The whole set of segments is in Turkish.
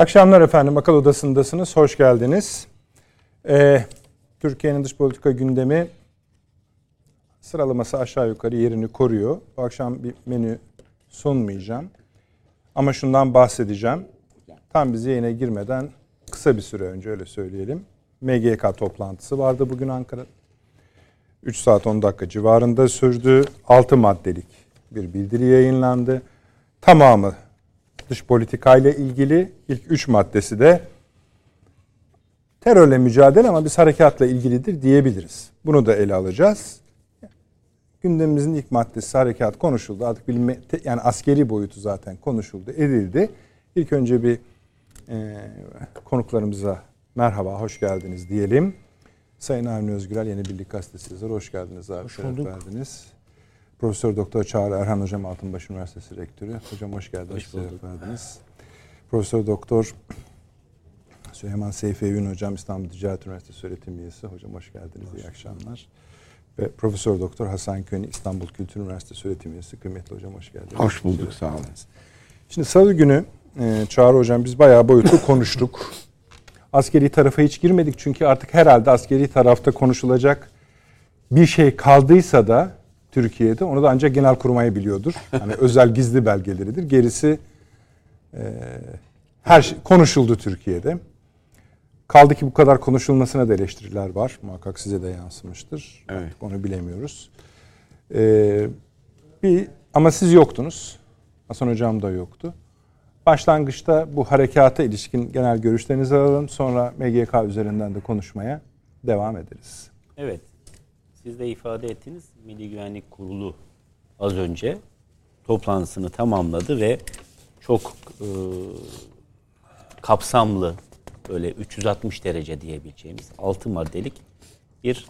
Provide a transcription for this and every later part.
Akşamlar efendim. Akıl Odası'ndasınız. Hoş geldiniz. Ee, Türkiye'nin dış politika gündemi sıralaması aşağı yukarı yerini koruyor. Bu akşam bir menü sunmayacağım. Ama şundan bahsedeceğim. Tam biz yayına girmeden kısa bir süre önce öyle söyleyelim. MGK toplantısı vardı bugün Ankara'da. 3 saat 10 dakika civarında sürdü. 6 maddelik bir bildiri yayınlandı. Tamamı dış politikayla ilgili ilk üç maddesi de terörle mücadele ama biz harekatla ilgilidir diyebiliriz. Bunu da ele alacağız. Gündemimizin ilk maddesi harekat konuşuldu. Artık bilme, yani askeri boyutu zaten konuşuldu, edildi. İlk önce bir e, konuklarımıza merhaba, hoş geldiniz diyelim. Sayın Avni Özgürel, Yeni Birlik Gazetesi yazarı. Hoş geldiniz abi. Hoş bulduk. Verdiniz. Profesör Doktor Çağrı Erhan Hocam Altınbaş Üniversitesi Rektörü. Hocam hoş geldiniz. Hoş bulduk. Profesör Doktor Süleyman Seyfi Evin Hocam İstanbul Ticaret Üniversitesi öğretim üyesi. Hocam hoş geldiniz. Hoş İyi akşamlar. Ve Profesör Doktor Hasan Köni İstanbul Kültür Üniversitesi öğretim üyesi. Kıymetli hocam hoş geldiniz. Hoş bulduk. Sağ olun. Şimdi salı günü e, Çağrı hocam biz bayağı boyutlu konuştuk. Askeri tarafa hiç girmedik çünkü artık herhalde askeri tarafta konuşulacak bir şey kaldıysa da Türkiye'de. Onu da ancak genel kurmayı biliyordur. Yani özel gizli belgeleridir. Gerisi e, her şey konuşuldu Türkiye'de. Kaldı ki bu kadar konuşulmasına da eleştiriler var. Muhakkak size de yansımıştır. Evet. Artık onu bilemiyoruz. Ee, bir ama siz yoktunuz. Hasan hocam da yoktu. Başlangıçta bu harekata ilişkin genel görüşlerinizi alalım. Sonra MGK üzerinden de konuşmaya devam ederiz. Evet. Siz de ifade ettiniz. Milli Güvenlik Kurulu az önce toplantısını tamamladı ve çok e, kapsamlı böyle 360 derece diyebileceğimiz 6 maddelik bir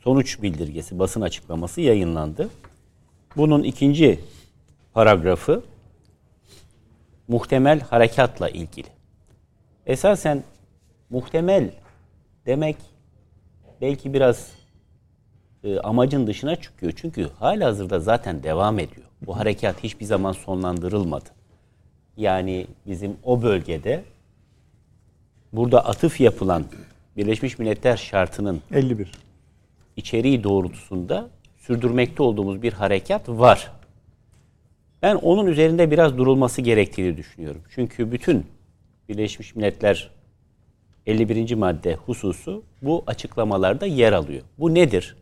sonuç bildirgesi, basın açıklaması yayınlandı. Bunun ikinci paragrafı muhtemel harekatla ilgili. Esasen muhtemel demek belki biraz e, amacın dışına çıkıyor. Çünkü hala hazırda zaten devam ediyor. Bu harekat hiçbir zaman sonlandırılmadı. Yani bizim o bölgede burada atıf yapılan Birleşmiş Milletler şartının 51. içeriği doğrultusunda sürdürmekte olduğumuz bir harekat var. Ben onun üzerinde biraz durulması gerektiğini düşünüyorum. Çünkü bütün Birleşmiş Milletler 51. madde hususu bu açıklamalarda yer alıyor. Bu nedir?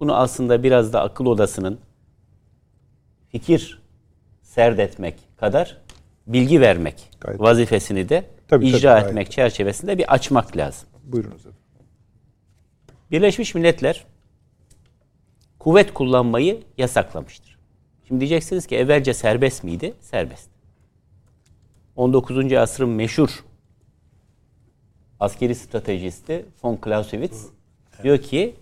Bunu aslında biraz da akıl odasının fikir serdetmek kadar bilgi vermek Gayet. vazifesini de Tabii, icra tabii, gayet. etmek çerçevesinde bir açmak lazım. Buyurunuz efendim. Birleşmiş Milletler kuvvet kullanmayı yasaklamıştır. Şimdi diyeceksiniz ki evvelce serbest miydi? Serbest. 19. asrın meşhur askeri stratejisti von Clausewitz diyor ki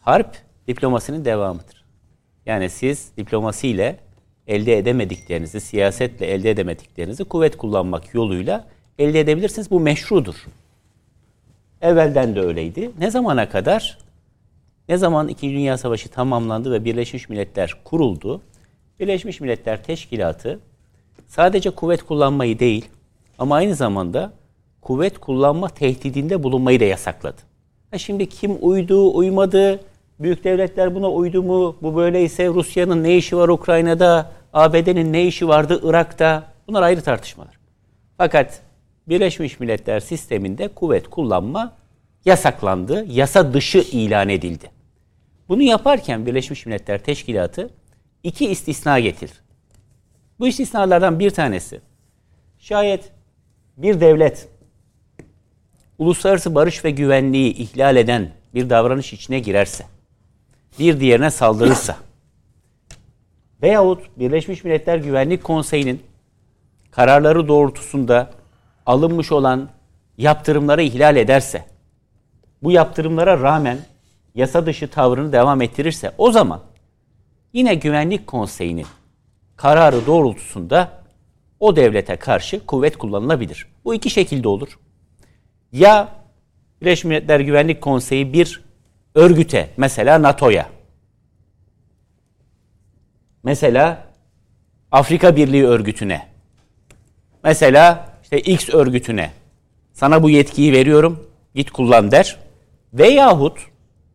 harp diplomasinin devamıdır. Yani siz diplomasiyle elde edemediklerinizi, siyasetle elde edemediklerinizi kuvvet kullanmak yoluyla elde edebilirsiniz. Bu meşrudur. Evvelden de öyleydi. Ne zamana kadar? Ne zaman İkinci Dünya Savaşı tamamlandı ve Birleşmiş Milletler kuruldu? Birleşmiş Milletler Teşkilatı sadece kuvvet kullanmayı değil ama aynı zamanda kuvvet kullanma tehdidinde bulunmayı da yasakladı. Ha şimdi kim uydu, uymadı? Büyük devletler buna uydu mu? Bu böyleyse Rusya'nın ne işi var Ukrayna'da? ABD'nin ne işi vardı Irak'ta? Bunlar ayrı tartışmalar. Fakat Birleşmiş Milletler sisteminde kuvvet kullanma yasaklandı, yasa dışı ilan edildi. Bunu yaparken Birleşmiş Milletler Teşkilatı iki istisna getirir. Bu istisnalardan bir tanesi, şayet bir devlet uluslararası barış ve güvenliği ihlal eden bir davranış içine girerse, bir diğerine saldırırsa veyahut Birleşmiş Milletler Güvenlik Konseyi'nin kararları doğrultusunda alınmış olan yaptırımları ihlal ederse, bu yaptırımlara rağmen yasa dışı tavrını devam ettirirse o zaman yine Güvenlik Konseyi'nin kararı doğrultusunda o devlete karşı kuvvet kullanılabilir. Bu iki şekilde olur. Ya Birleşmiş Milletler Güvenlik Konseyi bir örgüte, mesela NATO'ya, mesela Afrika Birliği örgütüne, mesela işte X örgütüne sana bu yetkiyi veriyorum, git kullan der. Veyahut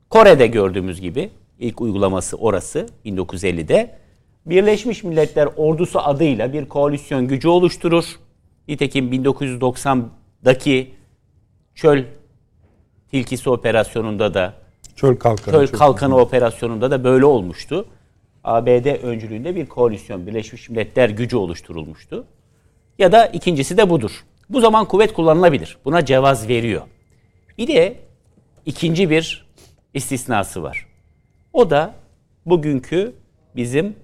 Kore'de gördüğümüz gibi ilk uygulaması orası 1950'de Birleşmiş Milletler Ordusu adıyla bir koalisyon gücü oluşturur. Nitekim 1990'daki çöl tilkisi operasyonunda da çöl kalkanı, çöl kalkanı operasyonunda da böyle olmuştu. ABD öncülüğünde bir koalisyon Birleşmiş Milletler gücü oluşturulmuştu. Ya da ikincisi de budur. Bu zaman kuvvet kullanılabilir. Buna cevaz veriyor. Bir de ikinci bir istisnası var. O da bugünkü bizim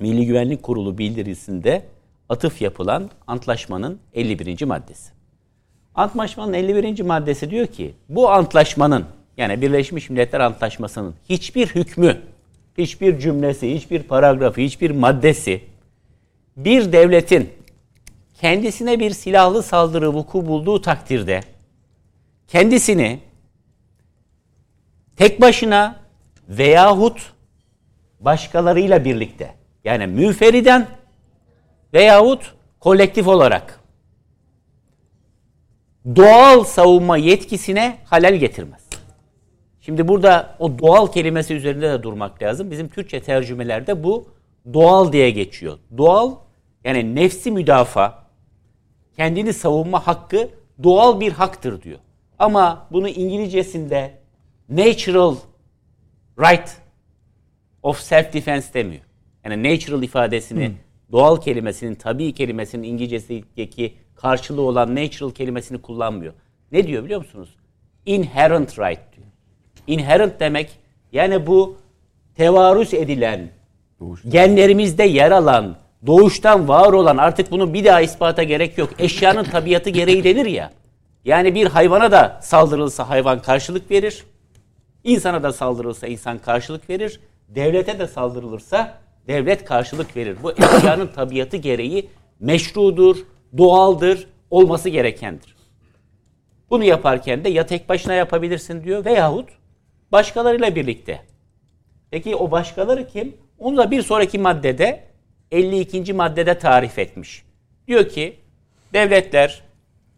Milli Güvenlik Kurulu bildirisinde atıf yapılan antlaşmanın 51. maddesi. Antlaşmanın 51. maddesi diyor ki bu antlaşmanın yani Birleşmiş Milletler Antlaşması'nın hiçbir hükmü, hiçbir cümlesi, hiçbir paragrafı, hiçbir maddesi bir devletin kendisine bir silahlı saldırı vuku bulduğu takdirde kendisini tek başına veyahut başkalarıyla birlikte yani müferiden veyahut kolektif olarak doğal savunma yetkisine halel getirmez. Şimdi burada o doğal kelimesi üzerinde de durmak lazım. Bizim Türkçe tercümelerde bu doğal diye geçiyor. Doğal yani nefsi müdafaa, kendini savunma hakkı doğal bir haktır diyor. Ama bunu İngilizcesinde natural right of self defense demiyor. Yani natural ifadesini hmm. doğal kelimesinin, tabii kelimesinin İngilizce'deki karşılığı olan natural kelimesini kullanmıyor. Ne diyor biliyor musunuz? Inherent right diyor. Inherent demek yani bu tevarüs edilen, Doğuştan. genlerimizde yer alan, doğuştan var olan artık bunu bir daha ispata gerek yok. Eşyanın tabiatı gereği denir ya. Yani bir hayvana da saldırılsa hayvan karşılık verir. İnsana da saldırılsa insan karşılık verir. Devlete de saldırılırsa devlet karşılık verir. Bu eşyanın tabiatı gereği meşrudur, doğaldır, olması gerekendir. Bunu yaparken de ya tek başına yapabilirsin diyor veyahut başkalarıyla birlikte. Peki o başkaları kim? Onu da bir sonraki maddede 52. maddede tarif etmiş. Diyor ki devletler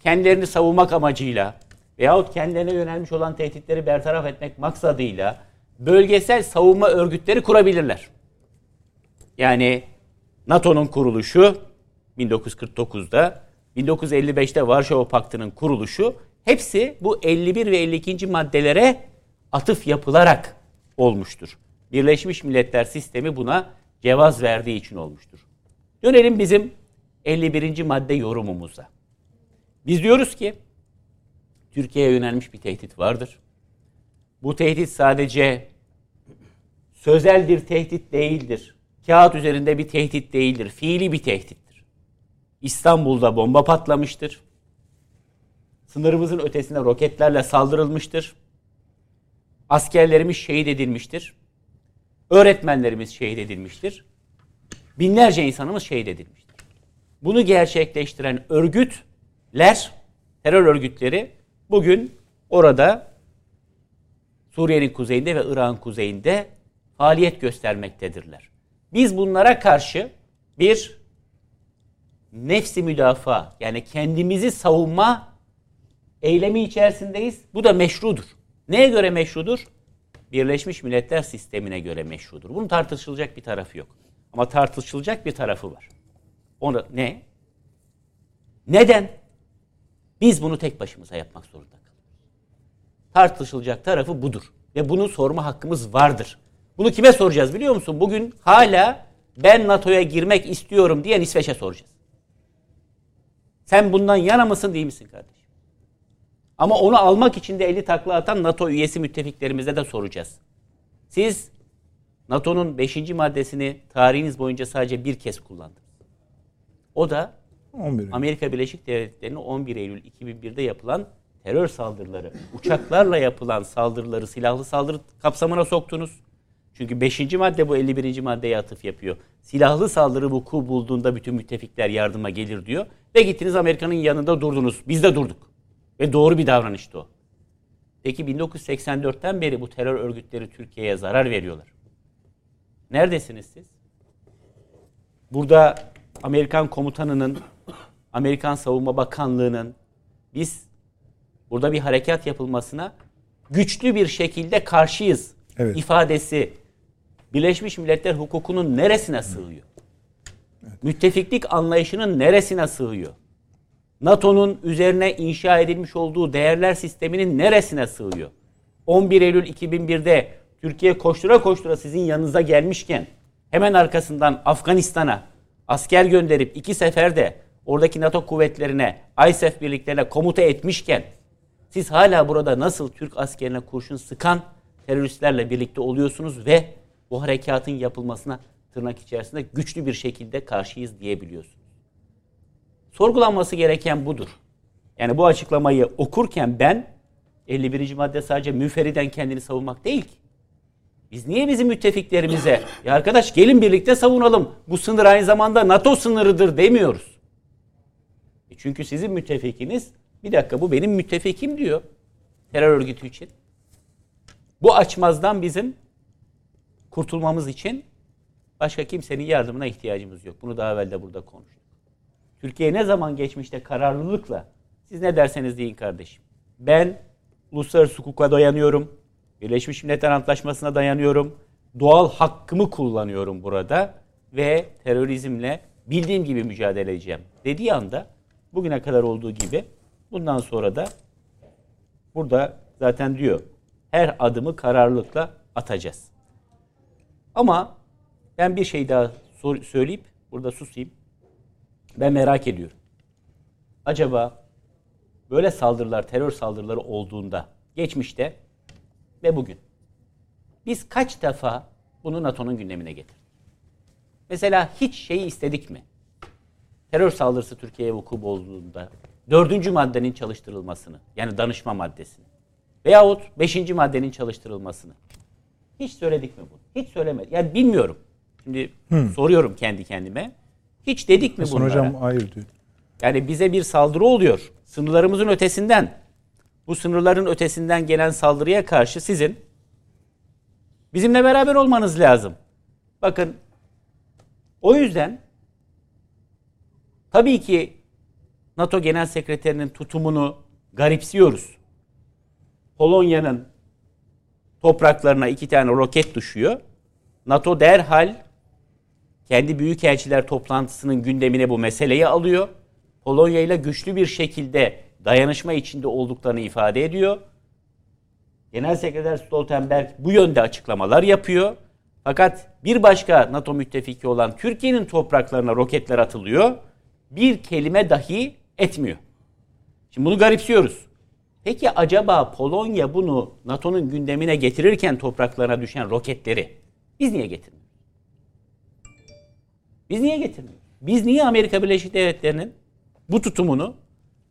kendilerini savunmak amacıyla veyahut kendilerine yönelmiş olan tehditleri bertaraf etmek maksadıyla bölgesel savunma örgütleri kurabilirler. Yani NATO'nun kuruluşu 1949'da, 1955'te Varşova Paktı'nın kuruluşu hepsi bu 51 ve 52. maddelere atıf yapılarak olmuştur. Birleşmiş Milletler sistemi buna cevaz verdiği için olmuştur. Dönelim bizim 51. madde yorumumuza. Biz diyoruz ki Türkiye'ye yönelmiş bir tehdit vardır. Bu tehdit sadece sözel bir tehdit değildir. Kağıt üzerinde bir tehdit değildir. Fiili bir tehdittir. İstanbul'da bomba patlamıştır. Sınırımızın ötesine roketlerle saldırılmıştır. Askerlerimiz şehit edilmiştir. Öğretmenlerimiz şehit edilmiştir. Binlerce insanımız şehit edilmiştir. Bunu gerçekleştiren örgütler, terör örgütleri bugün orada Suriye'nin kuzeyinde ve Irak'ın kuzeyinde faaliyet göstermektedirler. Biz bunlara karşı bir nefsi müdafaa yani kendimizi savunma eylemi içerisindeyiz. Bu da meşrudur. Neye göre meşrudur? Birleşmiş Milletler sistemine göre meşrudur. Bunun tartışılacak bir tarafı yok. Ama tartışılacak bir tarafı var. Onu ne? Neden? Biz bunu tek başımıza yapmak zorunda. Tartışılacak tarafı budur. Ve bunu sorma hakkımız vardır. Bunu kime soracağız biliyor musun? Bugün hala ben NATO'ya girmek istiyorum diyen İsveç'e soracağız. Sen bundan yana mısın değil misin kardeşim? Ama onu almak için de eli takla atan NATO üyesi müttefiklerimize de soracağız. Siz NATO'nun 5. maddesini tarihiniz boyunca sadece bir kez kullandınız. O da 11. Amerika Birleşik Devletleri'nin 11 Eylül 2001'de yapılan terör saldırıları, uçaklarla yapılan saldırıları silahlı saldırı kapsamına soktunuz. Çünkü 5. madde bu 51. maddeye atıf yapıyor. Silahlı saldırı vuku bulduğunda bütün müttefikler yardıma gelir diyor. Ve gittiniz Amerika'nın yanında durdunuz. Biz de durduk. Ve doğru bir davranıştı o. Peki 1984'ten beri bu terör örgütleri Türkiye'ye zarar veriyorlar. Neredesiniz siz? Burada Amerikan komutanının, Amerikan Savunma Bakanlığı'nın biz burada bir harekat yapılmasına güçlü bir şekilde karşıyız Evet. ifadesi Birleşmiş Milletler hukukunun neresine sığıyor? Müttefiklik anlayışının neresine sığıyor? NATO'nun üzerine inşa edilmiş olduğu değerler sisteminin neresine sığıyor? 11 Eylül 2001'de Türkiye koştura koştura sizin yanınıza gelmişken hemen arkasından Afganistan'a asker gönderip iki seferde oradaki NATO kuvvetlerine, ISAF birliklerine komuta etmişken siz hala burada nasıl Türk askerine kurşun sıkan teröristlerle birlikte oluyorsunuz ve bu harekatın yapılmasına tırnak içerisinde güçlü bir şekilde karşıyız diyebiliyorsunuz. Sorgulanması gereken budur. Yani bu açıklamayı okurken ben 51. madde sadece müferiden kendini savunmak değil ki. Biz niye bizim müttefiklerimize ya arkadaş gelin birlikte savunalım. Bu sınır aynı zamanda NATO sınırıdır demiyoruz. E çünkü sizin müttefikiniz bir dakika bu benim müttefikim diyor terör örgütü için. Bu açmazdan bizim kurtulmamız için başka kimsenin yardımına ihtiyacımız yok. Bunu daha evvel de burada konuştuk. Türkiye ne zaman geçmişte kararlılıkla siz ne derseniz deyin kardeşim. Ben uluslararası hukuka dayanıyorum. Birleşmiş Milletler Antlaşması'na dayanıyorum. Doğal hakkımı kullanıyorum burada ve terörizmle bildiğim gibi mücadele edeceğim dediği anda bugüne kadar olduğu gibi bundan sonra da burada zaten diyor her adımı kararlılıkla atacağız. Ama ben bir şey daha sor- söyleyip burada susayım. Ben merak ediyorum. Acaba böyle saldırılar, terör saldırıları olduğunda geçmişte ve bugün biz kaç defa bunu NATO'nun gündemine getirdik? Mesela hiç şeyi istedik mi? Terör saldırısı Türkiye'ye vuku bulduğunda dördüncü maddenin çalıştırılmasını yani danışma maddesini veyahut beşinci maddenin çalıştırılmasını hiç söyledik mi bunu? Hiç söylemedik. Yani bilmiyorum. Şimdi soruyorum kendi kendime. Hiç dedik mi Hasan bunlara? hocam hayır diyor. Yani bize bir saldırı oluyor. Sınırlarımızın ötesinden. Bu sınırların ötesinden gelen saldırıya karşı sizin bizimle beraber olmanız lazım. Bakın o yüzden tabii ki NATO Genel Sekreterinin tutumunu garipsiyoruz. Polonya'nın topraklarına iki tane roket düşüyor. NATO derhal kendi büyükelçiler toplantısının gündemine bu meseleyi alıyor. Polonya ile güçlü bir şekilde dayanışma içinde olduklarını ifade ediyor. Genel Sekreter Stoltenberg bu yönde açıklamalar yapıyor. Fakat bir başka NATO müttefiki olan Türkiye'nin topraklarına roketler atılıyor. Bir kelime dahi etmiyor. Şimdi bunu garipsiyoruz. Peki acaba Polonya bunu NATO'nun gündemine getirirken topraklarına düşen roketleri biz niye getirmiyoruz? Biz niye getirmiyoruz? Biz niye Amerika Birleşik Devletleri'nin bu tutumunu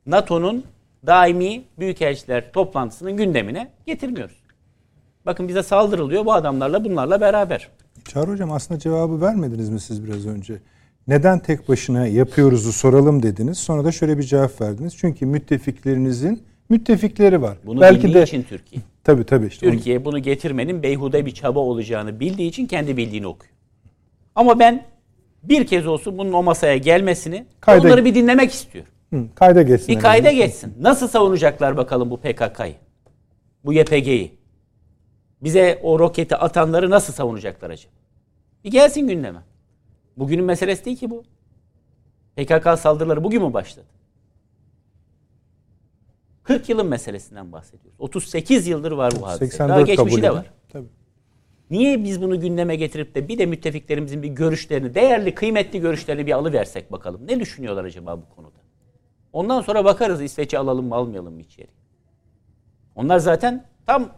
NATO'nun daimi büyükelçiler toplantısının gündemine getirmiyoruz? Bakın bize saldırılıyor bu adamlarla bunlarla beraber. Çağrı hocam aslında cevabı vermediniz mi siz biraz önce? Neden tek başına yapıyoruzu soralım dediniz. Sonra da şöyle bir cevap verdiniz. Çünkü müttefiklerinizin müttefikleri var. Bunu Belki de için Türkiye. tabii tabii işte. onu- Türkiye bunu getirmenin beyhude bir çaba olacağını bildiği için kendi bildiğini okuyor. Ama ben bir kez olsun bunun o masaya gelmesini Kayda- onları bir dinlemek istiyorum. Hı, kayda geçsin. Bir kayda geçsin. Nasıl savunacaklar bakalım bu PKK'yı? Bu YPG'yi? Bize o roketi atanları nasıl savunacaklar acaba? Bir gelsin gündeme. Bugünün meselesi değil ki bu. PKK saldırıları bugün mü başladı? 40 yılın meselesinden bahsediyoruz. 38 yıldır var bu hadise. 84 Daha geçmişi de var. Tabii. Niye biz bunu gündeme getirip de bir de müttefiklerimizin bir görüşlerini, değerli, kıymetli görüşlerini bir alıversek bakalım. Ne düşünüyorlar acaba bu konuda? Ondan sonra bakarız İsveç'i alalım mı almayalım mı içeri. Onlar zaten tam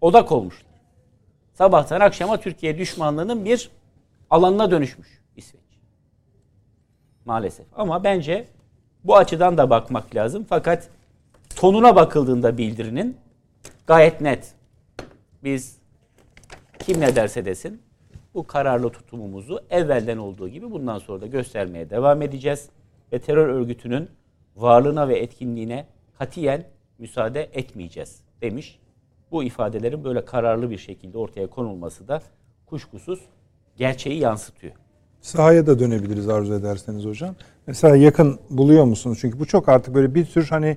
odak olmuşlar. sabahtan akşama Türkiye düşmanlığının bir alanına dönüşmüş İsveç. Maalesef. Ama bence bu açıdan da bakmak lazım. Fakat tonuna bakıldığında bildirinin gayet net. Biz kim ne derse desin bu kararlı tutumumuzu evvelden olduğu gibi bundan sonra da göstermeye devam edeceğiz. Ve terör örgütünün varlığına ve etkinliğine katiyen müsaade etmeyeceğiz demiş. Bu ifadelerin böyle kararlı bir şekilde ortaya konulması da kuşkusuz gerçeği yansıtıyor. Sahaya da dönebiliriz arzu ederseniz hocam. Mesela yakın buluyor musunuz? Çünkü bu çok artık böyle bir tür hani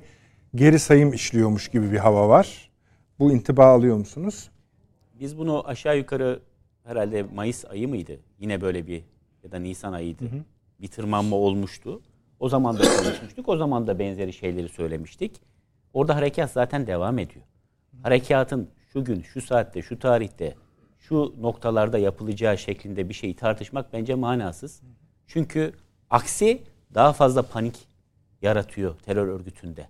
geri sayım işliyormuş gibi bir hava var. Bu intiba alıyor musunuz? Biz bunu aşağı yukarı herhalde Mayıs ayı mıydı? Yine böyle bir ya da Nisan ayıydı. Hı hı. Bir tırmanma olmuştu. O zaman da konuşmuştuk. O zaman da benzeri şeyleri söylemiştik. Orada harekat zaten devam ediyor. Harekatın şu gün, şu saatte, şu tarihte, şu noktalarda yapılacağı şeklinde bir şeyi tartışmak bence manasız. Çünkü aksi daha fazla panik yaratıyor terör örgütünde.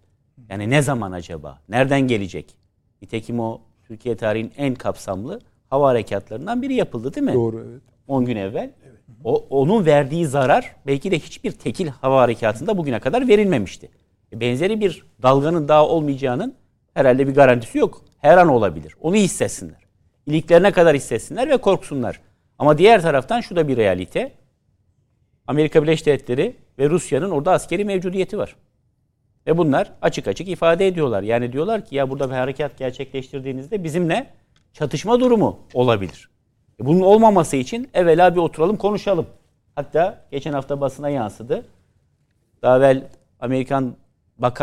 Yani ne zaman acaba? Nereden gelecek? Nitekim o Türkiye tarihinin en kapsamlı hava harekatlarından biri yapıldı değil mi? Doğru evet. 10 gün evvel. Evet. O, onun verdiği zarar belki de hiçbir tekil hava harekatında bugüne kadar verilmemişti. E, benzeri bir dalganın daha olmayacağının herhalde bir garantisi yok. Her an olabilir. Onu hissetsinler. İliklerine kadar hissetsinler ve korksunlar. Ama diğer taraftan şu da bir realite. Amerika Birleşik Devletleri ve Rusya'nın orada askeri mevcudiyeti var. Ve bunlar açık açık ifade ediyorlar. Yani diyorlar ki ya burada bir harekat gerçekleştirdiğinizde bizimle çatışma durumu olabilir. E bunun olmaması için evvela bir oturalım konuşalım. Hatta geçen hafta basına yansıdı. Daha evvel Amerikan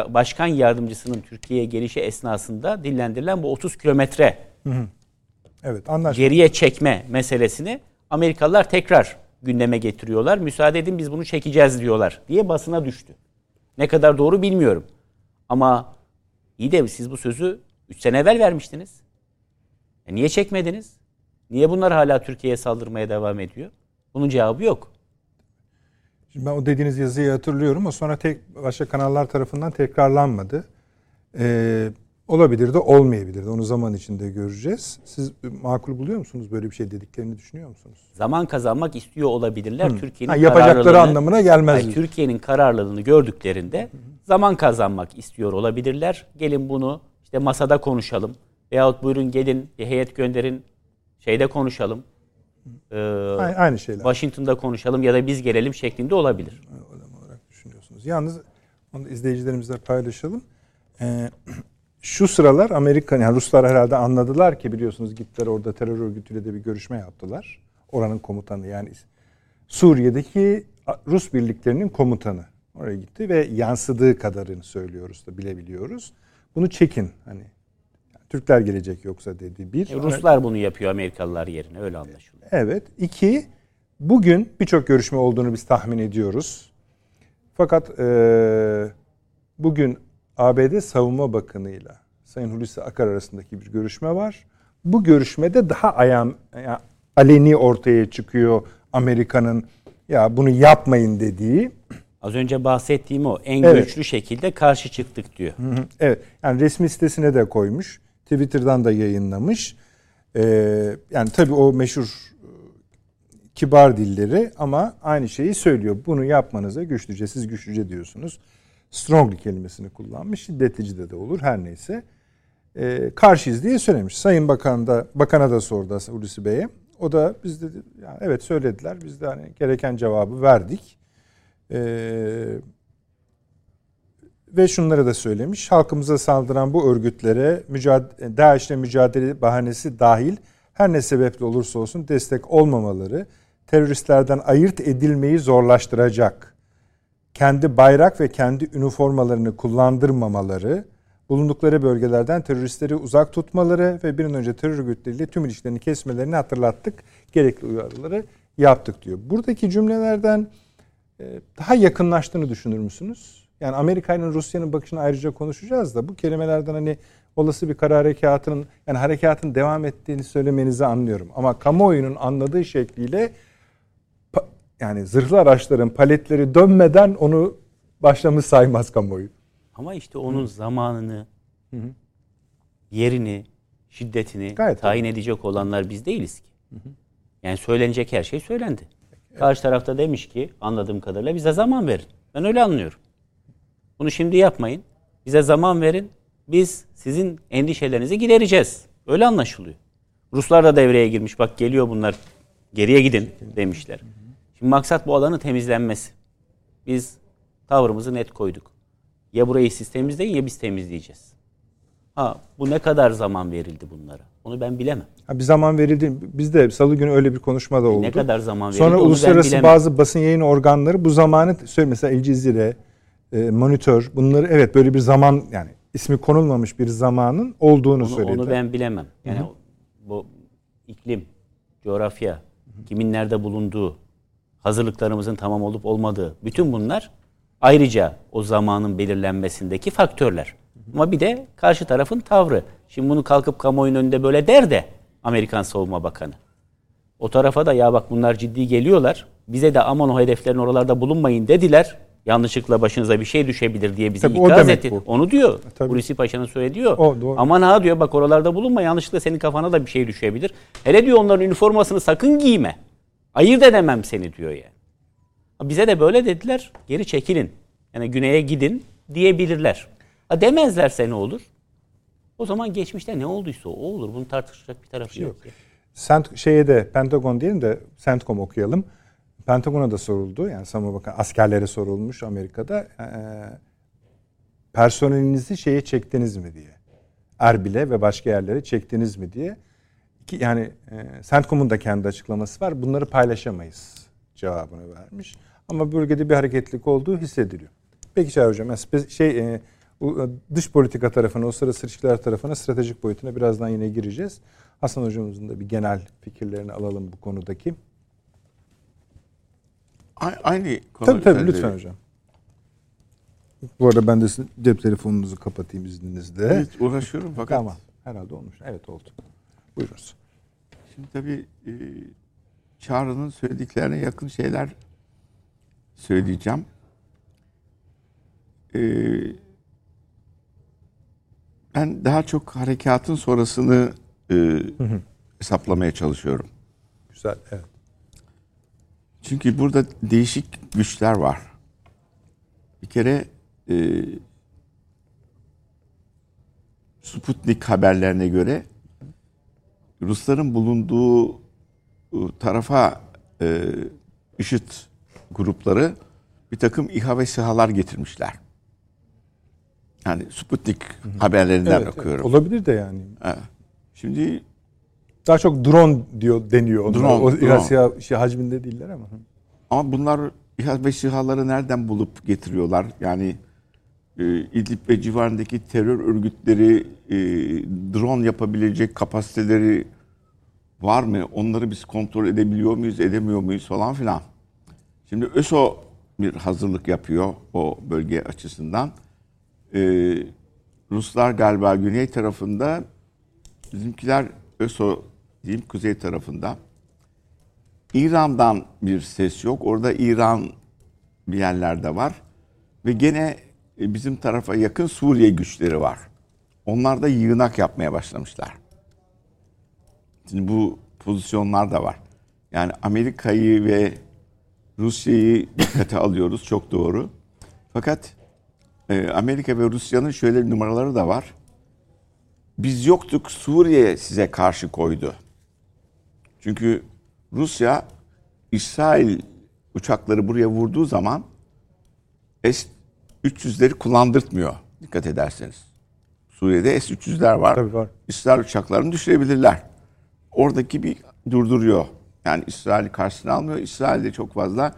Başkan Yardımcısının Türkiye'ye gelişi esnasında dillendirilen bu 30 kilometre Evet, geriye çekme meselesini Amerikalılar tekrar gündeme getiriyorlar. Müsaade edin biz bunu çekeceğiz diyorlar diye basına düştü. Ne kadar doğru bilmiyorum. Ama iyi de siz bu sözü 3 sene evvel vermiştiniz. E niye çekmediniz? Niye bunlar hala Türkiye'ye saldırmaya devam ediyor? Bunun cevabı yok. Şimdi ben o dediğiniz yazıyı hatırlıyorum ama sonra tek başka kanallar tarafından tekrarlanmadı. Ee, olabilir de olmayabilir de onu zaman içinde göreceğiz. Siz makul buluyor musunuz böyle bir şey dediklerini düşünüyor musunuz? Zaman kazanmak istiyor olabilirler. Türkiye'nin yapacakları anlamına gelmez. Yani Türkiye'nin kararlılığını gördüklerinde zaman kazanmak istiyor olabilirler. Gelin bunu işte masada konuşalım. Veyahut buyurun gelin bir heyet gönderin şeyde konuşalım. Ee, aynı şeyler. Washington'da konuşalım ya da biz gelelim şeklinde olabilir. Adam olarak düşünüyorsunuz. Yalnız onu izleyicilerimizle paylaşalım. Ee, şu sıralar Amerika, yani Ruslar herhalde anladılar ki biliyorsunuz gittiler orada terör örgütüyle de bir görüşme yaptılar. Oranın komutanı yani Suriye'deki Rus birliklerinin komutanı oraya gitti ve yansıdığı kadarını söylüyoruz da bilebiliyoruz. Bunu çekin hani Türkler gelecek yoksa dedi. Bir. E, Ruslar bunu yapıyor Amerikalılar yerine öyle anlaşılıyor. Evet. İki, bugün birçok görüşme olduğunu biz tahmin ediyoruz. Fakat e, bugün ABD Savunma Bakanı'yla Sayın Hulusi Akar arasındaki bir görüşme var. Bu görüşmede daha ayam, yani aleni ortaya çıkıyor Amerika'nın ya bunu yapmayın dediği. Az önce bahsettiğim o en evet. güçlü şekilde karşı çıktık diyor. Hı hı, evet. Yani resmi sitesine de koymuş. Twitter'dan da yayınlamış. Ee, yani tabii o meşhur e, kibar dilleri ama aynı şeyi söylüyor. Bunu yapmanıza güçlüce, siz güçlüce diyorsunuz. Strongly kelimesini kullanmış. Şiddetlici de de olur her neyse. Ee, karşıyız diye söylemiş. Sayın Bakan da, Bakan'a da sordu Hulusi Bey'e. O da biz de yani evet söylediler. Biz de hani gereken cevabı verdik. Ee, ve şunları da söylemiş. Halkımıza saldıran bu örgütlere mücadele, DAEŞ'le mücadele bahanesi dahil her ne sebeple olursa olsun destek olmamaları teröristlerden ayırt edilmeyi zorlaştıracak. Kendi bayrak ve kendi üniformalarını kullandırmamaları, bulundukları bölgelerden teröristleri uzak tutmaları ve bir an önce terör örgütleriyle tüm ilişkilerini kesmelerini hatırlattık. Gerekli uyarıları yaptık diyor. Buradaki cümlelerden daha yakınlaştığını düşünür müsünüz? Yani Amerika ile Rusya'nın bakışını ayrıca konuşacağız da bu kelimelerden hani olası bir kara harekatının yani harekatın devam ettiğini söylemenizi anlıyorum. Ama kamuoyunun anladığı şekliyle yani zırhlı araçların paletleri dönmeden onu başlamış saymaz kamuoyu. Ama işte onun Hı. zamanını, Hı. yerini, şiddetini Gayet tayin edecek olanlar biz değiliz ki. Yani söylenecek her şey söylendi. Karşı tarafta demiş ki anladığım kadarıyla bize zaman verin. Ben öyle anlıyorum. Bunu şimdi yapmayın. Bize zaman verin. Biz sizin endişelerinizi gidereceğiz. Öyle anlaşılıyor. Ruslar da devreye girmiş. Bak geliyor bunlar. Geriye gidin demişler. Şimdi maksat bu alanın temizlenmesi. Biz tavrımızı net koyduk. Ya burayı siz temizleyin ya biz temizleyeceğiz. Ha bu ne kadar zaman verildi bunlara? Onu ben bilemem. Ha, bir zaman verildi. Bizde salı günü öyle bir konuşma da oldu. Ne kadar zaman verildi Sonra uluslararası bazı basın yayın organları bu zamanı söyle mesela El Cezire, e, Monitör bunları evet böyle bir zaman yani ismi konulmamış bir zamanın olduğunu Onu, söyledi. onu ben bilemem. Yani bu iklim, coğrafya, kimin nerede bulunduğu, hazırlıklarımızın tamam olup olmadığı, bütün bunlar ayrıca o zamanın belirlenmesindeki faktörler. Ama bir de karşı tarafın tavrı. Şimdi bunu kalkıp kamuoyunun önünde böyle der de Amerikan Savunma Bakanı. O tarafa da ya bak bunlar ciddi geliyorlar. Bize de aman o hedeflerin oralarda bulunmayın dediler. Yanlışlıkla başınıza bir şey düşebilir diye bizi Tabii ikaz etti. bu. Onu diyor. Tabii. Hulusi Paşa'nın söylediği o. O, doğru. Aman ha diyor bak oralarda bulunma yanlışlıkla senin kafana da bir şey düşebilir. Hele diyor onların üniformasını sakın giyme. Ayırt edemem seni diyor yani. Bize de böyle dediler. Geri çekilin. Yani güneye gidin diyebilirler. Ha demezlerse ne olur? O zaman geçmişte ne olduysa o olur. Bunu tartışacak bir tarafı yok. ya. Sent şeye de Pentagon diyelim de Centcom okuyalım. Pentagon'a da soruldu. Yani Savunma Bakanı askerlere sorulmuş Amerika'da. Ee, personelinizi şeye çektiniz mi diye. Erbil'e ve başka yerlere çektiniz mi diye. İki, yani e, Centcom'un da kendi açıklaması var. Bunları paylaşamayız cevabını vermiş. Ama bölgede bir hareketlilik olduğu hissediliyor. Peki Çağrı Hocam, yani şey, e, e, dış politika tarafına, uluslararası ilişkiler tarafına, stratejik boyutuna birazdan yine gireceğiz. Hasan Hocamızın da bir genel fikirlerini alalım bu konudaki. Aynı konu Tabii tabii lütfen hocam. Bu arada ben de cep telefonunuzu kapatayım izninizle. Evet, uğraşıyorum fakat Tamam. Herhalde olmuş. Evet oldu. Buyurunuz. şimdi tabii e, Çağrı'nın söylediklerine yakın şeyler söyleyeceğim. E, ben daha çok harekatın sonrasını e, hesaplamaya çalışıyorum. Güzel. Evet. Çünkü burada değişik güçler var. Bir kere e, Sputnik haberlerine göre Rusların bulunduğu e, tarafa e, IŞİD grupları bir takım İHA ve SİHA'lar getirmişler. Yani Sputnik haberlerinden Evet, evet. okuyorum. Olabilir de yani. Evet. Şimdi Daha çok drone diyor deniyor. Onlar. Drone, o. İHA şey, hacminde değiller ama. Ama bunlar İHA ve SİHA'ları nereden bulup getiriyorlar? Yani e, İdlib ve civarındaki terör örgütleri e, drone yapabilecek kapasiteleri var mı? Onları biz kontrol edebiliyor muyuz, edemiyor muyuz falan filan. Şimdi ÖSO bir hazırlık yapıyor o bölge açısından. E, Ruslar galiba güney tarafında, bizimkiler ÖSO diyeyim kuzey tarafında. İran'dan bir ses yok. Orada İran bir yerlerde var. Ve gene e, bizim tarafa yakın Suriye güçleri var. Onlar da yığınak yapmaya başlamışlar. Şimdi bu pozisyonlar da var. Yani Amerika'yı ve Rusya'yı dikkate alıyoruz. Çok doğru. Fakat e, Amerika ve Rusya'nın şöyle bir numaraları da var. Biz yoktuk Suriye size karşı koydu. Çünkü Rusya İsrail uçakları buraya vurduğu zaman S-300'leri kullandırtmıyor dikkat ederseniz. Suriye'de S-300'ler var. Tabii var. İsrail uçaklarını düşürebilirler. Oradaki bir durduruyor. Yani İsrail karşısına almıyor. İsrail de çok fazla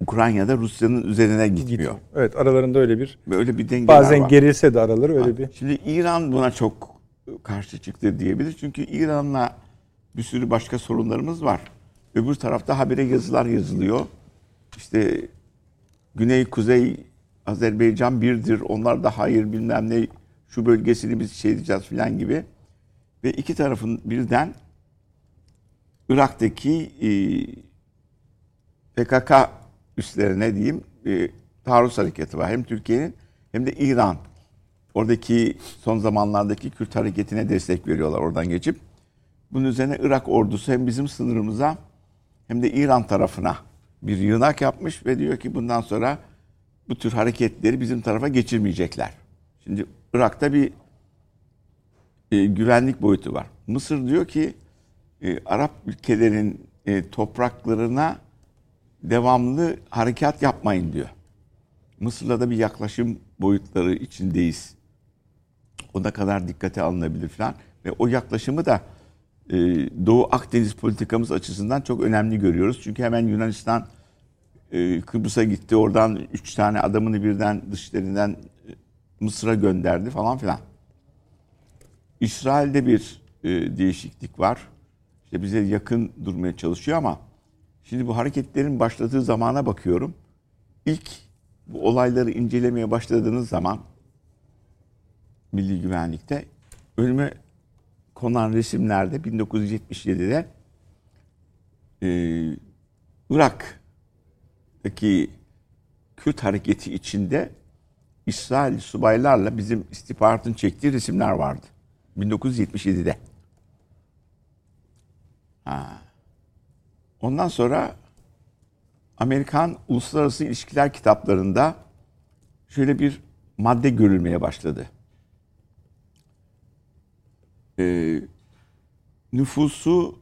Ukrayna'da Rusya'nın üzerine gitmiyor. Evet aralarında öyle bir Böyle bir bazen var. gerilse de araları öyle bir Şimdi İran buna çok karşı çıktı diyebilir. Çünkü İran'la bir sürü başka sorunlarımız var. Öbür tarafta habere yazılar yazılıyor. İşte Güney Kuzey Azerbaycan birdir. Onlar da hayır bilmem ne şu bölgesini biz şey edeceğiz filan gibi. Ve iki tarafın birden Irak'taki e, PKK üslerine diyeyim e, taarruz hareketi var. Hem Türkiye'nin hem de İran oradaki son zamanlardaki Kürt hareketine destek veriyorlar oradan geçip. Bunun üzerine Irak ordusu hem bizim sınırımıza hem de İran tarafına bir yığınak yapmış ve diyor ki bundan sonra bu tür hareketleri bizim tarafa geçirmeyecekler. Şimdi Irak'ta bir e, güvenlik boyutu var. Mısır diyor ki e, Arap ülkelerin e, topraklarına devamlı harekat yapmayın diyor. Mısır'la da bir yaklaşım boyutları içindeyiz. O ne kadar dikkate alınabilir falan. Ve o yaklaşımı da e, Doğu Akdeniz politikamız açısından çok önemli görüyoruz. Çünkü hemen Yunanistan e, Kıbrıs'a gitti. Oradan üç tane adamını birden dışlarından e, Mısır'a gönderdi falan filan. İsrail'de bir e, değişiklik var. İşte bize yakın durmaya çalışıyor ama şimdi bu hareketlerin başladığı zamana bakıyorum. İlk bu olayları incelemeye başladığınız zaman Milli Güvenlik'te önüme konan resimlerde 1977'de e, Irak'taki Kürt hareketi içinde İsrail subaylarla bizim istihbaratın çektiği resimler vardı. 1977'de. Ha. Ondan sonra Amerikan uluslararası ilişkiler kitaplarında şöyle bir madde görülmeye başladı. Ee, nüfusu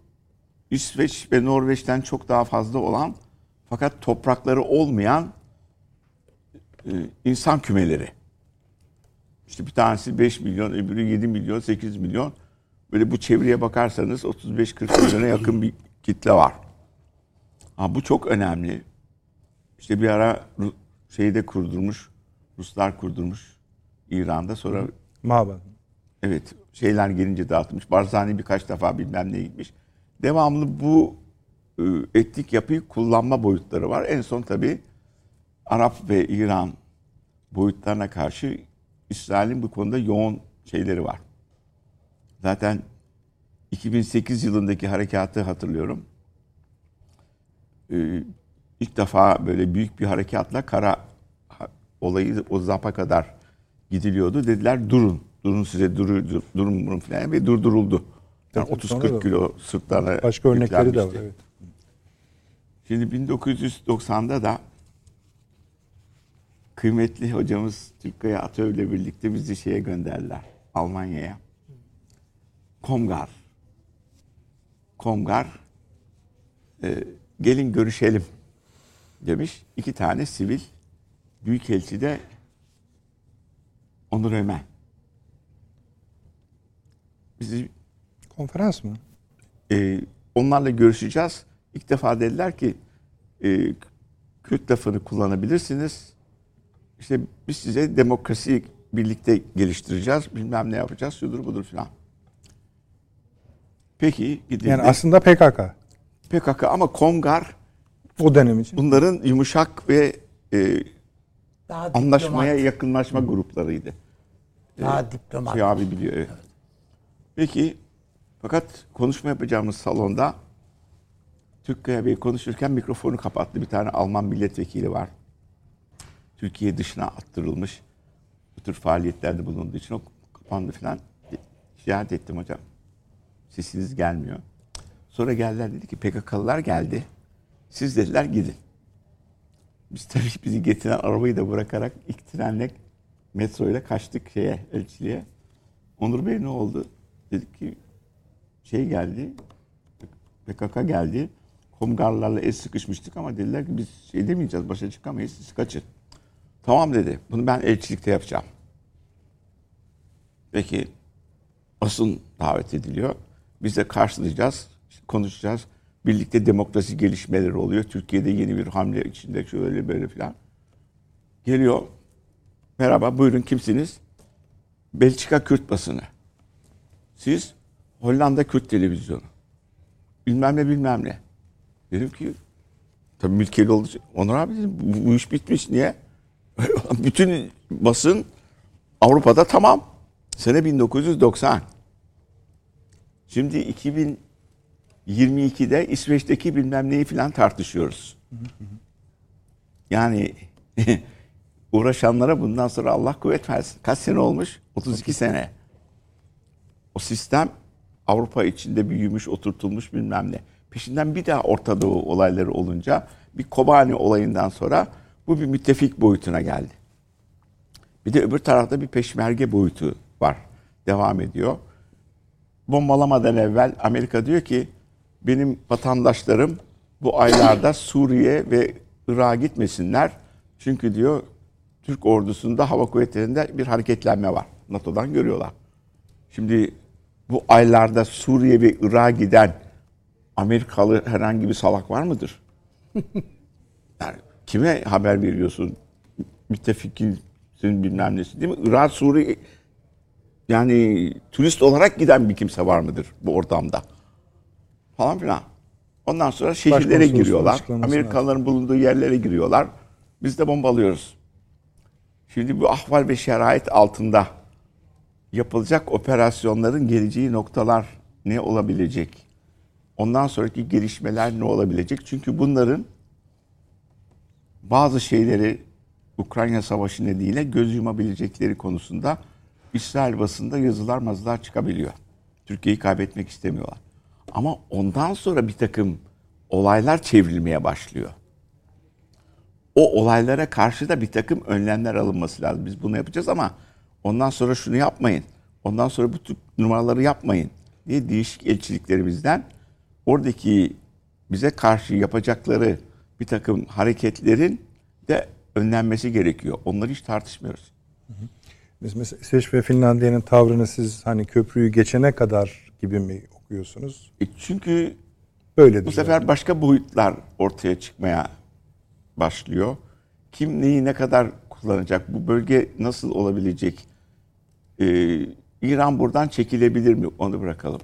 İsveç ve Norveç'ten çok daha fazla olan fakat toprakları olmayan e, insan kümeleri. İşte bir tanesi 5 milyon, öbürü 7 milyon, 8 milyon. Böyle bu çevreye bakarsanız 35-40 milyona yakın bir kitle var. Ha, bu çok önemli. İşte bir ara şeyde kurdurmuş, Ruslar kurdurmuş İran'da sonra Mabad. evet şeyler gelince dağıtmış. Barzani birkaç defa bilmem ne gitmiş. Devamlı bu e, etnik yapıyı kullanma boyutları var. En son tabii Arap ve İran boyutlarına karşı İsrail'in bu konuda yoğun şeyleri var. Zaten 2008 yılındaki harekatı hatırlıyorum. Ee, ilk defa böyle büyük bir harekatla kara olayı o zapa kadar gidiliyordu. Dediler durun. Durun size durun, durun durun falan ve durduruldu. Yani Evet, sonra da- 30-40 kilo sırtlarına Başka örnekleri de var. Evet. Şimdi 1990'da da kıymetli hocamız Türkkaya Atö ile birlikte bizi şeye gönderdiler. Almanya'ya. Komgar. Komgar e, gelin görüşelim demiş. İki tane sivil büyükelçi de Onur Ömen. Bizi Konferans mı? e, onlarla görüşeceğiz. İlk defa dediler ki e, Kürt lafını kullanabilirsiniz. İşte biz size demokrasi birlikte geliştireceğiz. Bilmem ne yapacağız. Şudur budur filan. Peki gidildi. Yani aslında PKK PKK ama Kongar o dönem için. bunların yumuşak ve e, Daha anlaşmaya diplomat, yakınlaşma gruplarıydı. daha diplomat. Şey abi biliyor evet. Peki fakat konuşma yapacağımız salonda Türkkaya Bey konuşurken mikrofonu kapattı. Bir tane Alman milletvekili var. Türkiye dışına attırılmış. Bu tür faaliyetlerde bulunduğu için o kapandı falan. Şikayet ettim hocam. Sesiniz gelmiyor. Sonra geldiler dedi ki PKK'lılar geldi. Siz dediler gidin. Biz tabii bizi getiren arabayı da bırakarak ilk trenle metro kaçtık şeye elçiliğe. Onur Bey ne oldu? Dedik ki şey geldi. PKK geldi. Komgarlarla el sıkışmıştık ama dediler ki biz şey demeyeceğiz başa çıkamayız siz kaçın. Tamam dedi. Bunu ben elçilikte yapacağım. Peki asıl davet ediliyor. Biz de karşılayacağız, konuşacağız. Birlikte demokrasi gelişmeleri oluyor. Türkiye'de yeni bir hamle içinde şöyle böyle filan. Geliyor. Merhaba buyurun kimsiniz? Belçika Kürt basını. Siz Hollanda Kürt televizyonu. Bilmem ne bilmem ne. Dedim ki tabii mülkiyeli olduğu için. Onur abi dedim bu, bu iş bitmiş. Niye? Bütün basın Avrupa'da tamam. Sene 1990. Şimdi 2022'de İsveç'teki bilmem neyi falan tartışıyoruz. Yani uğraşanlara bundan sonra Allah kuvvet versin. Kaç sene olmuş? 32 sene. O sistem Avrupa içinde büyümüş, oturtulmuş bilmem ne. Peşinden bir daha Orta Doğu olayları olunca bir Kobani olayından sonra bu bir müttefik boyutuna geldi. Bir de öbür tarafta bir peşmerge boyutu var. Devam ediyor. Bombalamadan evvel Amerika diyor ki benim vatandaşlarım bu aylarda Suriye ve Irak'a gitmesinler. Çünkü diyor Türk ordusunda hava kuvvetlerinde bir hareketlenme var. NATO'dan görüyorlar. Şimdi bu aylarda Suriye ve Irak'a giden Amerikalı herhangi bir salak var mıdır? yani kime haber veriyorsun? Müttefikin bilmem nesi değil mi? Irak, Suriye yani turist olarak giden bir kimse var mıdır bu ortamda? Falan filan. Ondan sonra şehirlere giriyorlar. Amerikalıların bulunduğu yerlere giriyorlar. Biz de bombalıyoruz. Şimdi bu ahval ve şerait altında yapılacak operasyonların geleceği noktalar ne olabilecek? Ondan sonraki gelişmeler ne olabilecek? Çünkü bunların bazı şeyleri Ukrayna Savaşı nedeniyle göz yumabilecekleri konusunda İsrail basında yazılar mazılar çıkabiliyor. Türkiye'yi kaybetmek istemiyorlar. Ama ondan sonra bir takım olaylar çevrilmeye başlıyor. O olaylara karşı da bir takım önlemler alınması lazım. Biz bunu yapacağız ama ondan sonra şunu yapmayın. Ondan sonra bu tür numaraları yapmayın diye değişik elçiliklerimizden oradaki bize karşı yapacakları bir takım hareketlerin de önlenmesi gerekiyor. Onları hiç tartışmıyoruz. Mesela İsveç ve Finlandiya'nın tavrını siz hani köprüyü geçene kadar gibi mi okuyorsunuz? E çünkü Böyledir. bu sefer başka boyutlar ortaya çıkmaya başlıyor. Kim neyi ne kadar kullanacak? Bu bölge nasıl olabilecek? Ee, İran buradan çekilebilir mi? Onu bırakalım.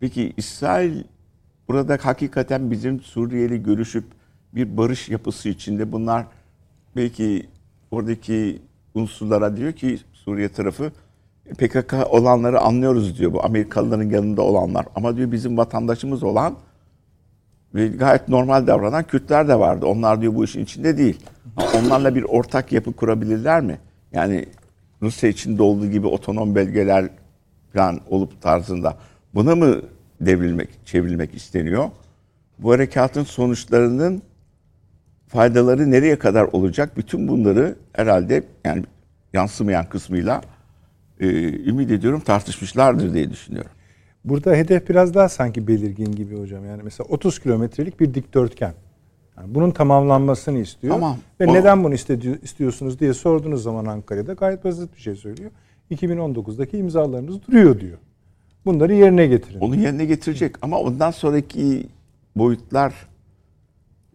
Peki İsrail burada hakikaten bizim Suriyeli görüşüp bir barış yapısı içinde bunlar belki oradaki unsurlara diyor ki Suriye tarafı PKK olanları anlıyoruz diyor bu Amerikalıların yanında olanlar. Ama diyor bizim vatandaşımız olan ve gayet normal davranan Kürtler de vardı. Onlar diyor bu işin içinde değil. Onlarla bir ortak yapı kurabilirler mi? Yani Rusya içinde olduğu gibi otonom belgeler falan olup tarzında. Buna mı devrilmek, çevrilmek isteniyor? Bu harekatın sonuçlarının faydaları nereye kadar olacak? Bütün bunları herhalde yani yansımayan kısmıyla e, ümit ediyorum tartışmışlardır diye düşünüyorum. Burada hedef biraz daha sanki belirgin gibi hocam. Yani mesela 30 kilometrelik bir dikdörtgen. Yani bunun tamamlanmasını istiyor. Tamam. Ve O- neden bunu istedi- istiyorsunuz diye sorduğunuz zaman Ankara'da gayet basit bir şey söylüyor. 2019'daki imzalarınız duruyor diyor. Bunları yerine getirin. Onu yerine getirecek ama ondan sonraki boyutlar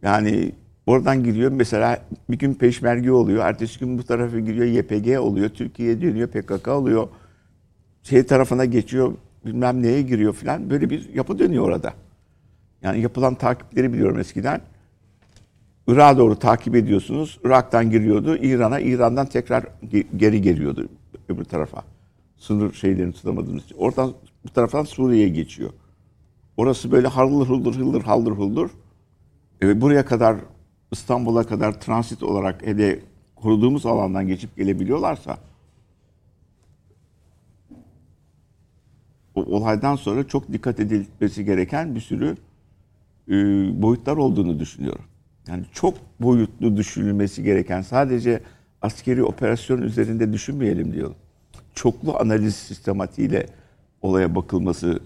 yani oradan giriyor mesela bir gün peşmerge oluyor. Ertesi gün bu tarafa giriyor YPG oluyor. Türkiye'ye dönüyor PKK oluyor. Şey tarafına geçiyor bilmem neye giriyor filan. Böyle bir yapı dönüyor orada. Yani yapılan takipleri biliyorum eskiden. Irak'a doğru takip ediyorsunuz. Irak'tan giriyordu. İran'a, İran'dan tekrar ge- geri geliyordu öbür tarafa. Sınır şeylerini tutamadığımız için. Oradan bu taraftan Suriye'ye geçiyor. Orası böyle haldır huldur hıldır haldır huldur. E, buraya kadar İstanbul'a kadar transit olarak hele koruduğumuz alandan geçip gelebiliyorlarsa o olaydan sonra çok dikkat edilmesi gereken bir sürü e, boyutlar olduğunu düşünüyorum. Yani çok boyutlu düşünülmesi gereken sadece askeri operasyon üzerinde düşünmeyelim diyorum. Çoklu analiz sistematiğiyle olaya bakılması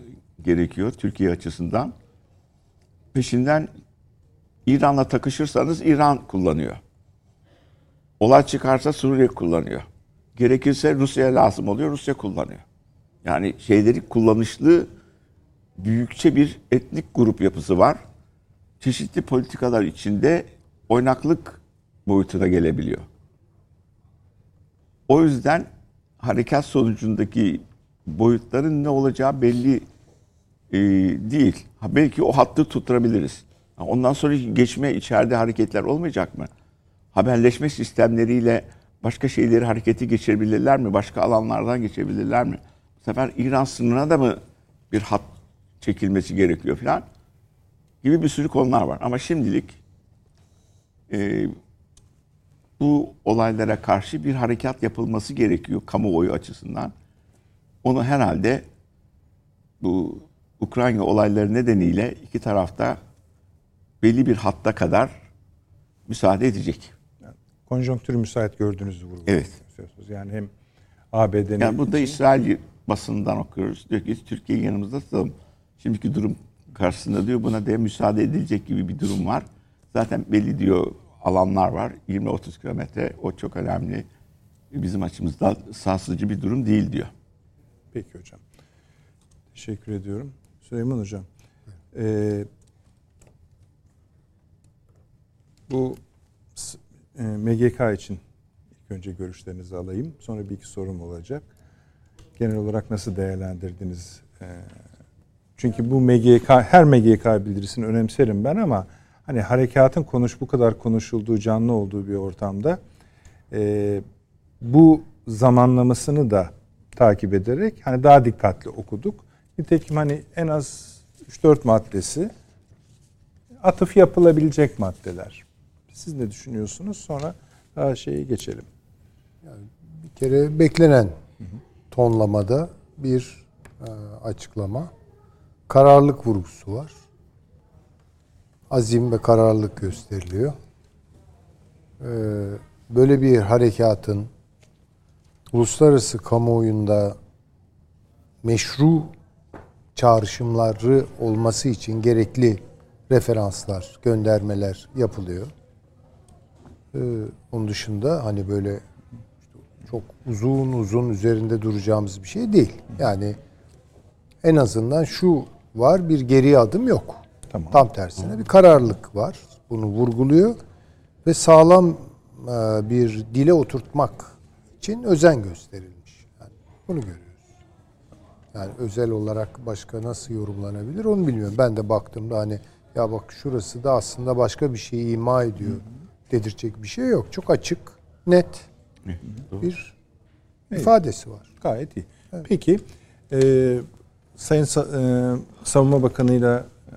gerekiyor Türkiye açısından. Peşinden İran'la takışırsanız İran kullanıyor. Olay çıkarsa Suriye kullanıyor. Gerekirse Rusya'ya lazım oluyor, Rusya kullanıyor. Yani şeyleri kullanışlı büyükçe bir etnik grup yapısı var. Çeşitli politikalar içinde oynaklık boyutuna gelebiliyor. O yüzden harekat sonucundaki boyutların ne olacağı belli e, değil. Ha, belki o hattı tutturabiliriz. Ondan sonra geçme içeride hareketler olmayacak mı? Haberleşme sistemleriyle başka şeyleri hareketi geçirebilirler mi? Başka alanlardan geçebilirler mi? Bu sefer İran sınırına da mı bir hat çekilmesi gerekiyor falan gibi bir sürü konular var. Ama şimdilik e, bu olaylara karşı bir harekat yapılması gerekiyor kamuoyu açısından. Onu herhalde bu Ukrayna olayları nedeniyle iki tarafta belli bir hatta kadar müsaade edecek. Konjonktürü müsait gördüğünüzü vurgulamak Evet. istiyorsunuz. Yani hem ABD'nin Yani burada İsrail basından okuyoruz. Diyor ki Türkiye yanımızda tutalım. Şimdiki durum karşısında diyor buna diye müsaade edilecek gibi bir durum var. Zaten belli diyor alanlar var. 20-30 kilometre o çok önemli. Bizim açımızdan sarsıcı bir durum değil diyor. Peki hocam. Teşekkür ediyorum. Süleyman hocam. e, bu e, MGK için ilk önce görüşlerinizi alayım. Sonra bir iki sorum olacak. Genel olarak nasıl değerlendirdiniz? E, çünkü bu MGK, her MGK bildirisini önemserim ben ama hani harekatın konuş bu kadar konuşulduğu, canlı olduğu bir ortamda e, bu zamanlamasını da takip ederek hani daha dikkatli okuduk. Nitekim hani en az 3-4 maddesi atıf yapılabilecek maddeler. Siz ne düşünüyorsunuz? Sonra şeye geçelim. Bir kere beklenen tonlamada bir e, açıklama. Kararlılık vurgusu var. Azim ve kararlılık gösteriliyor. E, böyle bir harekatın uluslararası kamuoyunda meşru çağrışımları olması için gerekli referanslar, göndermeler yapılıyor. Ee, onun dışında hani böyle çok uzun uzun üzerinde duracağımız bir şey değil. Yani en azından şu var bir geri adım yok. Tamam. Tam tersine bir kararlılık var. Bunu vurguluyor ve sağlam e, bir dile oturtmak için özen gösterilmiş. Yani bunu görüyoruz. Yani özel olarak başka nasıl yorumlanabilir onu bilmiyorum. Ben de baktığımda hani ya bak şurası da aslında başka bir şeyi ima ediyor dedirtecek bir şey yok. Çok açık, net bir ifadesi var. Gayet iyi. Peki e, Sayın Sa- e, Savunma Bakanı'yla e,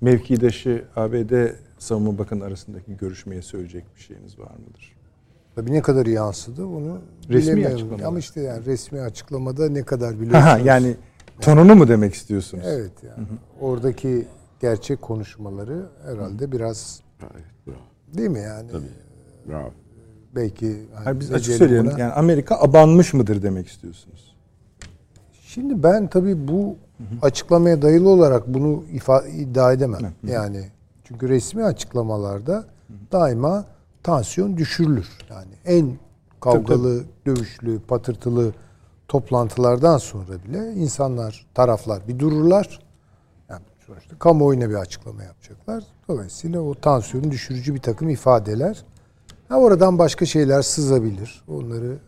mevkidaşı ABD Savunma Bakanı arasındaki görüşmeye söyleyecek bir şeyiniz var mıdır? Tabii ne kadar yansıdı bunu Resmi bilemiyorum. açıklamada. Ama işte yani resmi açıklamada ne kadar Ha, biliyorsunuz. yani tonunu mu demek istiyorsunuz? Evet yani. Oradaki gerçek konuşmaları herhalde biraz Evet. Değil mi yani? Bravo. Belki hani Hayır, biz açık söyleyelim. buna? Yani Amerika abanmış mıdır demek istiyorsunuz? Şimdi ben tabii bu açıklamaya dayalı olarak bunu ifa iddia edemem. Yani çünkü resmi açıklamalarda daima tansiyon düşürülür. Yani en kavgalı, dövüşlü, patırtılı toplantılardan sonra bile insanlar, taraflar bir dururlar. Sonuçta kamuoyuna bir açıklama yapacaklar. Dolayısıyla o tansiyonu düşürücü bir takım ifadeler. Ha oradan başka şeyler sızabilir. Onları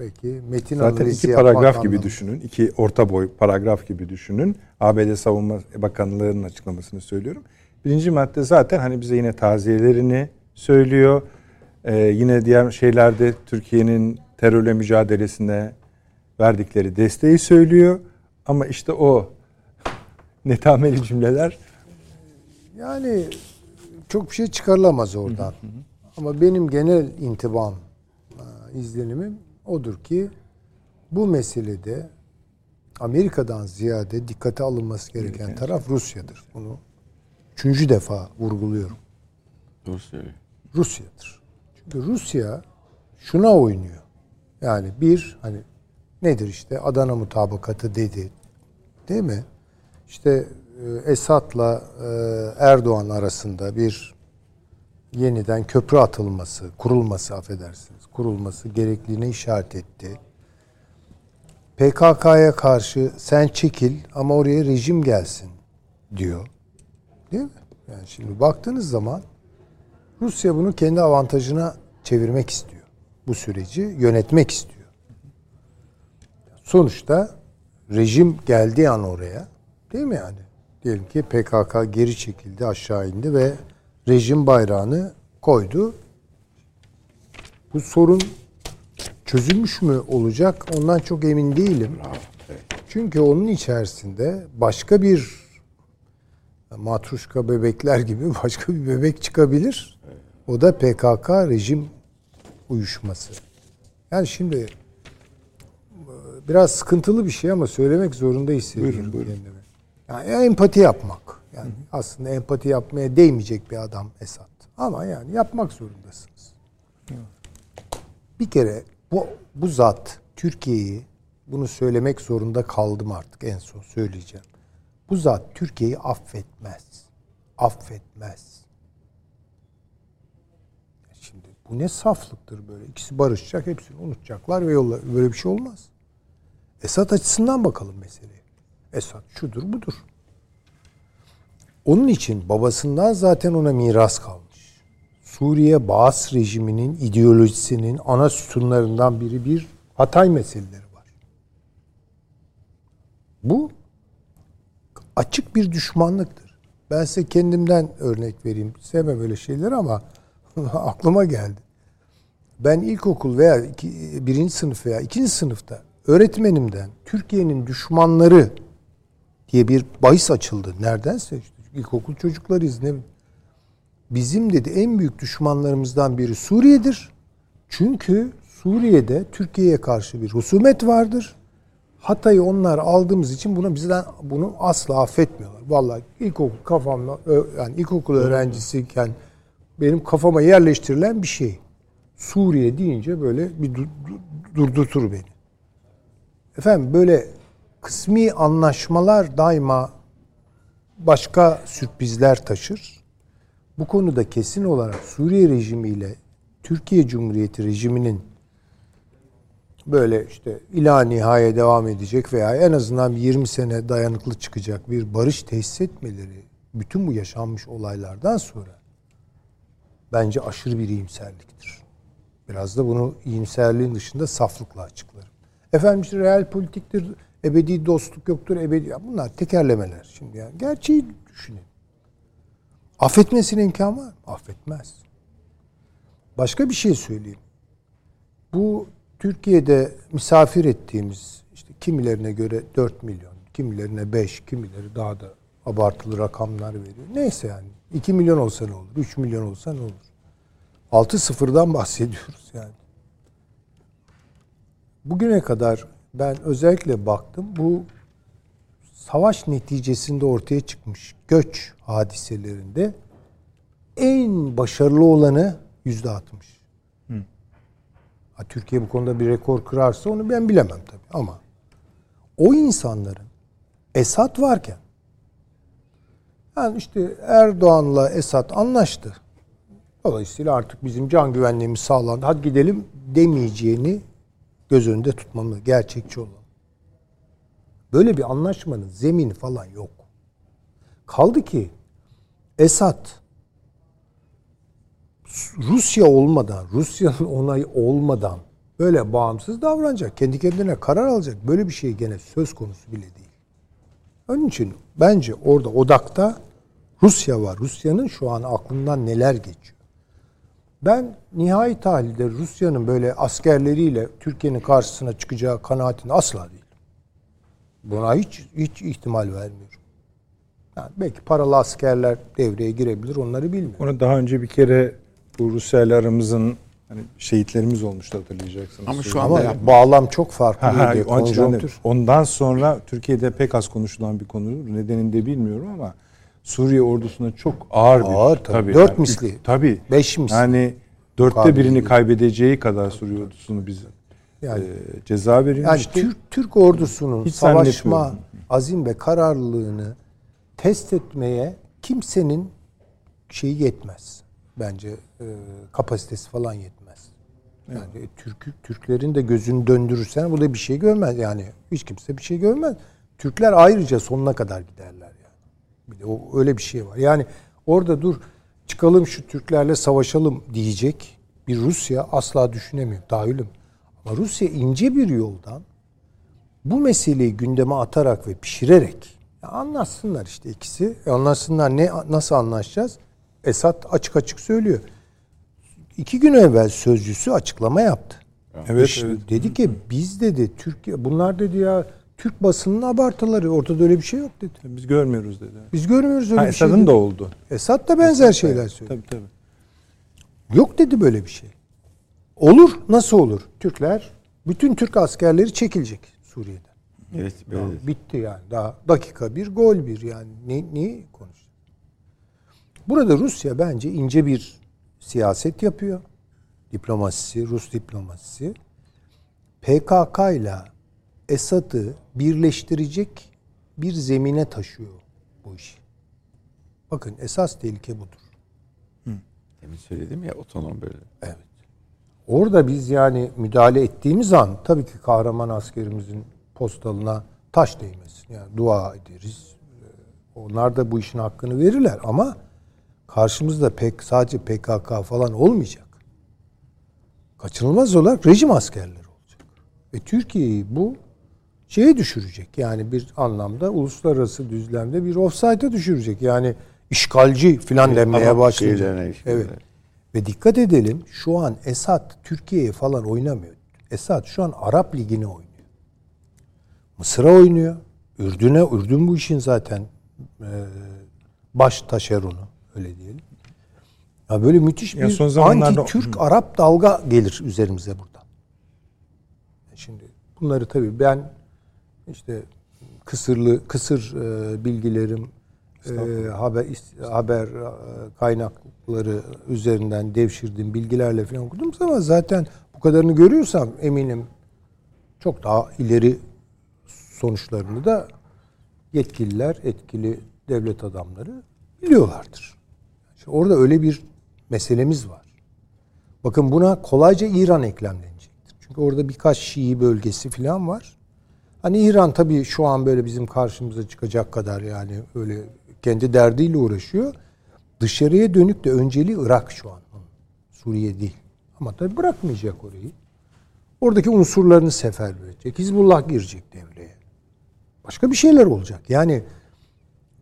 belki metin Zaten iki paragraf gibi anlamında. düşünün. iki orta boy paragraf gibi düşünün. ABD Savunma Bakanlığı'nın açıklamasını söylüyorum. Birinci madde zaten hani bize yine taziyelerini söylüyor. Ee, yine diğer şeylerde Türkiye'nin terörle mücadelesine verdikleri desteği söylüyor. Ama işte o netameli cümleler Yani çok bir şey çıkarılamaz oradan. Ama benim genel intibam, e, izlenimim odur ki bu meselede Amerika'dan ziyade dikkate alınması gereken taraf Rusya'dır. Bunu üçüncü defa vurguluyorum. Söylüyor. Rusya'dır. Çünkü Rusya şuna oynuyor. Yani bir hani nedir işte Adana mutabakatı dedi. Değil mi? İşte e, Esad'la e, Erdoğan arasında bir yeniden köprü atılması, kurulması affedersiniz, kurulması gerekliliğine işaret etti. PKK'ya karşı sen çekil ama oraya rejim gelsin diyor. Değil mi? Yani şimdi baktığınız zaman Rusya bunu kendi avantajına çevirmek istiyor. Bu süreci yönetmek istiyor. Sonuçta rejim geldiği an oraya değil mi yani? Diyelim ki PKK geri çekildi, aşağı indi ve rejim bayrağını koydu. Bu sorun çözülmüş mü olacak? Ondan çok emin değilim. Çünkü onun içerisinde başka bir matruşka bebekler gibi başka bir bebek çıkabilir. O da PKK rejim uyuşması. Yani şimdi e, biraz sıkıntılı bir şey ama söylemek zorunda hissediyorum Buyurun, buyurun. kendimi. Yani ya empati yapmak. Yani aslında empati yapmaya değmeyecek bir adam Esad. Ama yani yapmak zorundasınız. Bir kere bu bu zat Türkiye'yi bunu söylemek zorunda kaldım artık en son söyleyeceğim. Bu zat Türkiye'yi affetmez. Affetmez. Şimdi bu ne saflıktır böyle. İkisi barışacak, hepsini unutacaklar ve yolla böyle bir şey olmaz. Esad açısından bakalım meseleye. Esad şudur budur. Onun için babasından zaten ona miras kalmış. Suriye Baas rejiminin ideolojisinin ana sütunlarından biri bir Hatay meseleleri var. Bu açık bir düşmanlıktır. Ben size kendimden örnek vereyim. Sevmem böyle şeyler ama aklıma geldi. Ben ilkokul veya iki, birinci sınıf veya ikinci sınıfta öğretmenimden Türkiye'nin düşmanları diye bir bahis açıldı. Neredense işte ilkokul çocuklarıyız. Ne Bizim dedi en büyük düşmanlarımızdan biri Suriye'dir. Çünkü Suriye'de Türkiye'ye karşı bir husumet vardır. Hatay'ı onlar aldığımız için bunu bizden bunu asla affetmiyorlar. Vallahi ilkokul kafamla yani ilkokul öğrencisiyken benim kafama yerleştirilen bir şey. Suriye deyince böyle bir du- du- durdurtur beni. Efendim böyle kısmi anlaşmalar daima başka sürprizler taşır. Bu konuda kesin olarak Suriye rejimiyle Türkiye Cumhuriyeti rejiminin böyle işte ila nihaya devam edecek veya en azından bir 20 sene dayanıklı çıkacak bir barış tesis etmeleri bütün bu yaşanmış olaylardan sonra bence aşırı bir iyimserliktir. Biraz da bunu iyimserliğin dışında saflıkla açıklarım. Efendim işte real politiktir, ebedi dostluk yoktur, ebedi... Bunlar tekerlemeler şimdi yani. Gerçeği düşünün. Affetmesine imkan var mı? Affetmez. Başka bir şey söyleyeyim. Bu Türkiye'de misafir ettiğimiz işte kimilerine göre 4 milyon, kimilerine 5, kimileri daha da abartılı rakamlar veriyor. Neyse yani. 2 milyon olsa ne olur? 3 milyon olsa ne olur? 6 sıfırdan bahsediyoruz yani. Bugüne kadar ben özellikle baktım bu savaş neticesinde ortaya çıkmış göç hadiselerinde en başarılı olanı yüzde altmış. Ha, Türkiye bu konuda bir rekor kırarsa onu ben bilemem tabii ama o insanların Esad varken yani işte Erdoğan'la Esad anlaştı. Dolayısıyla artık bizim can güvenliğimiz sağlandı. Hadi gidelim demeyeceğini göz önünde tutmamız gerçekçi olalım. Böyle bir anlaşmanın zemini falan yok. Kaldı ki Esad Rusya olmadan, Rusya'nın onayı olmadan böyle bağımsız davranacak. Kendi kendine karar alacak. Böyle bir şey gene söz konusu bile değil. Onun için bence orada odakta Rusya var. Rusya'nın şu an aklından neler geçiyor. Ben nihai tahlilde Rusya'nın böyle askerleriyle Türkiye'nin karşısına çıkacağı kanaatinde asla değil. Buna hiç hiç ihtimal vermiyorum. Yani belki paralı askerler devreye girebilir onları bilmiyorum. Onu daha önce bir kere bu Rusya ile aramızın hani şehitlerimiz olmuştu hatırlayacaksınız. Ama şu Ama anda yapma. bağlam çok farklı. Ha, ha, ondan sonra Türkiye'de pek az konuşulan bir konu. Nedenini de bilmiyorum ama Suriye ordusuna çok ağır bir. Ağır tabii. Dört yani, misli. ük- Tabii. Beş misli. Yani dörtte birini kaybedeceği kadar Suriye ordusunu biz Yani- e, ceza Yani verilmişti. Türk, Türk ordusunun Hiç savaşma azim ve kararlılığını test etmeye kimsenin şeyi yetmez. Bence e, kapasitesi falan yetmez. Yani Türk Türklerin de gözünü döndürürsen bu da bir şey görmez yani. Hiç kimse bir şey görmez. Türkler ayrıca sonuna kadar giderler de o öyle bir şey var. Yani orada dur çıkalım şu Türklerle savaşalım diyecek bir Rusya asla düşünemiyor. Dahilüm. Ama Rusya ince bir yoldan bu meseleyi gündeme atarak ve pişirerek ya anlatsınlar işte ikisi. E anlatsınlar ne nasıl anlaşacağız? Esad açık açık söylüyor. İki gün evvel sözcüsü açıklama yaptı. Evet, evet. Dedi ki biz dedi Türkiye bunlar dedi ya Türk basının abartıları ortada öyle bir şey yok dedi. Biz görmüyoruz dedi. Biz görmüyoruz öyle Ha, bir şey. Esad'ın da oldu. Esad da benzer şeyler söylüyor. Tabii tabii. Yok dedi böyle bir şey. Olur. Nasıl olur? Türkler, bütün Türk askerleri çekilecek Suriye'den. Evet böyle. Bitti yani. Daha dakika bir, gol bir yani. Ne, neyi konuşuyor? Burada Rusya bence ince bir siyaset yapıyor. Diplomasisi, Rus diplomasisi. PKK ile Esad'ı birleştirecek bir zemine taşıyor bu iş. Bakın esas tehlike budur. Demin söyledim ya otonom böyle. Evet. Orada biz yani müdahale ettiğimiz an tabii ki kahraman askerimizin postalına taş değmesin. Yani dua ederiz. Ee, Onlar da bu işin hakkını verirler ama karşımızda pek sadece PKK falan olmayacak. Kaçınılmaz olarak rejim askerleri olacak. Ve Türkiye'yi bu şeye düşürecek. Yani bir anlamda uluslararası düzlemde bir offside'a düşürecek. Yani işgalci filan denmeye Arap başlayacak. Evet. işgalere. Ve dikkat edelim şu an Esad Türkiye'ye falan oynamıyor. Esad şu an Arap Ligi'ne oynuyor. Mısır'a oynuyor. Ürdün'e, Ürdün bu işin zaten e, baş taşeronu öyle diyelim. Ya böyle müthiş Ya bir son zamanlarda- anti-Türk Arap dalga gelir üzerimize buradan. Şimdi bunları tabii ben işte kısırlı kısır e, bilgilerim e, haber haber e, kaynakları üzerinden devşirdiğim bilgilerle falan okudum ama zaten bu kadarını görüyorsam eminim çok daha ileri sonuçlarını da yetkililer, etkili devlet adamları biliyorlardır. Şimdi orada öyle bir meselemiz var. Bakın buna kolayca İran eklemlenecektir. Çünkü orada birkaç Şii bölgesi falan var. Hani İran tabii şu an böyle bizim karşımıza çıkacak kadar yani öyle kendi derdiyle uğraşıyor. Dışarıya dönük de önceliği Irak şu an. Suriye değil. Ama tabii bırakmayacak orayı. Oradaki unsurlarını seferber edecek. Hizbullah girecek devreye. Başka bir şeyler olacak. Yani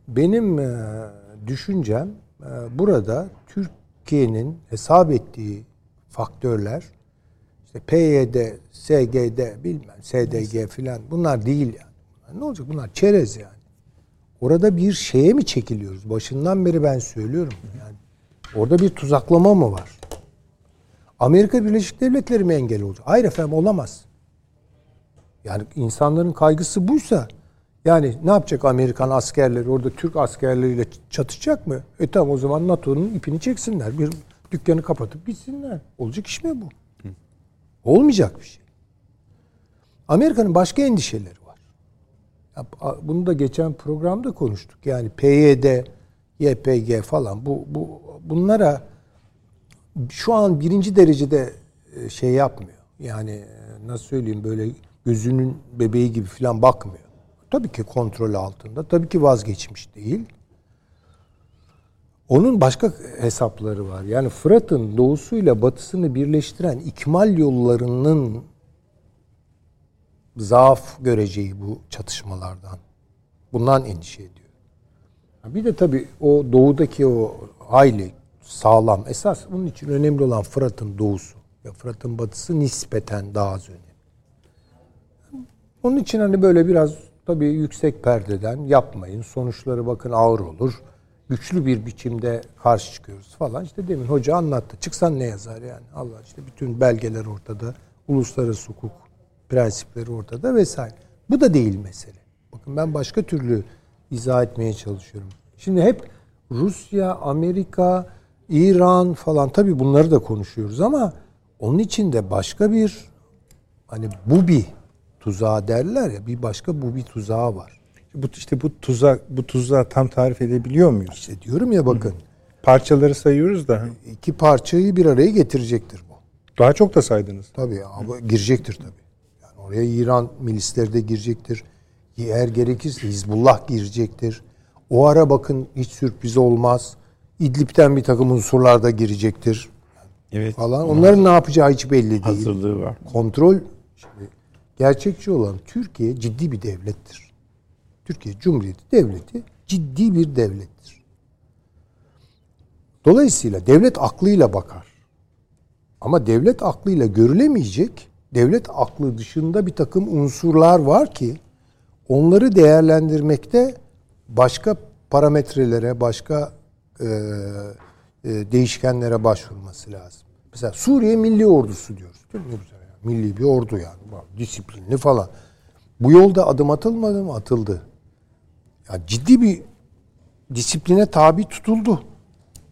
benim e, düşüncem e, burada Türkiye'nin hesap ettiği faktörler işte PYD, SGD bilmem SDG filan bunlar değil yani. Ne olacak bunlar çerez yani. Orada bir şeye mi çekiliyoruz? Başından beri ben söylüyorum yani. Orada bir tuzaklama mı var? Amerika Birleşik Devletleri mi engel olacak? Hayır efendim olamaz. Yani insanların kaygısı buysa yani ne yapacak Amerikan askerleri orada Türk askerleriyle çatışacak mı? E tamam o zaman NATO'nun ipini çeksinler. Bir dükkanı kapatıp gitsinler. Olacak iş mi bu? Olmayacak bir şey. Amerika'nın başka endişeleri var. Bunu da geçen programda konuştuk. Yani PYD, YPG falan bu, bu bunlara şu an birinci derecede e, şey yapmıyor. Yani e, nasıl söyleyeyim böyle gözünün bebeği gibi falan bakmıyor. Tabii ki kontrol altında. Tabii ki vazgeçmiş değil. Onun başka hesapları var. Yani Fırat'ın doğusuyla batısını birleştiren ikmal yollarının zaaf göreceği bu çatışmalardan. Bundan endişe ediyor. Bir de tabii o doğudaki o hayli sağlam. Esas bunun için önemli olan Fırat'ın doğusu. Ya Fırat'ın batısı nispeten daha az önemli. Onun için hani böyle biraz tabii yüksek perdeden yapmayın. Sonuçları bakın ağır olur. Güçlü bir biçimde karşı çıkıyoruz falan. İşte demin hoca anlattı. Çıksan ne yazar yani? Allah işte bütün belgeler ortada. Uluslararası hukuk prensipleri ortada vesaire. Bu da değil mesele. Bakın ben başka türlü izah etmeye çalışıyorum. Şimdi hep Rusya, Amerika, İran falan tabii bunları da konuşuyoruz ama onun içinde başka bir hani bu bir tuzağı derler ya bir başka bu bir tuzağı var. Bu işte bu tuzak bu tuzağı tam tarif edebiliyor muyuz? İşte diyorum ya bakın Parçaları sayıyoruz da iki parçayı bir araya getirecektir bu. daha çok da saydınız. Tabii ama girecektir tabii. Yani oraya İran milisleri de girecektir. Eğer gerekirse Hizbullah girecektir. O ara bakın hiç sürpriz olmaz. İdlib'den bir takım unsurlar da girecektir Evet. falan. Onların ne yapacağı hiç belli değil. Hazırlığı var. Kontrol şimdi gerçekçi olan Türkiye ciddi bir devlettir. Türkiye Cumhuriyeti devleti ciddi bir devlettir. Dolayısıyla devlet aklıyla bakar. Ama devlet aklıyla görülemeyecek, devlet aklı dışında bir takım unsurlar var ki onları değerlendirmekte başka parametrelere, başka e, e, değişkenlere başvurması lazım. Mesela Suriye Milli Ordusu diyoruz. Değil mi? Milli bir ordu yani. Disiplinli falan. Bu yolda adım atılmadı mı? Atıldı. Ya ciddi bir disipline tabi tutuldu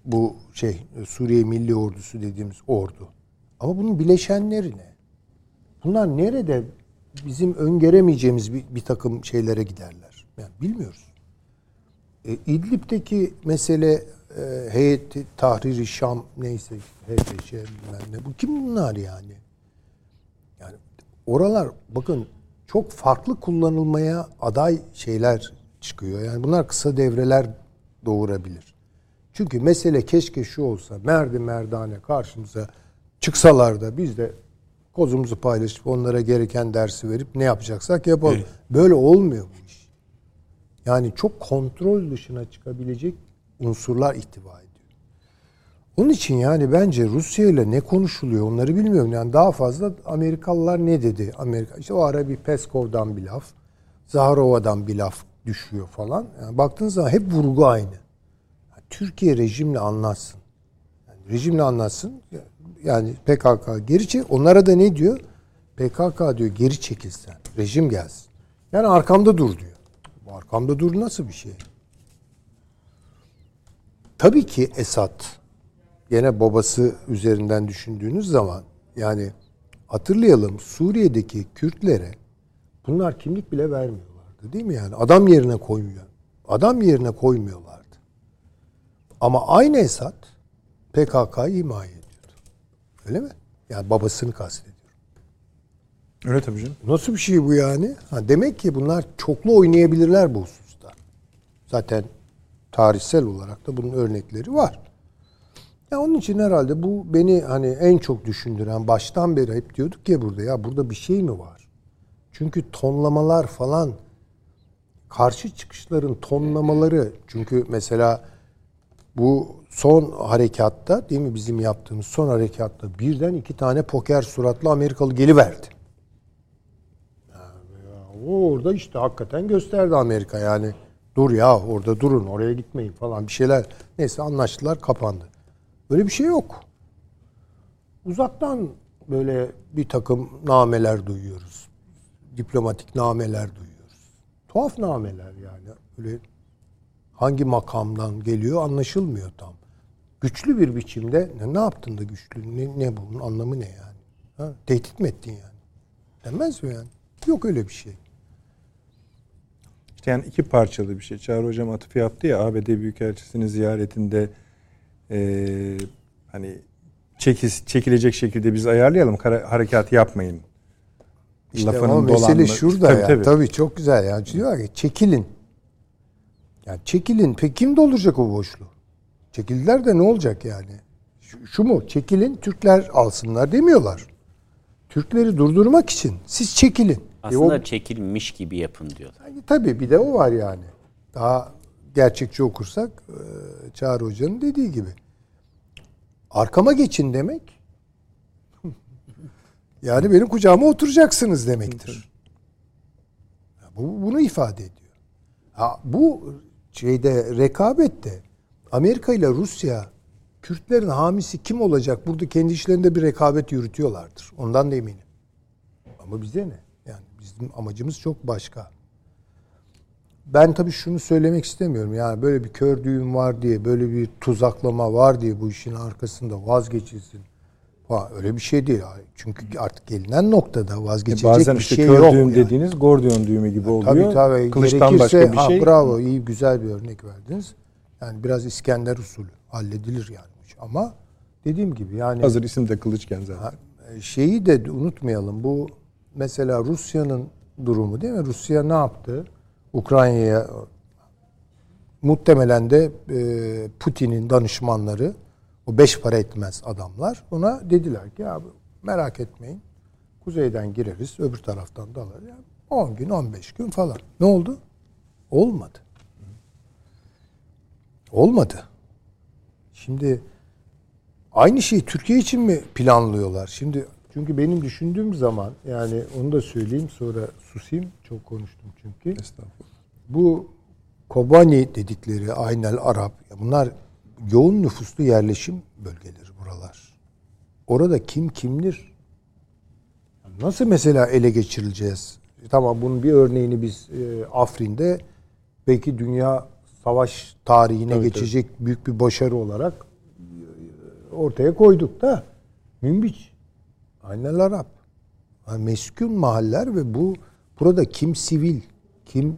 bu şey Suriye Milli Ordusu dediğimiz ordu. Ama bunun bileşenleri ne? Bunlar nerede bizim öngöremeyeceğimiz bir, bir takım şeylere giderler. Yani bilmiyoruz. E, İdlib'deki mesele e, heyeti Tahrir-i Şam neyse HTŞ bilmem ne. Bu kim bunlar yani? Yani oralar bakın çok farklı kullanılmaya aday şeyler çıkıyor. Yani bunlar kısa devreler doğurabilir. Çünkü mesele keşke şu olsa merdi merdane karşımıza çıksalar da biz de kozumuzu paylaşıp onlara gereken dersi verip ne yapacaksak yapalım. Böyle olmuyor bu iş. Yani çok kontrol dışına çıkabilecek unsurlar ihtiva ediyor. Onun için yani bence Rusya ile ne konuşuluyor onları bilmiyorum. Yani daha fazla Amerikalılar ne dedi? Amerika işte o ara bir Peskov'dan bir laf, Zaharova'dan bir laf düşüyor falan. Yani baktığınız zaman hep vurgu aynı. Yani Türkiye rejimle anlatsın. Yani rejimle anlatsın. Yani PKK geri çek. Onlara da ne diyor? PKK diyor geri çekilsen. Rejim gelsin. Yani arkamda dur diyor. Arkamda dur nasıl bir şey? Tabii ki Esad gene babası üzerinden düşündüğünüz zaman yani hatırlayalım Suriye'deki Kürtlere bunlar kimlik bile vermiyorlardı değil mi yani? Adam yerine koymuyor. Adam yerine koymuyorlardı. Ama aynı Esad PKK'yı himaye ediyordu. Öyle mi? Yani babasını kastediyor. Öyle tabii canım. Nasıl bir şey bu yani? Ha, demek ki bunlar çoklu oynayabilirler bu hususta. Zaten tarihsel olarak da bunun örnekleri var. Ya onun için herhalde bu beni hani en çok düşündüren baştan beri hep diyorduk ya burada ya burada bir şey mi var? Çünkü tonlamalar falan karşı çıkışların tonlamaları çünkü mesela bu son harekatta değil mi bizim yaptığımız son harekatta birden iki tane poker suratlı Amerikalı geliverdi. O orada işte hakikaten gösterdi Amerika yani. Dur ya orada durun oraya gitmeyin falan bir şeyler. Neyse anlaştılar kapandı. Böyle bir şey yok. Uzaktan böyle bir takım nameler duyuyoruz. Diplomatik nameler duyuyoruz. Tuhaf nameler yani. Böyle hangi makamdan geliyor anlaşılmıyor tam. Güçlü bir biçimde ne, ne yaptın da güçlü? Ne, ne bunun anlamı ne yani? Ha? Tehdit mi ettin yani? Denmez mi yani? Yok öyle bir şey. İşte yani iki parçalı bir şey. Çağrı Hocam atıf yaptı ya ABD Büyükelçisi'nin ziyaretinde eee hani çekis, çekilecek şekilde biz ayarlayalım harekat yapmayın. İşte Lafının o mesele dolanma- şurada Tabii, ya. tabii. Tabii. çok güzel yani. Diyor ki çekilin. Yani çekilin. Peki kim dolduracak o boşluğu? Çekildiler de ne olacak yani? Şu, şu mu? Çekilin Türkler alsınlar demiyorlar. Türkleri durdurmak için siz çekilin. E Aslında o- çekilmiş gibi yapın diyorlar. Yani tabii bir de o var yani. Daha gerçekçi okursak e, Çağrı Hoca'nın dediği gibi. Arkama geçin demek. Yani benim kucağıma oturacaksınız demektir. Bu bunu ifade ediyor. Ha, bu şeyde rekabette Amerika ile Rusya Kürtlerin hamisi kim olacak? Burada kendi işlerinde bir rekabet yürütüyorlardır. Ondan da eminim. Ama bize ne? Yani bizim amacımız çok başka. Ben tabii şunu söylemek istemiyorum. Yani böyle bir kör düğün var diye, böyle bir tuzaklama var diye bu işin arkasında vazgeçilsin. Falan. Öyle bir şey değil. Çünkü artık gelinen noktada E vazgeçilecek bazen bir işte şey kör yok. düğüm yani. dediğiniz Gordiyon düğümü gibi oluyor. Tabii tabii. Kılıçtan Gerekirse, başka bir ha, şey. bravo iyi güzel bir örnek verdiniz. Yani biraz İskender usulü halledilir yani. Ama dediğim gibi yani Hazır isim de Kılıçken zaten. Ha, e, şeyi de unutmayalım. Bu mesela Rusya'nın durumu değil mi? Rusya ne yaptı? Ukrayna'ya muhtemelen de e, Putin'in danışmanları o beş para etmez adamlar ona dediler ki abi merak etmeyin. Kuzeyden gireriz, öbür taraftan da alırız. Yani 10 gün, 15 gün falan. Ne oldu? Olmadı. Olmadı. Şimdi Aynı şeyi Türkiye için mi planlıyorlar? Şimdi çünkü benim düşündüğüm zaman yani onu da söyleyeyim sonra susayım. Çok konuştum çünkü. Estağfurullah. Bu Kobani dedikleri Aynel Arap bunlar yoğun nüfuslu yerleşim bölgeleri buralar. Orada kim kimdir? Nasıl mesela ele geçirileceğiz? Tamam bunun bir örneğini biz e, Afrin'de belki dünya savaş tarihine Tabii, geçecek büyük bir başarı olarak e, ortaya koyduk da Münbiç, Aynel Arap. Yani meskun mahaller ve bu burada kim sivil, kim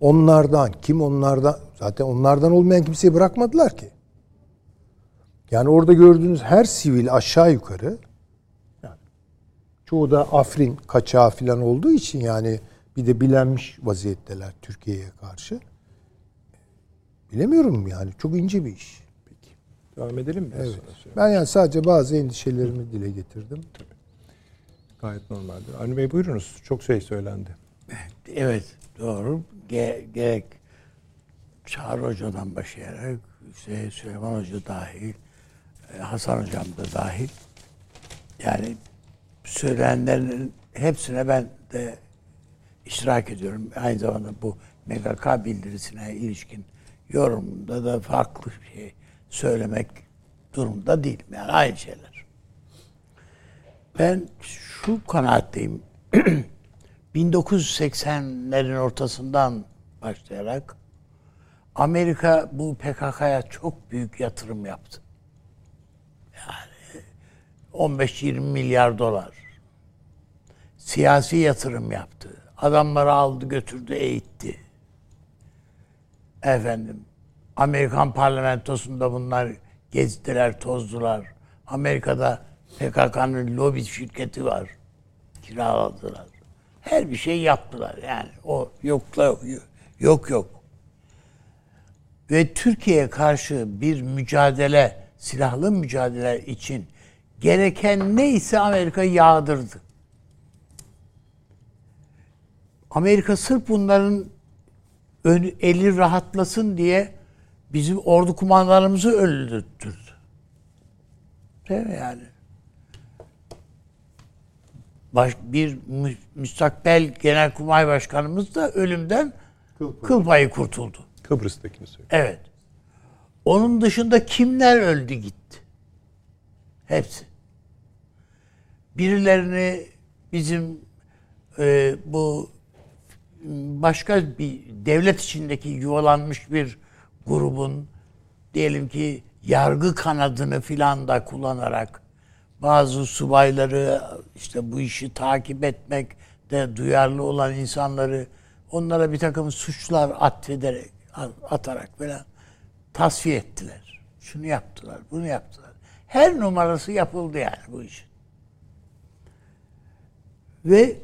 onlardan, kim onlardan zaten onlardan olmayan kimseyi bırakmadılar ki. Yani orada gördüğünüz her sivil aşağı yukarı yani çoğu da Afrin kaçağı falan olduğu için yani bir de bilenmiş vaziyetteler Türkiye'ye karşı. Bilemiyorum yani çok ince bir iş. Devam edelim mi? Evet. Ben yani sadece bazı endişelerimi dile getirdim. Gayet normaldir. Avni Bey buyurunuz. Çok şey söylendi. Evet doğru. Ge- gerek Çağrı Hoca'dan başlayarak işte Süleyman Hoca dahil, Hasan Hocam da dahil. Yani söylenenlerin hepsine ben de iştirak ediyorum. Aynı zamanda bu MGK bildirisine ilişkin yorumda da farklı bir şey söylemek durumda değilim. Yani aynı şeyler. Ben şu kanaatteyim. 1980'lerin ortasından başlayarak Amerika bu PKK'ya çok büyük yatırım yaptı. Yani 15-20 milyar dolar. Siyasi yatırım yaptı. Adamları aldı götürdü eğitti. Efendim Amerikan parlamentosunda bunlar gezdiler, tozdular. Amerika'da PKK'nın lobi şirketi var. Kiraladılar. Her bir şey yaptılar yani. O yokla yok. Yok yok. Ve Türkiye'ye karşı bir mücadele, silahlı mücadele için gereken neyse Amerika yağdırdı. Amerika sırf bunların ön, eli rahatlasın diye bizim ordu kumandanımızı öldürttürdü. Değil mi yani? Baş, bir mü- müstakbel genelkurmay başkanımız da ölümden kıl payı kurtuldu. Kıbrıs'takini söyle. Evet. Onun dışında kimler öldü gitti? Hepsi. Birilerini bizim e, bu başka bir devlet içindeki yuvalanmış bir grubun diyelim ki yargı kanadını filan da kullanarak bazı subayları işte bu işi takip etmek de duyarlı olan insanları onlara bir takım suçlar atfederek atarak falan tasfiye ettiler. Şunu yaptılar, bunu yaptılar. Her numarası yapıldı yani bu işin. Ve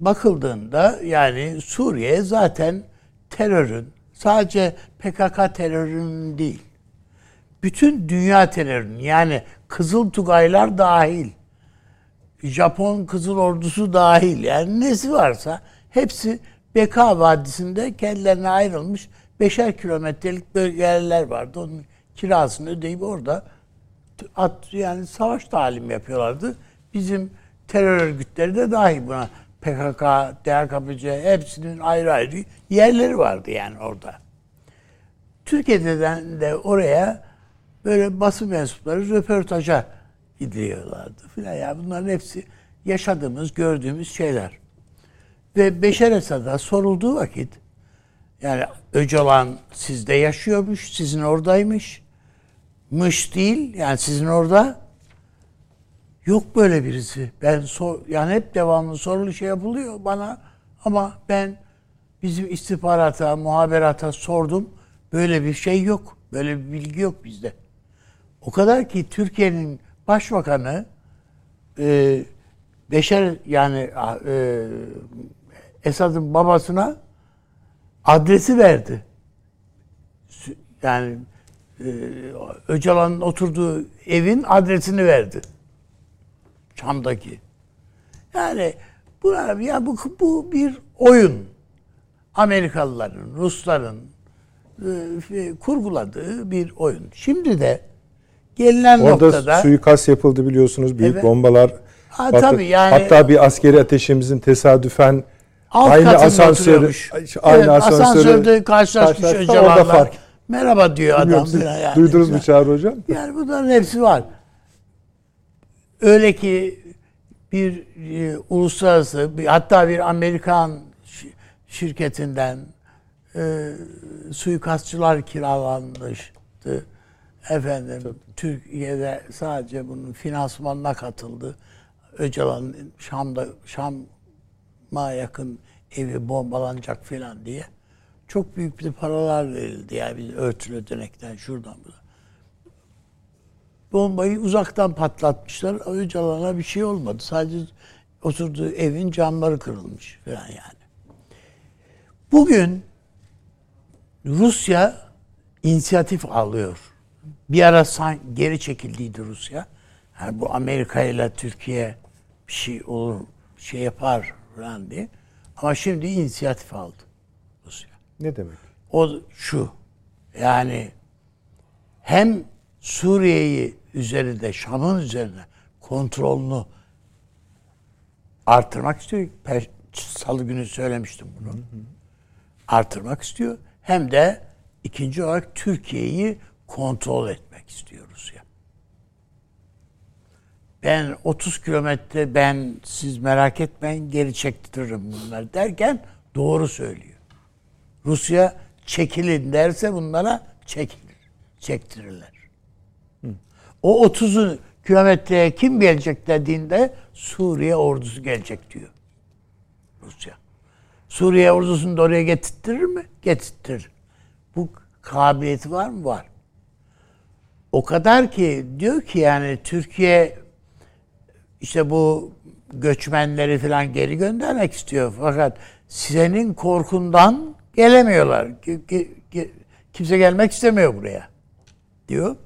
bakıldığında yani Suriye zaten terörün sadece PKK terörünün değil. Bütün dünya terörünün yani Kızıl Tugaylar dahil. Japon Kızıl Ordusu dahil yani nesi varsa hepsi Beka Vadisi'nde kendilerine ayrılmış beşer kilometrelik bölgeler vardı. Onun kirasını ödeyip orada at yani savaş talim yapıyorlardı. Bizim terör örgütleri de dahil buna. PKK, DHKPC hepsinin ayrı ayrı yerleri vardı yani orada. Türkiye'den de oraya böyle basın mensupları röportaja gidiyorlardı filan. Yani bunların hepsi yaşadığımız, gördüğümüz şeyler. Ve Beşer Esad'a sorulduğu vakit yani Öcalan sizde yaşıyormuş, sizin oradaymış. Mış değil, yani sizin orada. Yok böyle birisi. Ben sor, yani hep devamlı sorulu şey yapılıyor bana ama ben bizim istihbarata, muhaberata sordum. Böyle bir şey yok. Böyle bir bilgi yok bizde. O kadar ki Türkiye'nin başbakanı e, Beşer yani e, Esad'ın babasına adresi verdi. Yani e, Öcalan'ın oturduğu evin adresini verdi. Çam'daki. Yani bu ya bu bu bir oyun. Amerikalıların, Rusların e, kurguladığı bir oyun. Şimdi de gelinen Orada noktada suikast yapıldı biliyorsunuz. Büyük Evet. bombalar. Ha, Hatta- tabii yani- Hatta bir askeri ateşimizin tesadüfen alt aynı asansörü aynı Evet, asansörü asansörde karşılaşmış fark. merhaba diyor Bilmiyorum adam. siz yani. duydunuz mu Çağrı Hocam? Yani bunların hepsi var. Öyle ki bir e, uluslararası bir, hatta bir Amerikan şi- şirketinden e, suikastçılar kiralanmıştı. Efendim Türkiye'de sadece bunun finansmanına katıldı. Öcalan'ın Şam'da Şam'a yakın evi bombalanacak filan diye. Çok büyük bir paralar verildi yani biz örtülü ödenekten şuradan buradan bombayı uzaktan patlatmışlar. Öcalan'a bir şey olmadı. Sadece oturduğu evin camları kırılmış falan yani. Bugün Rusya inisiyatif alıyor. Bir ara geri çekildiydi Rusya. Yani bu Amerika ile Türkiye bir şey olur, bir şey yapar falan diye. Ama şimdi inisiyatif aldı Rusya. Ne demek? O şu. Yani hem Suriye'yi üzerinde, Şam'ın üzerine kontrolünü artırmak istiyor. Per- Salı günü söylemiştim bunu. Artırmak istiyor. Hem de ikinci olarak Türkiye'yi kontrol etmek istiyor Rusya. Ben 30 kilometre ben siz merak etmeyin geri çektiririm bunları derken doğru söylüyor. Rusya çekilin derse bunlara çekilir. Çektirirler. O 30 kilometreye kim gelecek dediğinde Suriye ordusu gelecek diyor. Rusya. Suriye ordusunu da oraya getirtirir mi? Getirtirir. Bu kabiliyeti var mı? Var. O kadar ki diyor ki yani Türkiye işte bu göçmenleri falan geri göndermek istiyor. Fakat senin korkundan gelemiyorlar. Ki- ki- ki- Kimse gelmek istemiyor buraya diyor.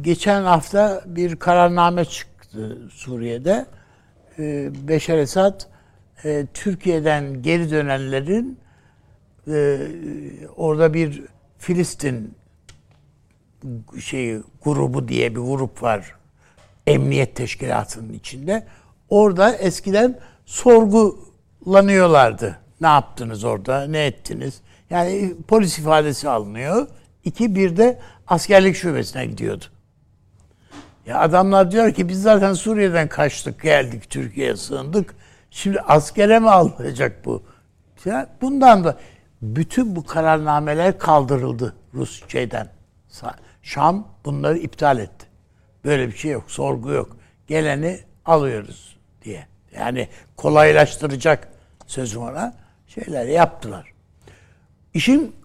Geçen hafta bir kararname çıktı Suriye'de. Ee, Beşar Esad e, Türkiye'den geri dönenlerin e, orada bir Filistin şeyi grubu diye bir grup var. Emniyet teşkilatının içinde. Orada eskiden sorgulanıyorlardı. Ne yaptınız orada? Ne ettiniz? Yani polis ifadesi alınıyor. İki bir de askerlik şubesine gidiyordu. Ya adamlar diyor ki biz zaten Suriye'den kaçtık geldik Türkiye'ye sığındık. Şimdi askere mi alınacak bu? Ya bundan da bütün bu kararnameler kaldırıldı Rus şeyden. Şam bunları iptal etti. Böyle bir şey yok, sorgu yok. Geleni alıyoruz diye. Yani kolaylaştıracak sözüm ona şeyler yaptılar. İşin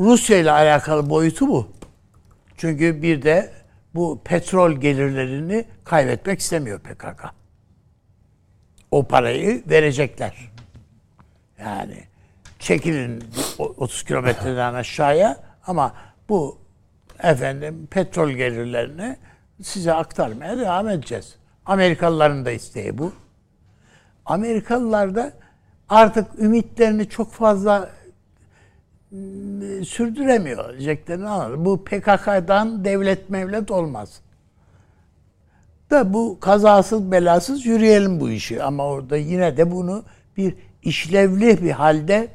Rusya ile alakalı boyutu bu. Çünkü bir de bu petrol gelirlerini kaybetmek istemiyor PKK. O parayı verecekler. Yani çekilin o- 30 kilometreden aşağıya ama bu efendim petrol gelirlerini size aktarmaya devam edeceğiz. Amerikalıların da isteği bu. Amerikalılar da artık ümitlerini çok fazla sürdüremiyor diyeceklerini anladım. Bu PKK'dan devlet mevlet olmaz. Da bu kazasız belasız yürüyelim bu işi. Ama orada yine de bunu bir işlevli bir halde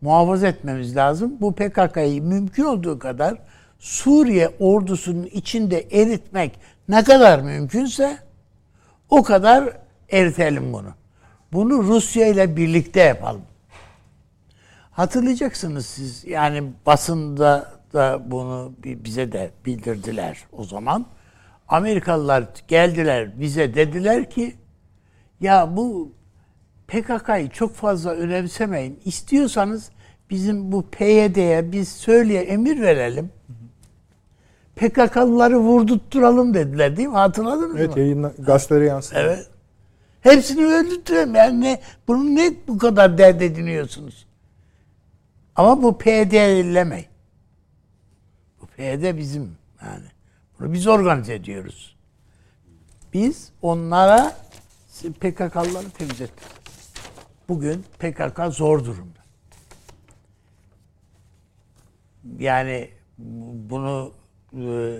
muhafaza etmemiz lazım. Bu PKK'yı mümkün olduğu kadar Suriye ordusunun içinde eritmek ne kadar mümkünse o kadar eritelim bunu. Bunu Rusya ile birlikte yapalım. Hatırlayacaksınız siz yani basında da bunu bi- bize de bildirdiler o zaman. Amerikalılar geldiler bize dediler ki ya bu PKK'yı çok fazla önemsemeyin. İstiyorsanız bizim bu PYD'ye biz söyleye emir verelim. PKK'lıları vurdurtturalım dediler değil mi? Hatırladınız mı? Evet yayınla, gazetelere yansıdı. Evet. Hepsini öldürtürüm. Yani ne, bunu ne bu kadar dert ediniyorsunuz? Ama bu PYD'lemeyin. Bu PYD bizim yani. Bunu biz organize ediyoruz. Biz onlara PKK'lıları temizlettik. Bugün PKK zor durumda. Yani bunu e,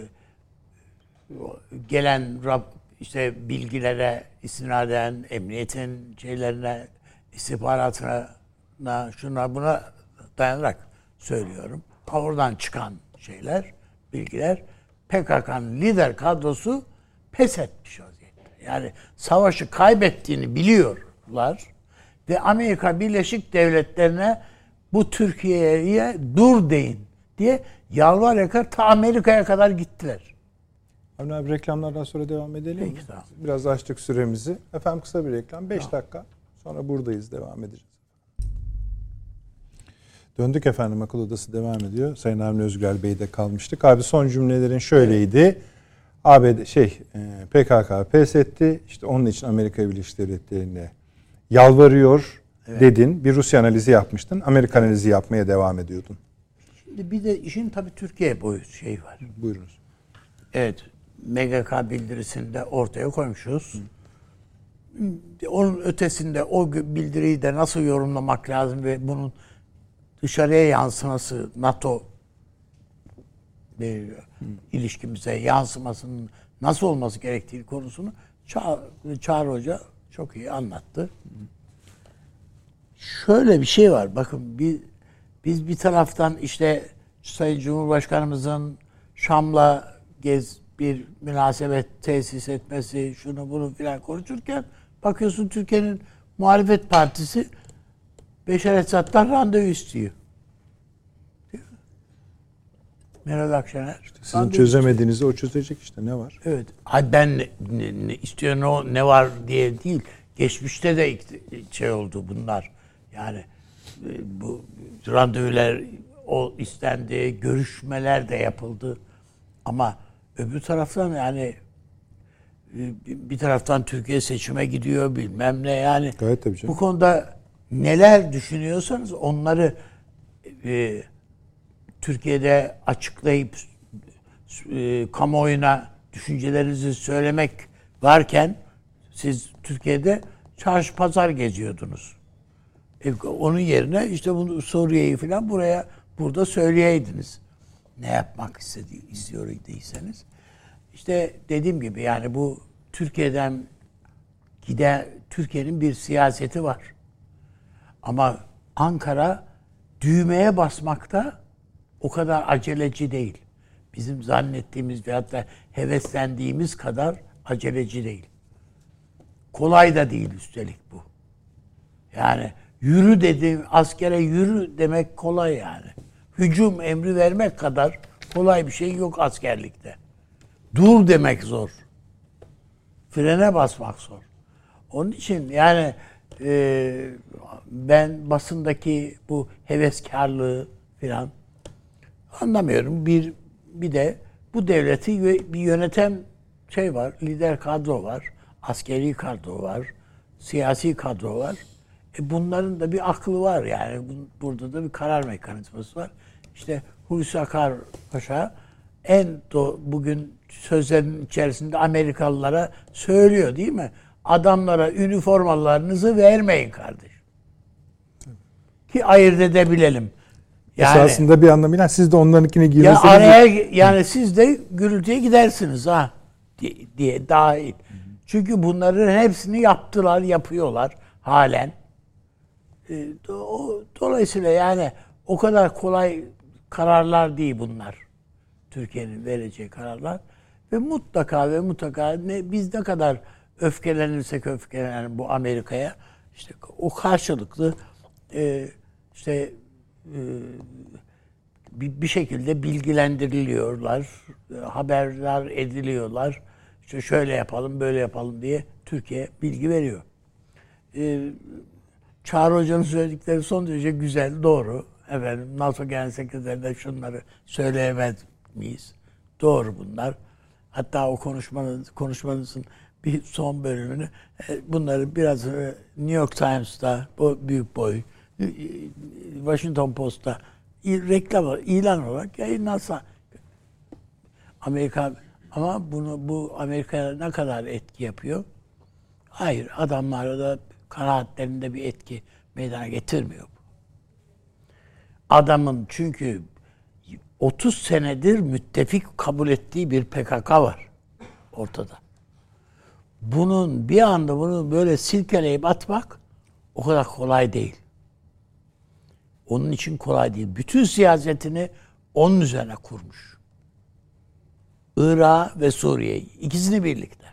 gelen rap, işte bilgilere istinaden emniyetin şeylerine istihbaratına na- şuna buna dayanarak söylüyorum. Oradan çıkan şeyler, bilgiler PKK'nın lider kadrosu pes etmiş vaziyette. Yani savaşı kaybettiğini biliyorlar ve Amerika Birleşik Devletleri'ne bu Türkiye'ye dur deyin diye yalvar yakar ta Amerika'ya kadar gittiler. Avni abi reklamlardan sonra devam edelim mi? Peki, tamam. Biraz açtık süremizi. Efendim kısa bir reklam. 5 dakika. Sonra buradayız. Devam edeceğiz. Döndük efendim. Akıl Odası devam ediyor. Sayın Avni Özgür Bey'de kalmıştık. Abi son cümlelerin şöyleydi. ABD şey e, PKK pes etti. İşte onun için Amerika Birleşik Devletleri'ne yalvarıyor dedin. Bir Rusya analizi yapmıştın. Amerika analizi yapmaya devam ediyordun. Şimdi bir de işin tabii Türkiye boyutu şey var. Buyurunuz. Evet. MGK bildirisini de ortaya koymuşuz. Onun ötesinde o bildiriyi de nasıl yorumlamak lazım ve bunun dışarıya yansıması NATO bir ilişkimize yansımasının nasıl olması gerektiği konusunu Çağ, Çağrı Hoca çok iyi anlattı. Şöyle bir şey var. Bakın bir, biz bir taraftan işte Sayın Cumhurbaşkanımızın Şam'la gez bir münasebet tesis etmesi, şunu bunu filan konuşurken bakıyorsun Türkiye'nin muhalefet partisi Beşer Esad'dan randevu istiyor. Meral Akşener. Sizin randevu çözemediğinizi o çözecek işte ne var? Evet. Ay ben ne, ne, ne istiyor ne, ne var diye değil. Geçmişte de şey oldu bunlar. Yani e, bu randevular o istendi, görüşmeler de yapıldı. Ama öbür taraftan yani e, bir taraftan Türkiye seçime gidiyor bilmem ne yani. Gayet tabii canım. Bu konuda neler düşünüyorsanız onları e, Türkiye'de açıklayıp e, kamuoyuna düşüncelerinizi söylemek varken siz Türkiye'de çarşı pazar geziyordunuz. E, onun yerine işte bunu Suriye'yi falan buraya burada söyleyeydiniz. Ne yapmak istedi, istiyor idiyseniz. İşte dediğim gibi yani bu Türkiye'den giden Türkiye'nin bir siyaseti var. Ama Ankara düğmeye basmakta o kadar aceleci değil. Bizim zannettiğimiz veyahut da heveslendiğimiz kadar aceleci değil. Kolay da değil üstelik bu. Yani yürü dedim, askere yürü demek kolay yani. Hücum emri vermek kadar kolay bir şey yok askerlikte. Dur demek zor. Frene basmak zor. Onun için yani e, ben basındaki bu heveskarlığı filan anlamıyorum. Bir bir de bu devleti bir yönetem şey var, lider kadro var, askeri kadro var, siyasi kadro var. E bunların da bir aklı var yani. Bu- Burada da bir karar mekanizması var. İşte Hulusi Akar Paşa en do- bugün sözlerin içerisinde Amerikalılara söylüyor değil mi? Adamlara üniformalarınızı vermeyin kardeş. Ki ayırt edebilelim. Yani, Esasında bir anlamıyla siz de onlarınkine ya girseniz araya yani siz de gürültüye gidersiniz ha di- diye dahil. Çünkü bunların hepsini yaptılar, yapıyorlar halen. E, o- dolayısıyla yani o kadar kolay kararlar değil bunlar. Türkiye'nin vereceği kararlar ve mutlaka ve mutlaka ne biz ne kadar öfkelenirsek öfkelenelim bu Amerika'ya işte o karşılıklı e, işte e, bir, şekilde bilgilendiriliyorlar, haberdar ediliyorlar. İşte şöyle yapalım, böyle yapalım diye Türkiye bilgi veriyor. Ee, Çağrı Hoca'nın söyledikleri son derece güzel, doğru. Efendim NATO Genel Sekreterine şunları söyleyemez miyiz? Doğru bunlar. Hatta o konuşmanız, konuşmanızın bir son bölümünü e, bunları biraz e, New York Times'ta bu büyük boy Washington Post'ta reklam ilan olarak yayınlansa Amerika ama bunu bu Amerika'ya ne kadar etki yapıyor? Hayır, adamlar da kanaatlerinde bir etki meydana getirmiyor. Adamın çünkü 30 senedir müttefik kabul ettiği bir PKK var ortada. Bunun bir anda bunu böyle silkeleyip atmak o kadar kolay değil. Onun için kolay değil. Bütün siyasetini onun üzerine kurmuş. Irak ve Suriye'yi ikisini birlikte.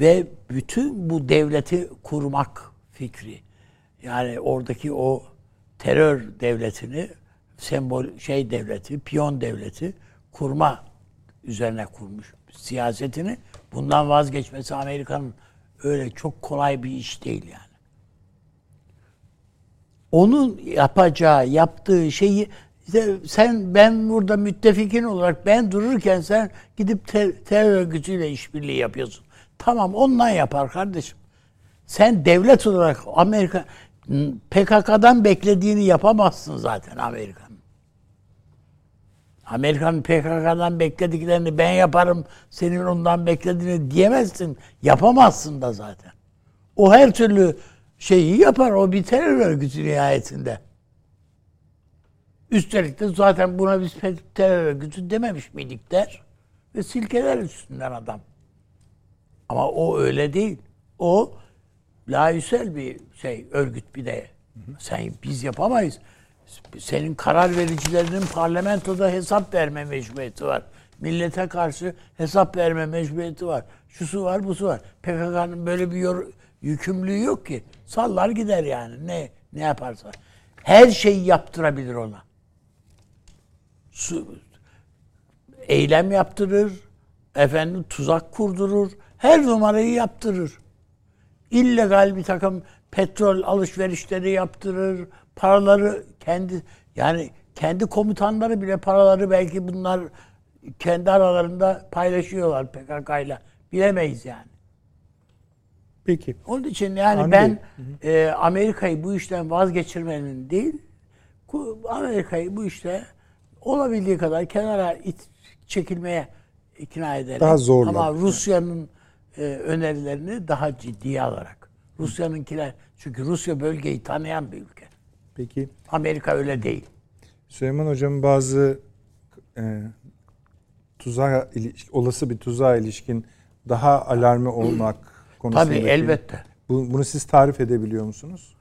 Ve bütün bu devleti kurmak fikri yani oradaki o terör devletini sembol şey devleti, piyon devleti kurma üzerine kurmuş siyasetini. Bundan vazgeçmesi Amerika'nın öyle çok kolay bir iş değil yani. Onun yapacağı, yaptığı şeyi işte sen ben burada müttefikin olarak ben dururken sen gidip ter, terör örgütüyle işbirliği yapıyorsun. Tamam ondan yapar kardeşim. Sen devlet olarak Amerika PKK'dan beklediğini yapamazsın zaten Amerika'nın. Amerika'nın PKK'dan beklediklerini ben yaparım, senin ondan beklediğini diyemezsin. Yapamazsın da zaten. O her türlü şeyi yapar. O bir terör örgütü nihayetinde. Üstelik de zaten buna biz terör örgütü dememiş miydik der. Ve silkeler üstünden adam. Ama o öyle değil. O layüsel bir şey örgüt bir de. Sen biz yapamayız. Senin karar vericilerinin parlamentoda hesap verme mecburiyeti var. Millete karşı hesap verme mecburiyeti var. Şusu var, busu var. PKK'nın böyle bir yor, yükümlülüğü yok ki. Sallar gider yani. Ne ne yaparsa. Her şeyi yaptırabilir ona. Su, eylem yaptırır. Efendim tuzak kurdurur. Her numarayı yaptırır. İllegal bir takım petrol alışverişleri yaptırır. Paraları kendi yani kendi komutanları bile paraları belki bunlar kendi aralarında paylaşıyorlar PKK ile. Bilemeyiz yani. Peki. Onun için yani Anladım. ben e, Amerika'yı bu işten vazgeçirmenin değil, Amerika'yı bu işte olabildiği kadar kenara it, çekilmeye ikna ederek. Daha zorla. Ama Rusya'nın e, önerilerini daha ciddiye alarak. Rusya'nınkiler çünkü Rusya bölgeyi tanıyan bir ülke. Peki Amerika öyle değil. Süleyman Hocam bazı e, tuzağa olası bir tuzağa ilişkin daha alarmı olmak konusundaki... Tabii elbette. Bu- Bunu siz tarif edebiliyor musunuz?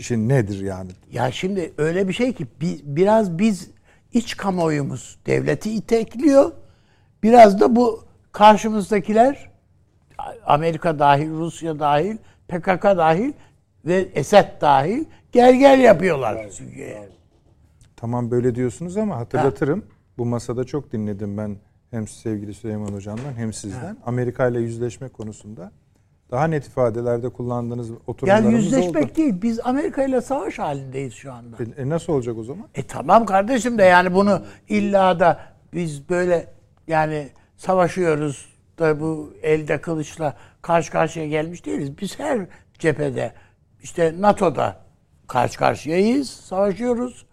Şimdi nedir yani? Ya şimdi öyle bir şey ki bi- biraz biz iç kamuoyumuz devleti itekliyor. Biraz da bu karşımızdakiler Amerika dahil, Rusya dahil, PKK dahil ve Esed dahil gel gel yapıyorlar. Çünkü Tamam böyle diyorsunuz ama hatırlatırım. Bu masada çok dinledim ben hem sevgili Süleyman Hocam'dan hem sizden. Amerika ile yüzleşme konusunda daha net ifadelerde kullandığınız yani oturumlarımız yüzleşmek oldu. değil. Biz Amerika ile savaş halindeyiz şu anda. E, e, nasıl olacak o zaman? E tamam kardeşim de yani bunu illa da biz böyle yani savaşıyoruz da bu elde kılıçla karşı karşıya gelmiş değiliz. Biz her cephede işte NATO'da karşı karşıyayız, savaşıyoruz.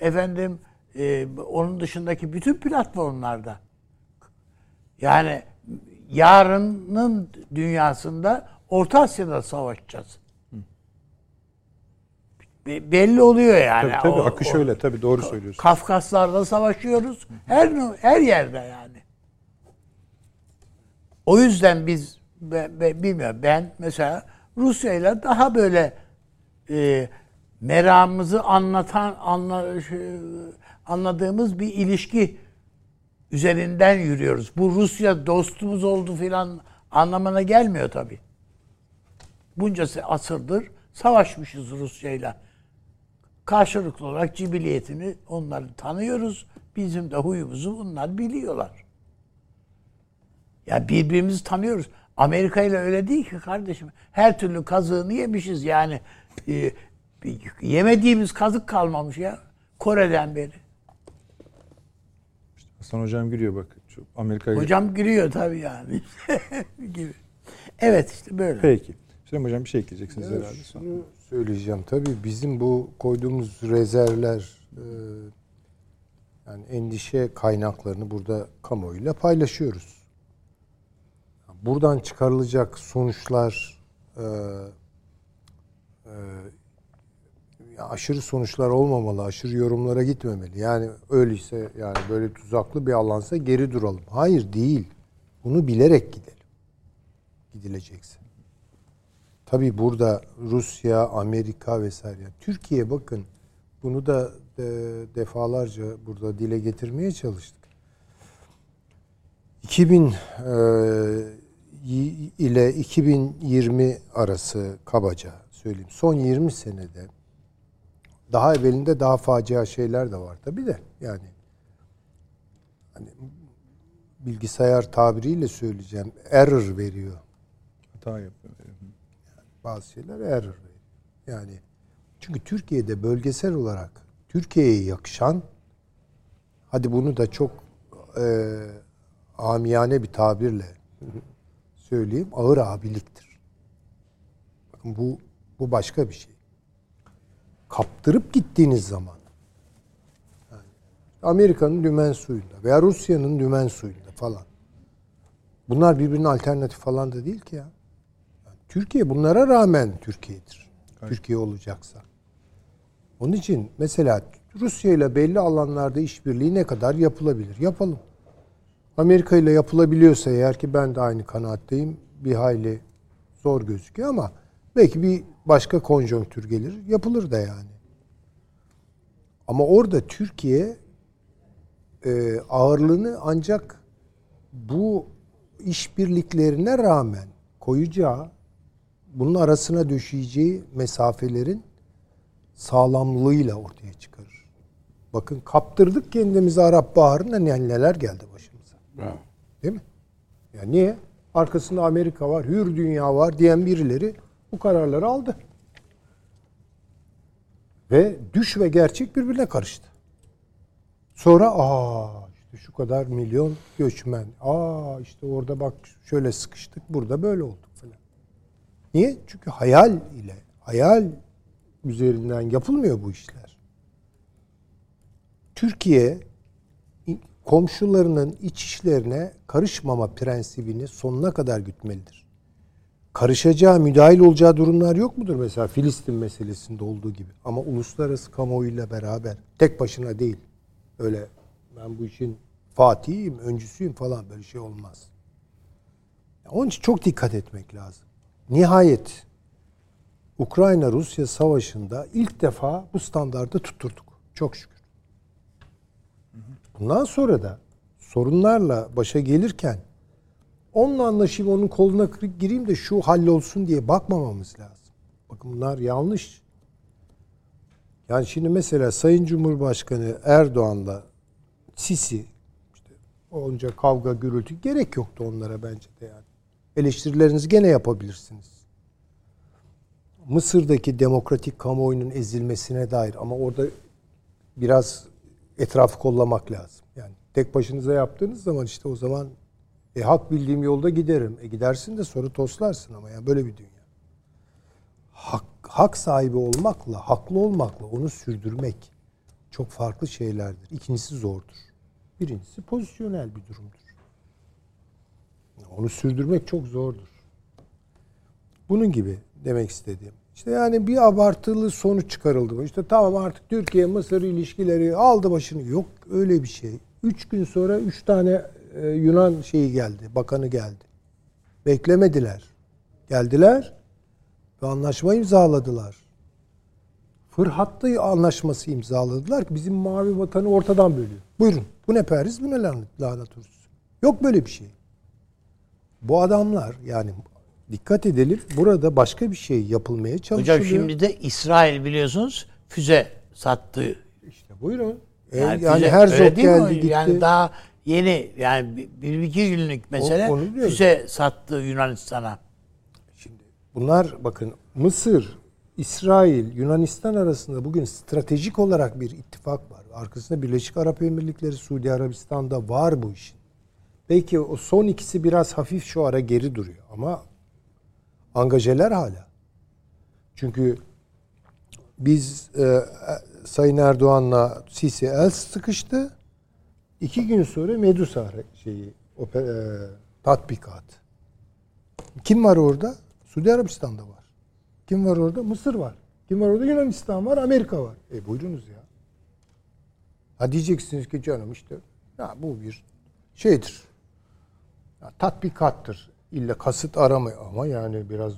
Efendim e, onun dışındaki bütün platformlarda. Yani yarının dünyasında Orta Asya'da savaşacağız. Be- belli oluyor yani. Tabii tabii O- akış o- öyle tabii doğru söylüyorsunuz. Kafkaslar'da savaşıyoruz. Her her yerde yani. O yüzden biz be- be- bilmiyorum ben mesela Rusya ile daha böyle e, meramımızı anlatan anla, anladığımız bir ilişki üzerinden yürüyoruz. Bu Rusya dostumuz oldu filan anlamına gelmiyor tabii. Bunca asırdır savaşmışız Rusya'yla karşılıklı olarak cibiliyetini onları tanıyoruz. Bizim de huyumuzu bunlar biliyorlar. Ya birbirimizi tanıyoruz. Amerika ile öyle değil ki kardeşim. Her türlü kazığını yemişiz yani. Bir- yemediğimiz kazık kalmamış ya. Kore'den beri. Hasan Hocam gülüyor bak. Şu Amerika Hocam giriyor tabii yani. gibi. Evet işte böyle. Peki. Süleyman Hocam bir şey ekleyeceksiniz herhalde. sonra. Şunu söyleyeceğim. Tabii bizim bu koyduğumuz rezervler e, yani endişe kaynaklarını burada kamuoyuyla paylaşıyoruz. Buradan çıkarılacak sonuçlar e, e, aşırı sonuçlar olmamalı, aşırı yorumlara gitmemeli. Yani öyleyse yani böyle tuzaklı bir alansa geri duralım. Hayır değil. Bunu bilerek gidelim. Gidilecekse. Tabii burada Rusya, Amerika vesaire. Türkiye bakın bunu da de defalarca burada dile getirmeye çalıştık. 2000 e, ile 2020 arası kabaca söyleyeyim. Son 20 senede daha evvelinde daha facia şeyler de var tabii de yani hani bilgisayar tabiriyle söyleyeceğim error veriyor. Hata yapıyor. Bazı şeyler error veriyor. Yani çünkü Türkiye'de bölgesel olarak Türkiye'ye yakışan hadi bunu da çok e, amiyane bir tabirle söyleyeyim ağır abiliktir. Bakın bu bu başka bir şey. Kaptırıp gittiğiniz zaman yani Amerika'nın dümen suyunda veya Rusya'nın dümen suyunda falan. Bunlar birbirine alternatif falan da değil ki ya. Türkiye bunlara rağmen Türkiye'dir. Türkiye olacaksa. Onun için mesela Rusya ile belli alanlarda işbirliği ne kadar yapılabilir? Yapalım. Amerika ile yapılabiliyorsa eğer ki ben de aynı kanaatteyim bir hayli zor gözüküyor ama belki bir başka konjonktür gelir yapılır da yani. Ama orada Türkiye e, ağırlığını ancak bu işbirliklerine rağmen koyacağı bunun arasına döşeyeceği mesafelerin sağlamlığıyla ortaya çıkarır. Bakın kaptırdık kendimizi Arap Baharı'nda ne- neler geldi başımıza. Değil mi? Ya niye? Arkasında Amerika var, hür dünya var diyen birileri bu kararları aldı. Ve düş ve gerçek birbirine karıştı. Sonra aa işte şu kadar milyon göçmen. Aa işte orada bak şöyle sıkıştık, burada böyle olduk falan. Niye? Çünkü hayal ile, hayal üzerinden yapılmıyor bu işler. Türkiye komşularının iç işlerine karışmama prensibini sonuna kadar gütmelidir. Karışacağı, müdahil olacağı durumlar yok mudur? Mesela Filistin meselesinde olduğu gibi. Ama uluslararası kamuoyuyla beraber, tek başına değil. Öyle ben bu işin fatihiyim, öncüsüyüm falan böyle şey olmaz. Onun için çok dikkat etmek lazım. Nihayet Ukrayna-Rusya savaşında ilk defa bu standardı tutturduk. Çok şükür. Bundan sonra da sorunlarla başa gelirken onunla anlaşayım, onun koluna gireyim de şu hallolsun diye bakmamamız lazım. Bakın bunlar yanlış. Yani şimdi mesela Sayın Cumhurbaşkanı Erdoğan'la Sisi işte onca kavga gürültü gerek yoktu onlara bence de yani. Eleştirilerinizi gene yapabilirsiniz. Mısır'daki demokratik kamuoyunun ezilmesine dair ama orada biraz etrafı kollamak lazım. Yani tek başınıza yaptığınız zaman işte o zaman e, hak bildiğim yolda giderim. E gidersin de sonra toslarsın ama yani böyle bir dünya. Hak, hak sahibi olmakla, haklı olmakla onu sürdürmek çok farklı şeylerdir. İkincisi zordur. Birincisi pozisyonel bir durumdur. Onu sürdürmek çok zordur. Bunun gibi demek istediğim. İşte yani bir abartılı sonuç çıkarıldı. İşte tamam artık Türkiye Mısır ilişkileri aldı başını. Yok öyle bir şey. Üç gün sonra üç tane e, Yunan şeyi geldi, bakanı geldi. Beklemediler. Geldiler ve anlaşma imzaladılar. Fırhatlı anlaşması imzaladılar ki bizim mavi vatanı ortadan bölüyor. Buyurun. Bu ne Paris, bu ne lanet. Yok böyle bir şey. Bu adamlar yani dikkat edelim burada başka bir şey yapılmaya çalışılıyor. Hocam şimdi de İsrail biliyorsunuz füze sattı. işte buyurun. Yani, Yani, füze- Herzog değil mi? geldi gitti. Yani daha yeni yani bir, iki günlük mesele diyorum. füze sattı Yunanistan'a. Şimdi bunlar bakın Mısır, İsrail, Yunanistan arasında bugün stratejik olarak bir ittifak var. Arkasında Birleşik Arap Emirlikleri, Suudi Arabistan'da var bu işin. Belki o son ikisi biraz hafif şu ara geri duruyor ama angajeler hala. Çünkü biz e, Sayın Erdoğan'la Sisi el sıkıştı. İki gün sonra Medusa şeyi oper, e, tatbikat. Kim var orada? Suudi Arabistan'da var. Kim var orada? Mısır var. Kim var orada? Yunanistan var, Amerika var. E buyurunuz ya. Ha diyeceksiniz ki canım işte ya bu bir şeydir. Ya, tatbikattır. İlla kasıt aramıyor ama yani biraz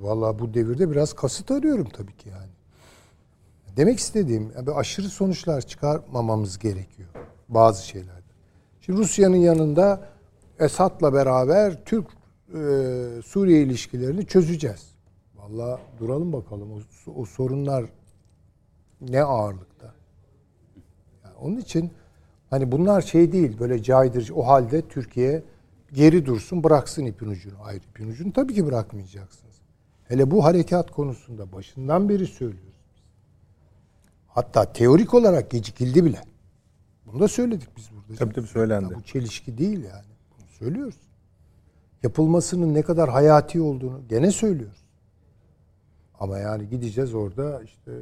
vallahi bu devirde biraz kasıt arıyorum tabii ki yani. Demek istediğim aşırı sonuçlar çıkarmamamız gerekiyor bazı şeylerde. Şimdi Rusya'nın yanında Esad'la beraber Türk e, Suriye ilişkilerini çözeceğiz. Vallahi duralım bakalım o, o sorunlar ne ağırlıkta. Yani onun için hani bunlar şey değil böyle caydırıcı. O halde Türkiye geri dursun bıraksın ipin ucunu. Hayır ipin ucunu tabii ki bırakmayacaksınız. Hele bu harekat konusunda başından beri söylüyoruz. Hatta teorik olarak gecikildi bile. Bunu da söyledik biz burada. Tabii tabii söylendi. Ya bu çelişki değil yani. Bunu söylüyoruz. Yapılmasının ne kadar hayati olduğunu gene söylüyoruz. Ama yani gideceğiz orada işte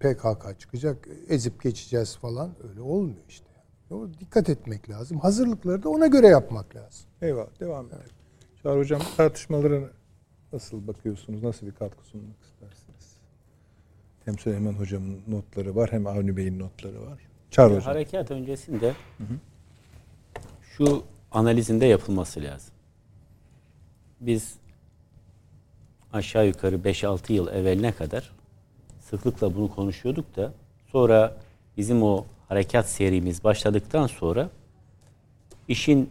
PKK çıkacak, ezip geçeceğiz falan öyle olmuyor işte. O dikkat etmek lazım. Hazırlıkları da ona göre yapmak lazım. Eyvallah. Devam edelim. Çağrı Hocam tartışmalara nasıl bakıyorsunuz? Nasıl bir katkı sunmak istersiniz? Hem Süleyman Hocam'ın notları var hem Avni Bey'in notları var. Çağrı Hocam. Harekat öncesinde şu analizinde yapılması lazım. Biz aşağı yukarı 5-6 yıl evveline kadar sıklıkla bunu konuşuyorduk da sonra bizim o harekat serimiz başladıktan sonra işin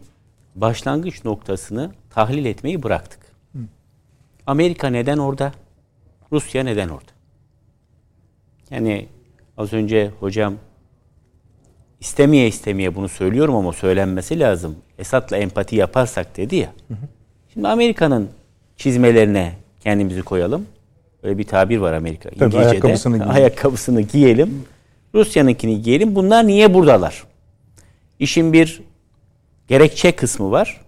başlangıç noktasını tahlil etmeyi bıraktık. Amerika neden orada? Rusya neden orada? Yani az önce hocam istemeye istemeye bunu söylüyorum ama söylenmesi lazım. Esat'la empati yaparsak dedi ya. Şimdi Amerika'nın çizmelerine kendimizi koyalım. Öyle bir tabir var Amerika. Tabii, İngilizce'de. ayakkabısını giyelim. Ayakkabısını giyelim. Rusya'nınkini giyelim. Bunlar niye buradalar? İşin bir gerekçe kısmı var.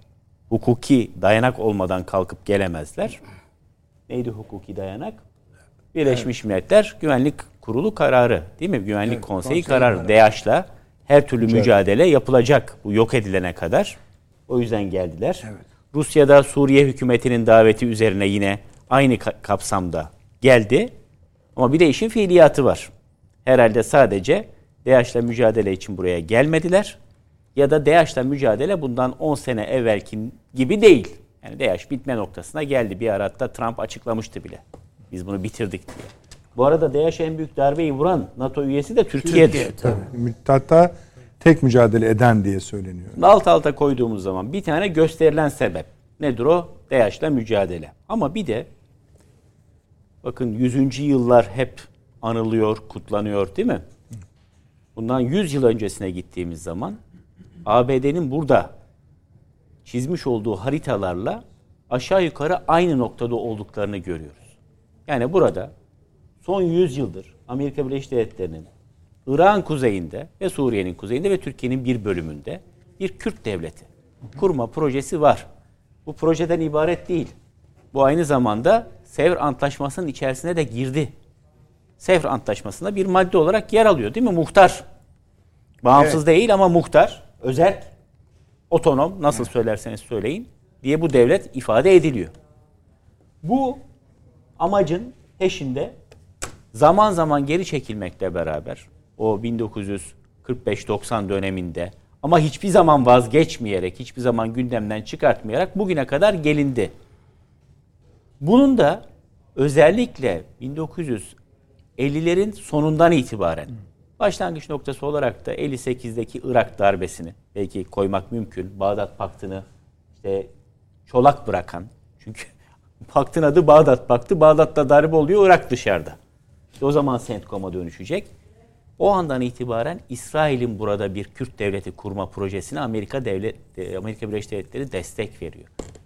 Hukuki dayanak olmadan kalkıp gelemezler. Neydi hukuki dayanak? Birleşmiş Milletler Güvenlik Kurulu kararı değil mi? Güvenlik Konseyi kararı. DAEŞ'la her türlü mücadele yapılacak bu yok edilene kadar. O yüzden geldiler. Rusya'da Suriye hükümetinin daveti üzerine yine aynı ka- kapsamda geldi. Ama bir de işin fiiliyatı var. Herhalde sadece DAEŞ'le mücadele için buraya gelmediler. Ya da DAEŞ'le mücadele bundan 10 sene evvelki gibi değil. Yani DAEŞ bitme noktasına geldi. Bir ara hatta Trump açıklamıştı bile. Biz bunu bitirdik diye. Bu arada DAEŞ'e en büyük darbeyi vuran NATO üyesi de Türkiye'dir. Hatta tek mücadele eden diye söyleniyor. Alt alta koyduğumuz zaman bir tane gösterilen sebep. Nedir o? DAEŞ'le mücadele. Ama bir de bakın 100. yıllar hep anılıyor, kutlanıyor değil mi? Bundan 100 yıl öncesine gittiğimiz zaman ABD'nin burada çizmiş olduğu haritalarla aşağı yukarı aynı noktada olduklarını görüyoruz. Yani burada son 100 yıldır Amerika Birleşik Devletleri'nin Irak'ın kuzeyinde ve Suriye'nin kuzeyinde ve Türkiye'nin bir bölümünde bir Kürt devleti kurma projesi var. Bu projeden ibaret değil. Bu aynı zamanda Sevr Antlaşması'nın içerisine de girdi. Sevr Antlaşması'nda bir madde olarak yer alıyor değil mi? Muhtar. Bağımsız değil ama muhtar, özerk, otonom nasıl söylerseniz söyleyin diye bu devlet ifade ediliyor. Bu amacın peşinde zaman zaman geri çekilmekle beraber o 1945-90 döneminde ama hiçbir zaman vazgeçmeyerek, hiçbir zaman gündemden çıkartmayarak bugüne kadar gelindi. Bunun da özellikle 1950'lerin sonundan itibaren başlangıç noktası olarak da 58'deki Irak darbesini belki koymak mümkün. Bağdat Paktı'nı işte çolak bırakan çünkü paktın adı Bağdat Paktı. Bağdat'ta darbe oluyor, Irak dışarıda. İşte o zaman Centcom'a dönüşecek. O andan itibaren İsrail'in burada bir Kürt devleti kurma projesine Amerika devlet e, Amerika Birleşik Devletleri destek veriyor.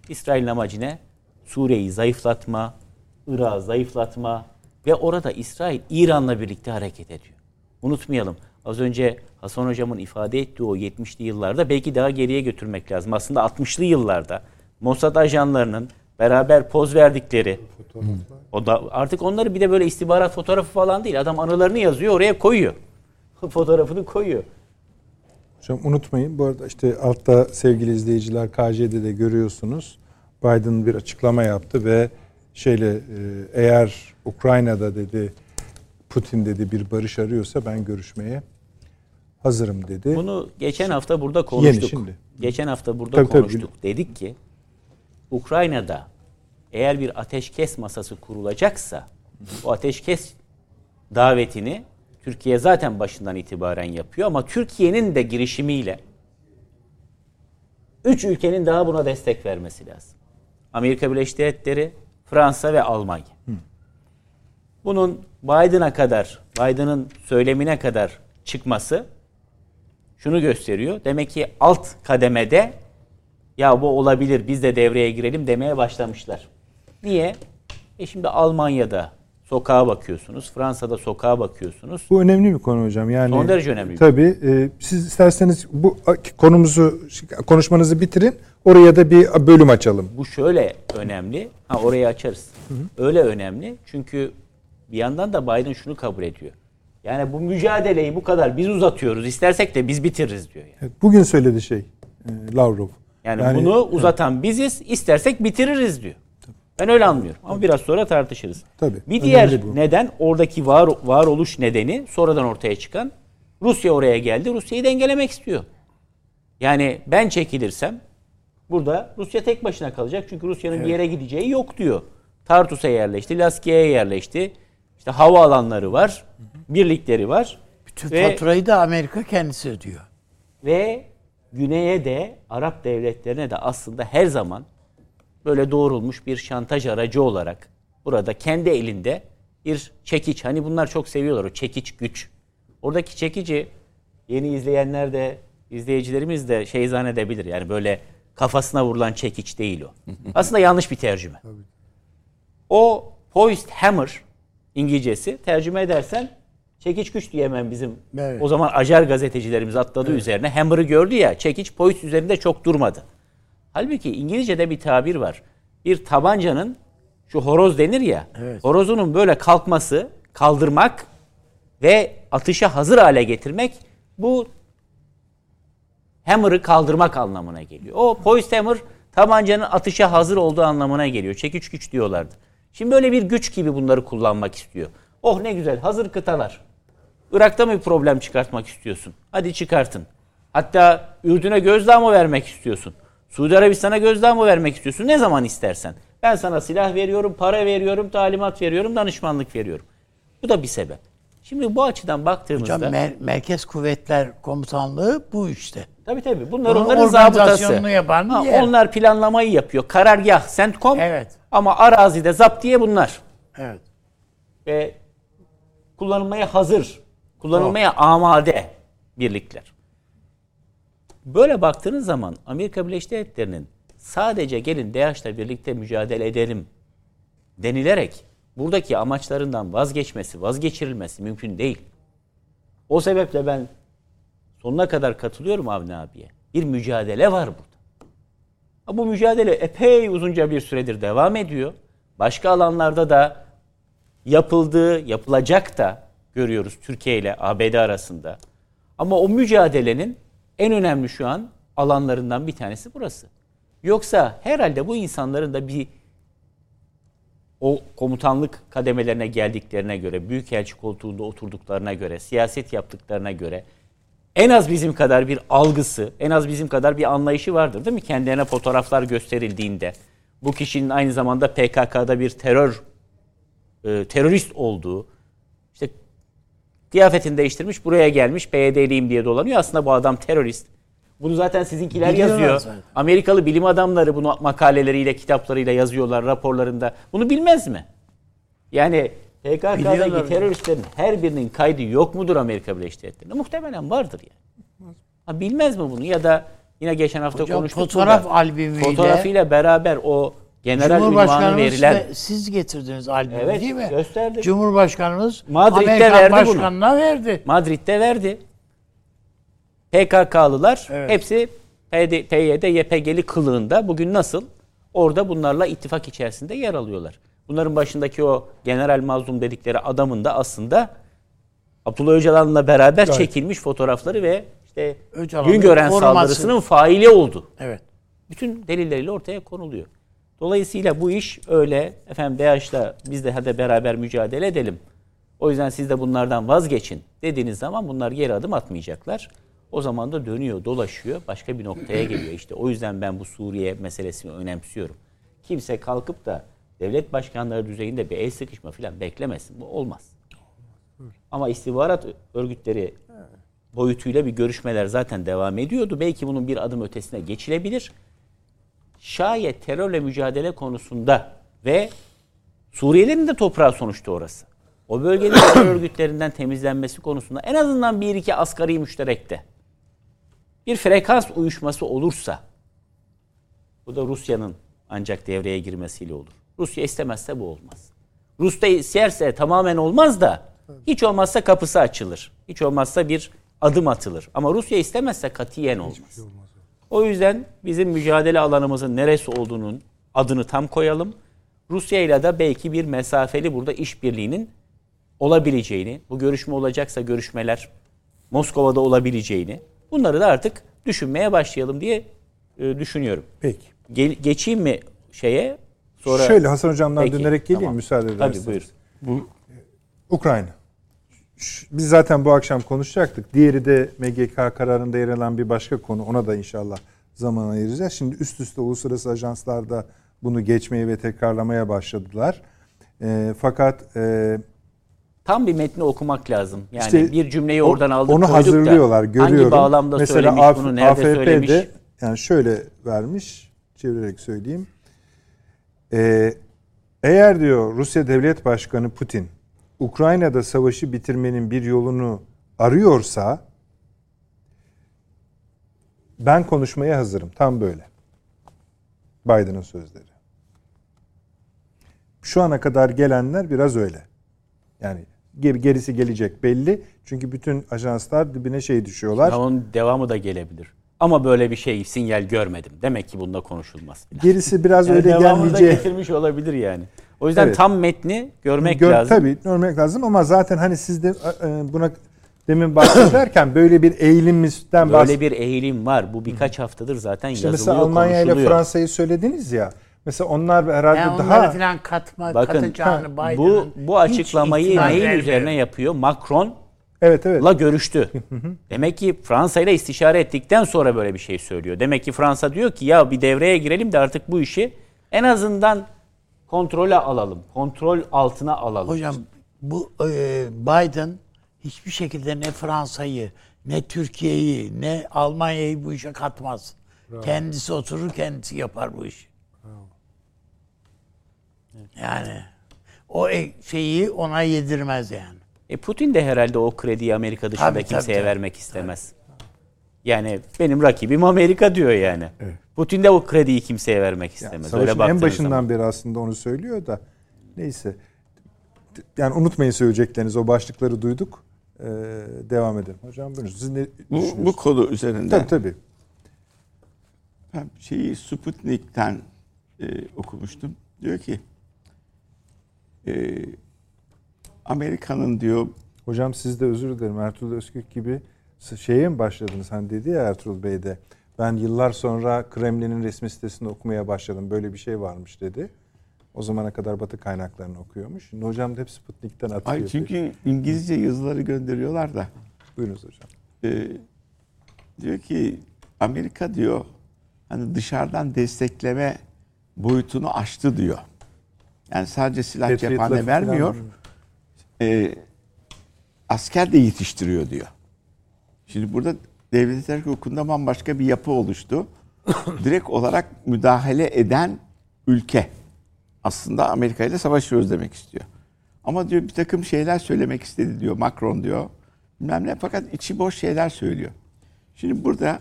İsrail'in amacı ne? Suriye'yi zayıflatma, Irak'ı zayıflatma ve orada İsrail İran'la birlikte hareket ediyor. Unutmayalım. Az önce Hasan Hocam'ın ifade ettiği o 70'li yıllarda belki daha geriye götürmek lazım. Aslında 60'lı yıllarda Mossad ajanlarının beraber poz verdikleri o da artık onları bir de böyle istihbarat fotoğrafı falan değil. Adam anılarını yazıyor, oraya koyuyor. Fotoğrafını koyuyor. Hocam unutmayın bu arada işte altta sevgili izleyiciler KJ'de de görüyorsunuz. Biden bir açıklama yaptı ve şeyle e, eğer Ukrayna'da dedi Putin dedi bir barış arıyorsa ben görüşmeye hazırım dedi. Bunu geçen hafta burada konuştuk. şimdi. Geçen hafta burada Tabii, tabii. konuştuk. Dedik ki Ukrayna'da eğer bir ateşkes masası kurulacaksa o ateşkes davetini Türkiye zaten başından itibaren yapıyor ama Türkiye'nin de girişimiyle üç ülkenin daha buna destek vermesi lazım. Amerika Birleşik Devletleri, Fransa ve Almanya. Bunun Biden'a kadar, Biden'ın söylemine kadar çıkması şunu gösteriyor. Demek ki alt kademede ya bu olabilir biz de devreye girelim demeye başlamışlar. Niye? E şimdi Almanya'da sokağa bakıyorsunuz, Fransa'da sokağa bakıyorsunuz. Bu önemli bir konu hocam. Yani Son derece önemli bir Tabii. e, siz isterseniz bu konumuzu konuşmanızı bitirin. Oraya da bir bölüm açalım. Bu şöyle önemli. Ha orayı açarız. Öyle önemli. Çünkü bir yandan da Biden şunu kabul ediyor. Yani bu mücadeleyi bu kadar biz uzatıyoruz. İstersek de biz bitiririz diyor. Yani, Evet, Bugün söyledi şey e, Lavrov. Yani, bunu uzatan biziz. istersek bitiririz diyor. Ben öyle anlıyorum. Ama biraz sonra tartışırız. Tabii, Bir diğer neden oradaki var varoluş nedeni sonradan ortaya çıkan Rusya oraya geldi. Rusya'yı dengelemek istiyor. Yani ben çekilirsem burada Rusya tek başına kalacak. Çünkü Rusya'nın bir yere gideceği yok diyor. Tartus'a yerleşti, Laskiye'ye yerleşti. İşte hava alanları var, birlikleri var. Bütün Ve- faturayı da Amerika kendisi ödüyor. Ve güneye de Arap devletlerine de aslında her zaman böyle doğrulmuş bir şantaj aracı olarak burada kendi elinde bir çekiç. Hani bunlar çok seviyorlar o çekiç güç. Oradaki çekici yeni izleyenler de izleyicilerimiz de şey zannedebilir. Yani böyle kafasına vurulan çekiç değil o. Aslında yanlış bir tercüme. O poised hammer İngilizcesi tercüme edersen çekiç güç diye hemen bizim Evet. o zaman acar gazetecilerimiz atladı üzerine. Hammer'ı gördü ya çekiç poist üzerinde çok durmadı. Halbuki İngilizce'de bir tabir var. Bir tabancanın şu horoz denir ya. Evet. Horozunun böyle kalkması, kaldırmak ve atışa hazır hale getirmek bu hammer'ı kaldırmak anlamına geliyor. O poised hammer tabancanın atışa hazır olduğu anlamına geliyor. Çekiç güç diyorlardı. Şimdi böyle bir güç gibi bunları kullanmak istiyor. Oh ne güzel hazır kıtalar. Irak'ta mı bir problem çıkartmak istiyorsun? Hadi çıkartın. Hatta Ürdün'e gözdağı mı vermek istiyorsun? Suudi Arabistan'a gözdağı mı vermek istiyorsun? Ne zaman istersen. Ben sana silah veriyorum, para veriyorum, talimat veriyorum, danışmanlık veriyorum. Bu da bir sebep. Şimdi bu açıdan baktığımızda... Hocam Mer- Merkez Kuvvetler Komutanlığı bu işte. Tabii tabii. Bunlar Bunun onların zabıtası. yapan Ha, yer. onlar planlamayı yapıyor. Karargah, CENTCOM Evet. ama arazide zaptiye bunlar. Evet. Ve kullanılmaya hazır, kullanılmaya amade birlikler. Böyle baktığınız zaman Amerika Birleşik Devletleri'nin sadece gelin DAEŞ'le birlikte mücadele edelim denilerek buradaki amaçlarından vazgeçmesi, vazgeçirilmesi mümkün değil. O sebeple ben sonuna kadar katılıyorum Avni abiye. Bir mücadele var burada. Bu mücadele epey uzunca bir süredir devam ediyor. Başka alanlarda da yapıldığı, yapılacak da görüyoruz Türkiye ile ABD arasında. Ama o mücadelenin en önemli şu an alanlarından bir tanesi burası. Yoksa herhalde bu insanların da bir o komutanlık kademelerine geldiklerine göre, büyükelçi koltuğunda oturduklarına göre, siyaset yaptıklarına göre en az bizim kadar bir algısı, en az bizim kadar bir anlayışı vardır değil mi? Kendilerine fotoğraflar gösterildiğinde bu kişinin aynı zamanda PKK'da bir terör e, terörist olduğu, kıyafetini değiştirmiş, buraya gelmiş, PYD'liyim diye dolanıyor. Aslında bu adam terörist. Bunu zaten sizinkiler Biliyorlar yazıyor. zaten. Amerikalı bilim adamları bunu makaleleriyle, kitaplarıyla yazıyorlar, raporlarında. Bunu bilmez mi? Yani PKK'daki teröristlerin her birinin kaydı yok mudur Amerika Birleşik Devletleri'nde? Muhtemelen vardır yani. Ha, bilmez mi bunu? Ya da yine geçen hafta Hocam konuştuk. fotoğraf burada. albümüyle Fotoğrafıyla beraber o general Cumhurbaşkanımız verilen ve siz getirdiniz albümü Evet, değil mi? gösterdik. Cumhurbaşkanımız Madrid'de Amerikan verdi bunu. başkanına verdi. Madrid'de verdi. PKK'lılar Evet. hepsi PYD, YPG'li kılığında bugün nasıl? Orada bunlarla ittifak içerisinde yer alıyorlar. Bunların başındaki o general mazlum dedikleri adamın da aslında Abdullah Öcalan'la beraber çekilmiş fotoğrafları ve işte Öcalan'ın Güngören koruması. saldırısının faili oldu. Evet. Bütün delilleriyle ortaya konuluyor. Dolayısıyla bu iş öyle efendim DAEŞ'la biz de hadi beraber mücadele edelim. O yüzden siz de bunlardan vazgeçin dediğiniz zaman bunlar geri adım atmayacaklar. O zaman da dönüyor, dolaşıyor, başka bir noktaya geliyor. İşte o yüzden ben bu Suriye meselesini önemsiyorum. Kimse kalkıp da devlet başkanları düzeyinde bir el sıkışma falan beklemesin. Bu olmaz. Ama istihbarat örgütleri boyutuyla bir görüşmeler zaten devam ediyordu. Belki bunun bir adım ötesine geçilebilir. Şayet terörle mücadele konusunda ve Suriyelilerin de toprağı sonuçta orası. O bölgenin terör örgütlerinden temizlenmesi konusunda en azından bir iki asgari müşterekte bir frekans uyuşması olursa bu da Rusya'nın ancak devreye girmesiyle olur. Rusya istemezse bu olmaz. Rusya isterse tamamen olmaz da hiç olmazsa kapısı açılır. Hiç olmazsa bir adım atılır. Ama Rusya istemezse katiyen olmaz. O yüzden bizim mücadele alanımızın neresi olduğunun adını tam koyalım. Rusya ile de belki bir mesafeli burada işbirliğinin olabileceğini, bu görüşme olacaksa görüşmeler Moskova'da olabileceğini, bunları da artık düşünmeye başlayalım diye e, düşünüyorum. Peki. Ge- geçeyim mi şeye? Sonra Şöyle Hasan Hocam'dan Peki, dönerek geleyim tamam. müsaade ederseniz. Tabii buyur. Bu Ukrayna. Biz zaten bu akşam konuşacaktık. Diğeri de MGK kararında yer alan bir başka konu. Ona da inşallah zaman ayıracağız. Şimdi üst üste uluslararası ajanslar da bunu geçmeye ve tekrarlamaya başladılar. E, fakat e, Tam bir metni okumak lazım. Yani İşte bir cümleyi oradan aldık Onu hazırlıyorlar, da görüyorum. hangi bağlamda Mesela söylemiş AF- bunu, nerede söylemiş? AFP'de yani şöyle vermiş, çevirerek söyleyeyim. Ee, eğer diyor Rusya Devlet Başkanı Putin Ukrayna'da savaşı bitirmenin bir yolunu arıyorsa ben konuşmaya hazırım. Tam böyle. Biden'ın sözleri. Şu ana kadar gelenler biraz öyle. Yani ger- gerisi gelecek belli. Çünkü bütün ajanslar dibine şey düşüyorlar. Ya onun devamı da gelebilir. Ama böyle bir şey sinyal görmedim. Demek ki bunda konuşulmaz. Gerisi biraz Yani öyle devamını da gelmeyeceği. getirmiş olabilir yani. O yüzden Evet. tam metni görmek Gör- lazım. Tabii görmek lazım ama zaten hani siz de e, buna demin bahsederken böyle bir eğilimizden bahs- Böyle bir eğilim var. Bu birkaç haftadır zaten İşte yazılıyor, mesela Almanya ile. Fransa'yı söylediniz ya. Mesela onlar herhalde Yani daha falan katma, Bakın katacağını bu Biden'ın bu açıklamayı hiç ihtimal neyin üzerine yapıyor? Macron'la evet evet. görüştü. Demek ki Fransa ile istişare ettikten sonra böyle bir şey söylüyor. Demek ki Fransa diyor ki ya bir devreye girelim de artık bu işi en azından kontrole alalım. Kontrol altına alalım. Hocam bu e, Biden hiçbir şekilde ne Fransa'yı, ne Türkiye'yi, ne Almanya'yı bu işe katmaz. Kendisi oturur, kendisi yapar bu işi. Yani o e- şeyi ona yedirmez yani. E Putin de herhalde o krediyi Amerika dışında Tabii, tabii, kimseye tabii. vermek istemez. Yani benim rakibim Amerika diyor yani. Putin de o krediyi kimseye vermek istemez. Savaşın Öyle en başından zaman. beri aslında onu söylüyor da neyse. Yani unutmayın söyleyecekleriniz. O başlıkları duyduk. Ee, devam edelim. Hocam buyurun. Siz ne bu, bu konu üzerinde Tabii tabii. ben şeyi Sputnik'ten e, okumuştum. Diyor ki e, Amerika'nın diyor Hocam siz de özür dilerim Ertuğrul Özkök gibi şeye mi başladınız? Hani dedi ya Ertuğrul Bey de ben yıllar sonra Kremlin'in resmi sitesinde okumaya başladım. Böyle bir şey varmış dedi. O zamana kadar Batı kaynaklarını okuyormuş. Şimdi hocam da hep Sputnik'ten atıyor. ay çünkü İngilizce yazıları gönderiyorlar da Buyurunuz hocam. e, diyor ki Amerika diyor hani dışarıdan destekleme boyutunu aştı diyor. Yani sadece silah Patriot'la cephane vermiyor. e, asker de yetiştiriyor diyor. Şimdi burada devletler hukukunda bambaşka bir yapı oluştu. Direkt olarak müdahale eden ülke. Aslında Amerika ile savaşıyoruz demek istiyor. Ama diyor bir takım şeyler söylemek istedi diyor Macron diyor. Bilmem ne fakat içi boş şeyler söylüyor. Şimdi burada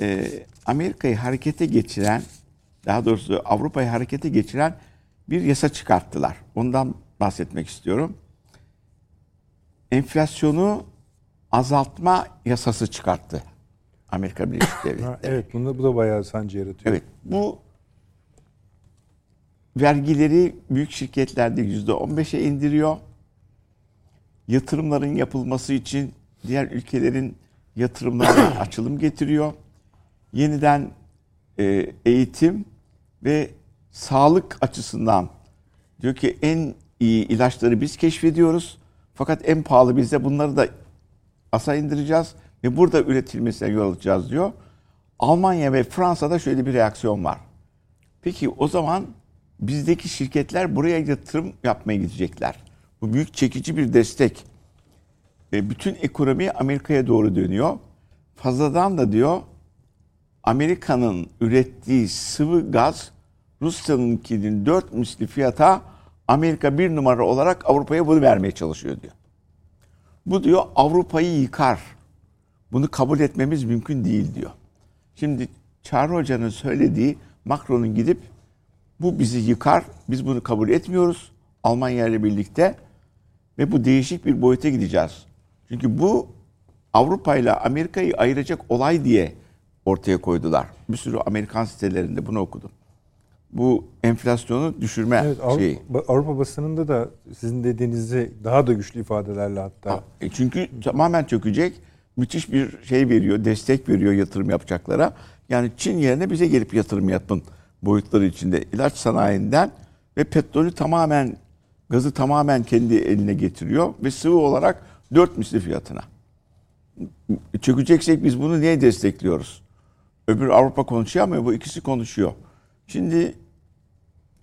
e, Amerika'yı harekete geçiren, daha doğrusu Avrupa'yı harekete geçiren bir yasa çıkarttılar. Ondan bahsetmek istiyorum. Enflasyonu azaltma yasası çıkarttı Amerika Birleşik Devletleri. Ha, evet bunda bu da bayağı sancı yaratıyor. Evet. Bu vergileri büyük şirketlerde yüzde 15'e indiriyor. Yatırımların yapılması için diğer ülkelerin yatırımlarına açılım getiriyor. Yeniden e, eğitim ve sağlık açısından diyor ki en iyi ilaçları biz keşfediyoruz. Fakat en pahalı bizde bunları da asa indireceğiz ve burada üretilmesine yol açacağız diyor. Almanya ve Fransa'da şöyle bir reaksiyon var. Peki o zaman bizdeki şirketler buraya yatırım yapmaya gidecekler. Bu büyük çekici bir destek. E, bütün ekonomi Amerika'ya doğru dönüyor. Fazladan da diyor Amerika'nın ürettiği sıvı gaz Rusya'nınkinin dört misli fiyata Amerika bir numara olarak Avrupa'ya bunu vermeye çalışıyor diyor. Bu diyor Avrupa'yı yıkar. Bunu kabul etmemiz mümkün değil diyor. Şimdi Çağrı Hoca'nın söylediği Macron'un gidip bu bizi yıkar, biz bunu kabul etmiyoruz Almanya ile birlikte ve bu değişik bir boyuta gideceğiz. Çünkü bu Avrupa ile Amerika'yı ayıracak olay diye ortaya koydular. Bir sürü Amerikan sitelerinde bunu okudum. Bu enflasyonu düşürme Evet, Avrupa, şeyi. Avrupa basınında da sizin dediğinizi daha da güçlü ifadelerle hatta. E çünkü tamamen çökecek. Müthiş bir şey veriyor, destek veriyor yatırım yapacaklara. Yani Çin yerine bize gelip yatırım yapın boyutları içinde. ilaç sanayinden ve petrolü tamamen, gazı tamamen kendi eline getiriyor ve sıvı olarak dört misli fiyatına. Çökeceksek biz bunu niye destekliyoruz? Öbür Avrupa konuşuyor ama bu ikisi konuşuyor. Şimdi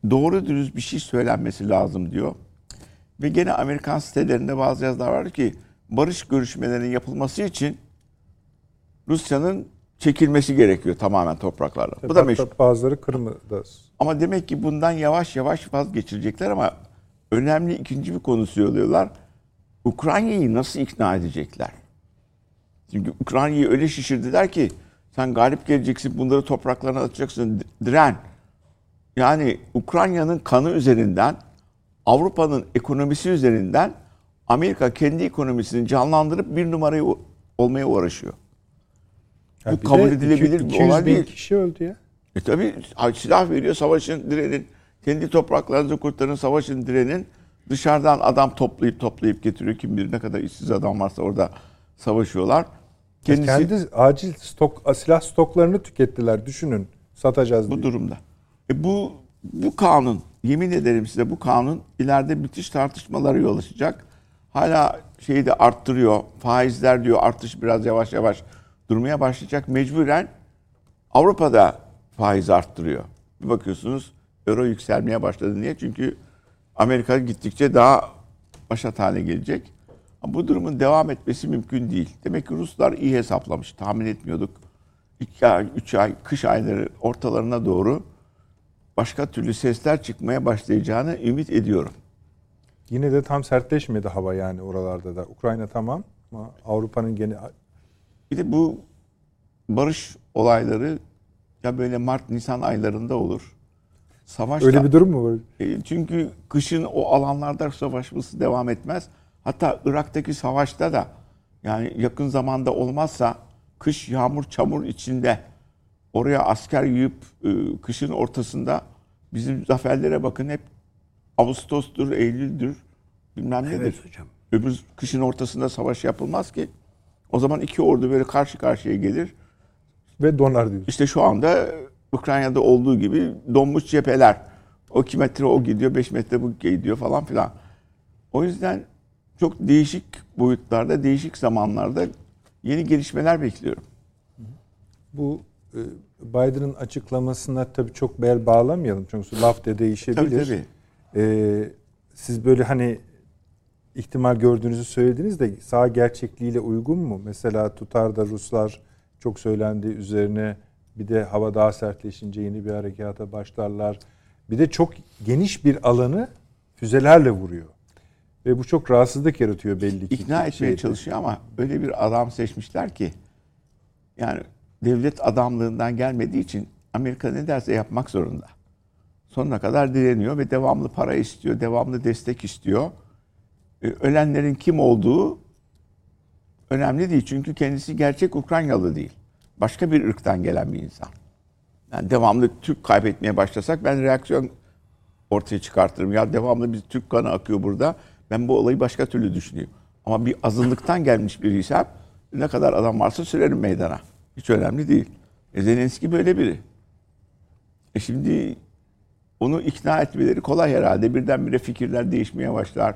doğru dürüst bir şey söylenmesi lazım diyor. Ve gene Amerikan sitelerinde bazı yazılar var ki barış görüşmelerinin yapılması için Rusya'nın çekilmesi gerekiyor tamamen topraklarla. Bu da meşhur. Bazıları Kırım'da. Ama demek ki bundan yavaş yavaş vazgeçilecekler ama önemli ikinci bir konu söylüyorlar. Ukrayna'yı nasıl ikna edecekler? Çünkü Ukrayna'yı öyle şişirdiler ki sen galip geleceksin, bunları topraklarına atacaksın, diren. Yani Ukrayna'nın kanı üzerinden, Avrupa'nın ekonomisi üzerinden Amerika kendi ekonomisini canlandırıp bir numarayı olmaya uğraşıyor. Ya Bu bir kabul edilebilir bir 200 olay bin değil. kişi öldü ya. E tabi silah veriyor, savaşın, direnin. Kendi topraklarınızı kurtarın, savaşın, direnin. Dışarıdan adam toplayıp toplayıp getiriyor. Kim bilir ne kadar işsiz adam varsa orada savaşıyorlar. Kendisi Kendi acil stok silah stoklarını tükettiler. Düşünün. Satacağız bu diye. durumda. E bu bu kanun, yemin ederim size bu kanun ileride müthiş tartışmalara yol açacak. Hala şeyi de arttırıyor. Faizler diyor artış biraz yavaş yavaş durmaya başlayacak. Mecburen Avrupa'da faiz arttırıyor. Bir bakıyorsunuz euro yükselmeye başladı. Niye? Çünkü Amerika gittikçe daha başat hale gelecek. Ama bu durumun devam etmesi mümkün değil. Demek ki Ruslar iyi hesaplamış. Tahmin etmiyorduk. 2 ay, 3 ay, kış ayları ortalarına doğru başka türlü sesler çıkmaya başlayacağını ümit ediyorum. Yine de tam sertleşmedi hava yani oralarda da. Ukrayna tamam ama Avrupa'nın gene Bir de bu barış olayları ya böyle Mart Nisan aylarında olur. Savaş öyle bir durum mu var? E, Çünkü kışın o alanlarda savaşması devam etmez. Hatta Irak'taki savaşta da yani yakın zamanda olmazsa kış yağmur çamur içinde oraya asker yiyip e, kışın ortasında bizim zaferlere bakın hep Ağustos'tur, Eylül'dür bilmem nedir. Evet hocam. Öbür kışın ortasında savaş yapılmaz ki. O zaman iki ordu böyle karşı karşıya gelir. Ve donar diyorsun. İşte şu anda Ukrayna'da olduğu gibi donmuş cepheler. O 2 metre o gidiyor, 5 metre bu gidiyor falan filan. O yüzden çok değişik boyutlarda, değişik zamanlarda yeni gelişmeler bekliyorum. Bu e, Biden'ın açıklamasına tabii çok bel bağlamayalım. Çünkü laf da değişebilir. Tabii tabii. Ee, siz böyle hani ihtimal gördüğünüzü söylediniz de sağ gerçekliğiyle uygun mu? Mesela tutar da Ruslar çok söylendiği üzerine bir de hava daha sertleşince yeni bir harekata başlarlar. Bir de çok geniş bir alanı füzelerle vuruyor. Ve bu çok rahatsızlık yaratıyor belli ki. İkna etmeye Şeyde. çalışıyor ama öyle bir adam seçmişler ki yani devlet adamlığından gelmediği için Amerika ne derse yapmak zorunda. Sonuna kadar direniyor ve devamlı para istiyor, devamlı destek istiyor. Ee, Ölenlerin kim olduğu önemli değil. Çünkü kendisi gerçek Ukraynalı değil. Başka bir ırktan gelen bir insan. Yani devamlı Türk kaybetmeye başlasak ben reaksiyon ortaya çıkartırım. Ya devamlı bir Türk kanı akıyor burada. Ben bu olayı başka türlü düşünüyorum. Ama bir azınlıktan gelmiş biriysem ne kadar adam varsa sürerim meydana. Hiç önemli değil. E Zelenski böyle biri. E şimdi onu ikna etmeleri kolay herhalde. Birdenbire fikirler değişmeye başlar.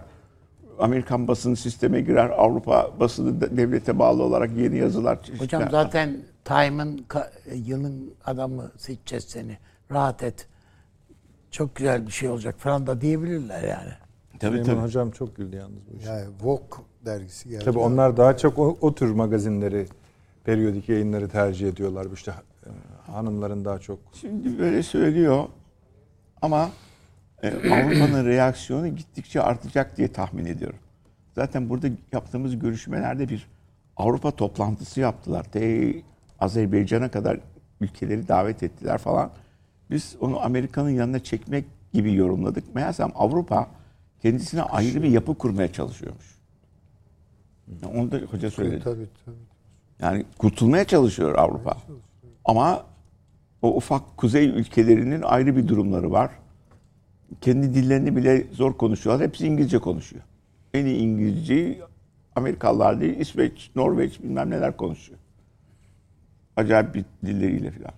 Amerikan basını sisteme girer. Avrupa basını de- devlete bağlı olarak yeni yazılar çeşitler. Hocam zaten Time'ın yılın adamı seçeceğiz seni. Rahat et. Çok güzel bir şey olacak falan da diyebilirler yani. Tabii Süleyman tabii. Hocam çok güldü yalnız bu işe. Yani Vogue dergisi geldi. Tabii onlar daha çok o, o tür magazinleri, periyodik yayınları tercih ediyorlar. İşte e, hanımların daha çok. Şimdi böyle söylüyor ama e, Avrupa'nın reaksiyonu gittikçe artacak diye tahmin ediyorum. Zaten burada yaptığımız görüşmelerde bir Avrupa toplantısı yaptılar. Te Azerbaycan'a kadar ülkeleri davet ettiler falan. Biz onu Amerika'nın yanına çekmek gibi yorumladık. Meğersem Avrupa kendisine ayrı bir yapı kurmaya çalışıyormuş. Yani Onu da hoca söyledi. Tabii tabii. Yani kurtulmaya çalışıyor Avrupa. Ama o ufak kuzey ülkelerinin ayrı bir durumları var. Kendi dillerini bile zor konuşuyorlar. Hepsi İngilizce konuşuyor. En iyi İngilizceyi Amerikalılar değil, İsveç, Norveç bilmem neler konuşuyor. Acayip bir dilleriyle falan.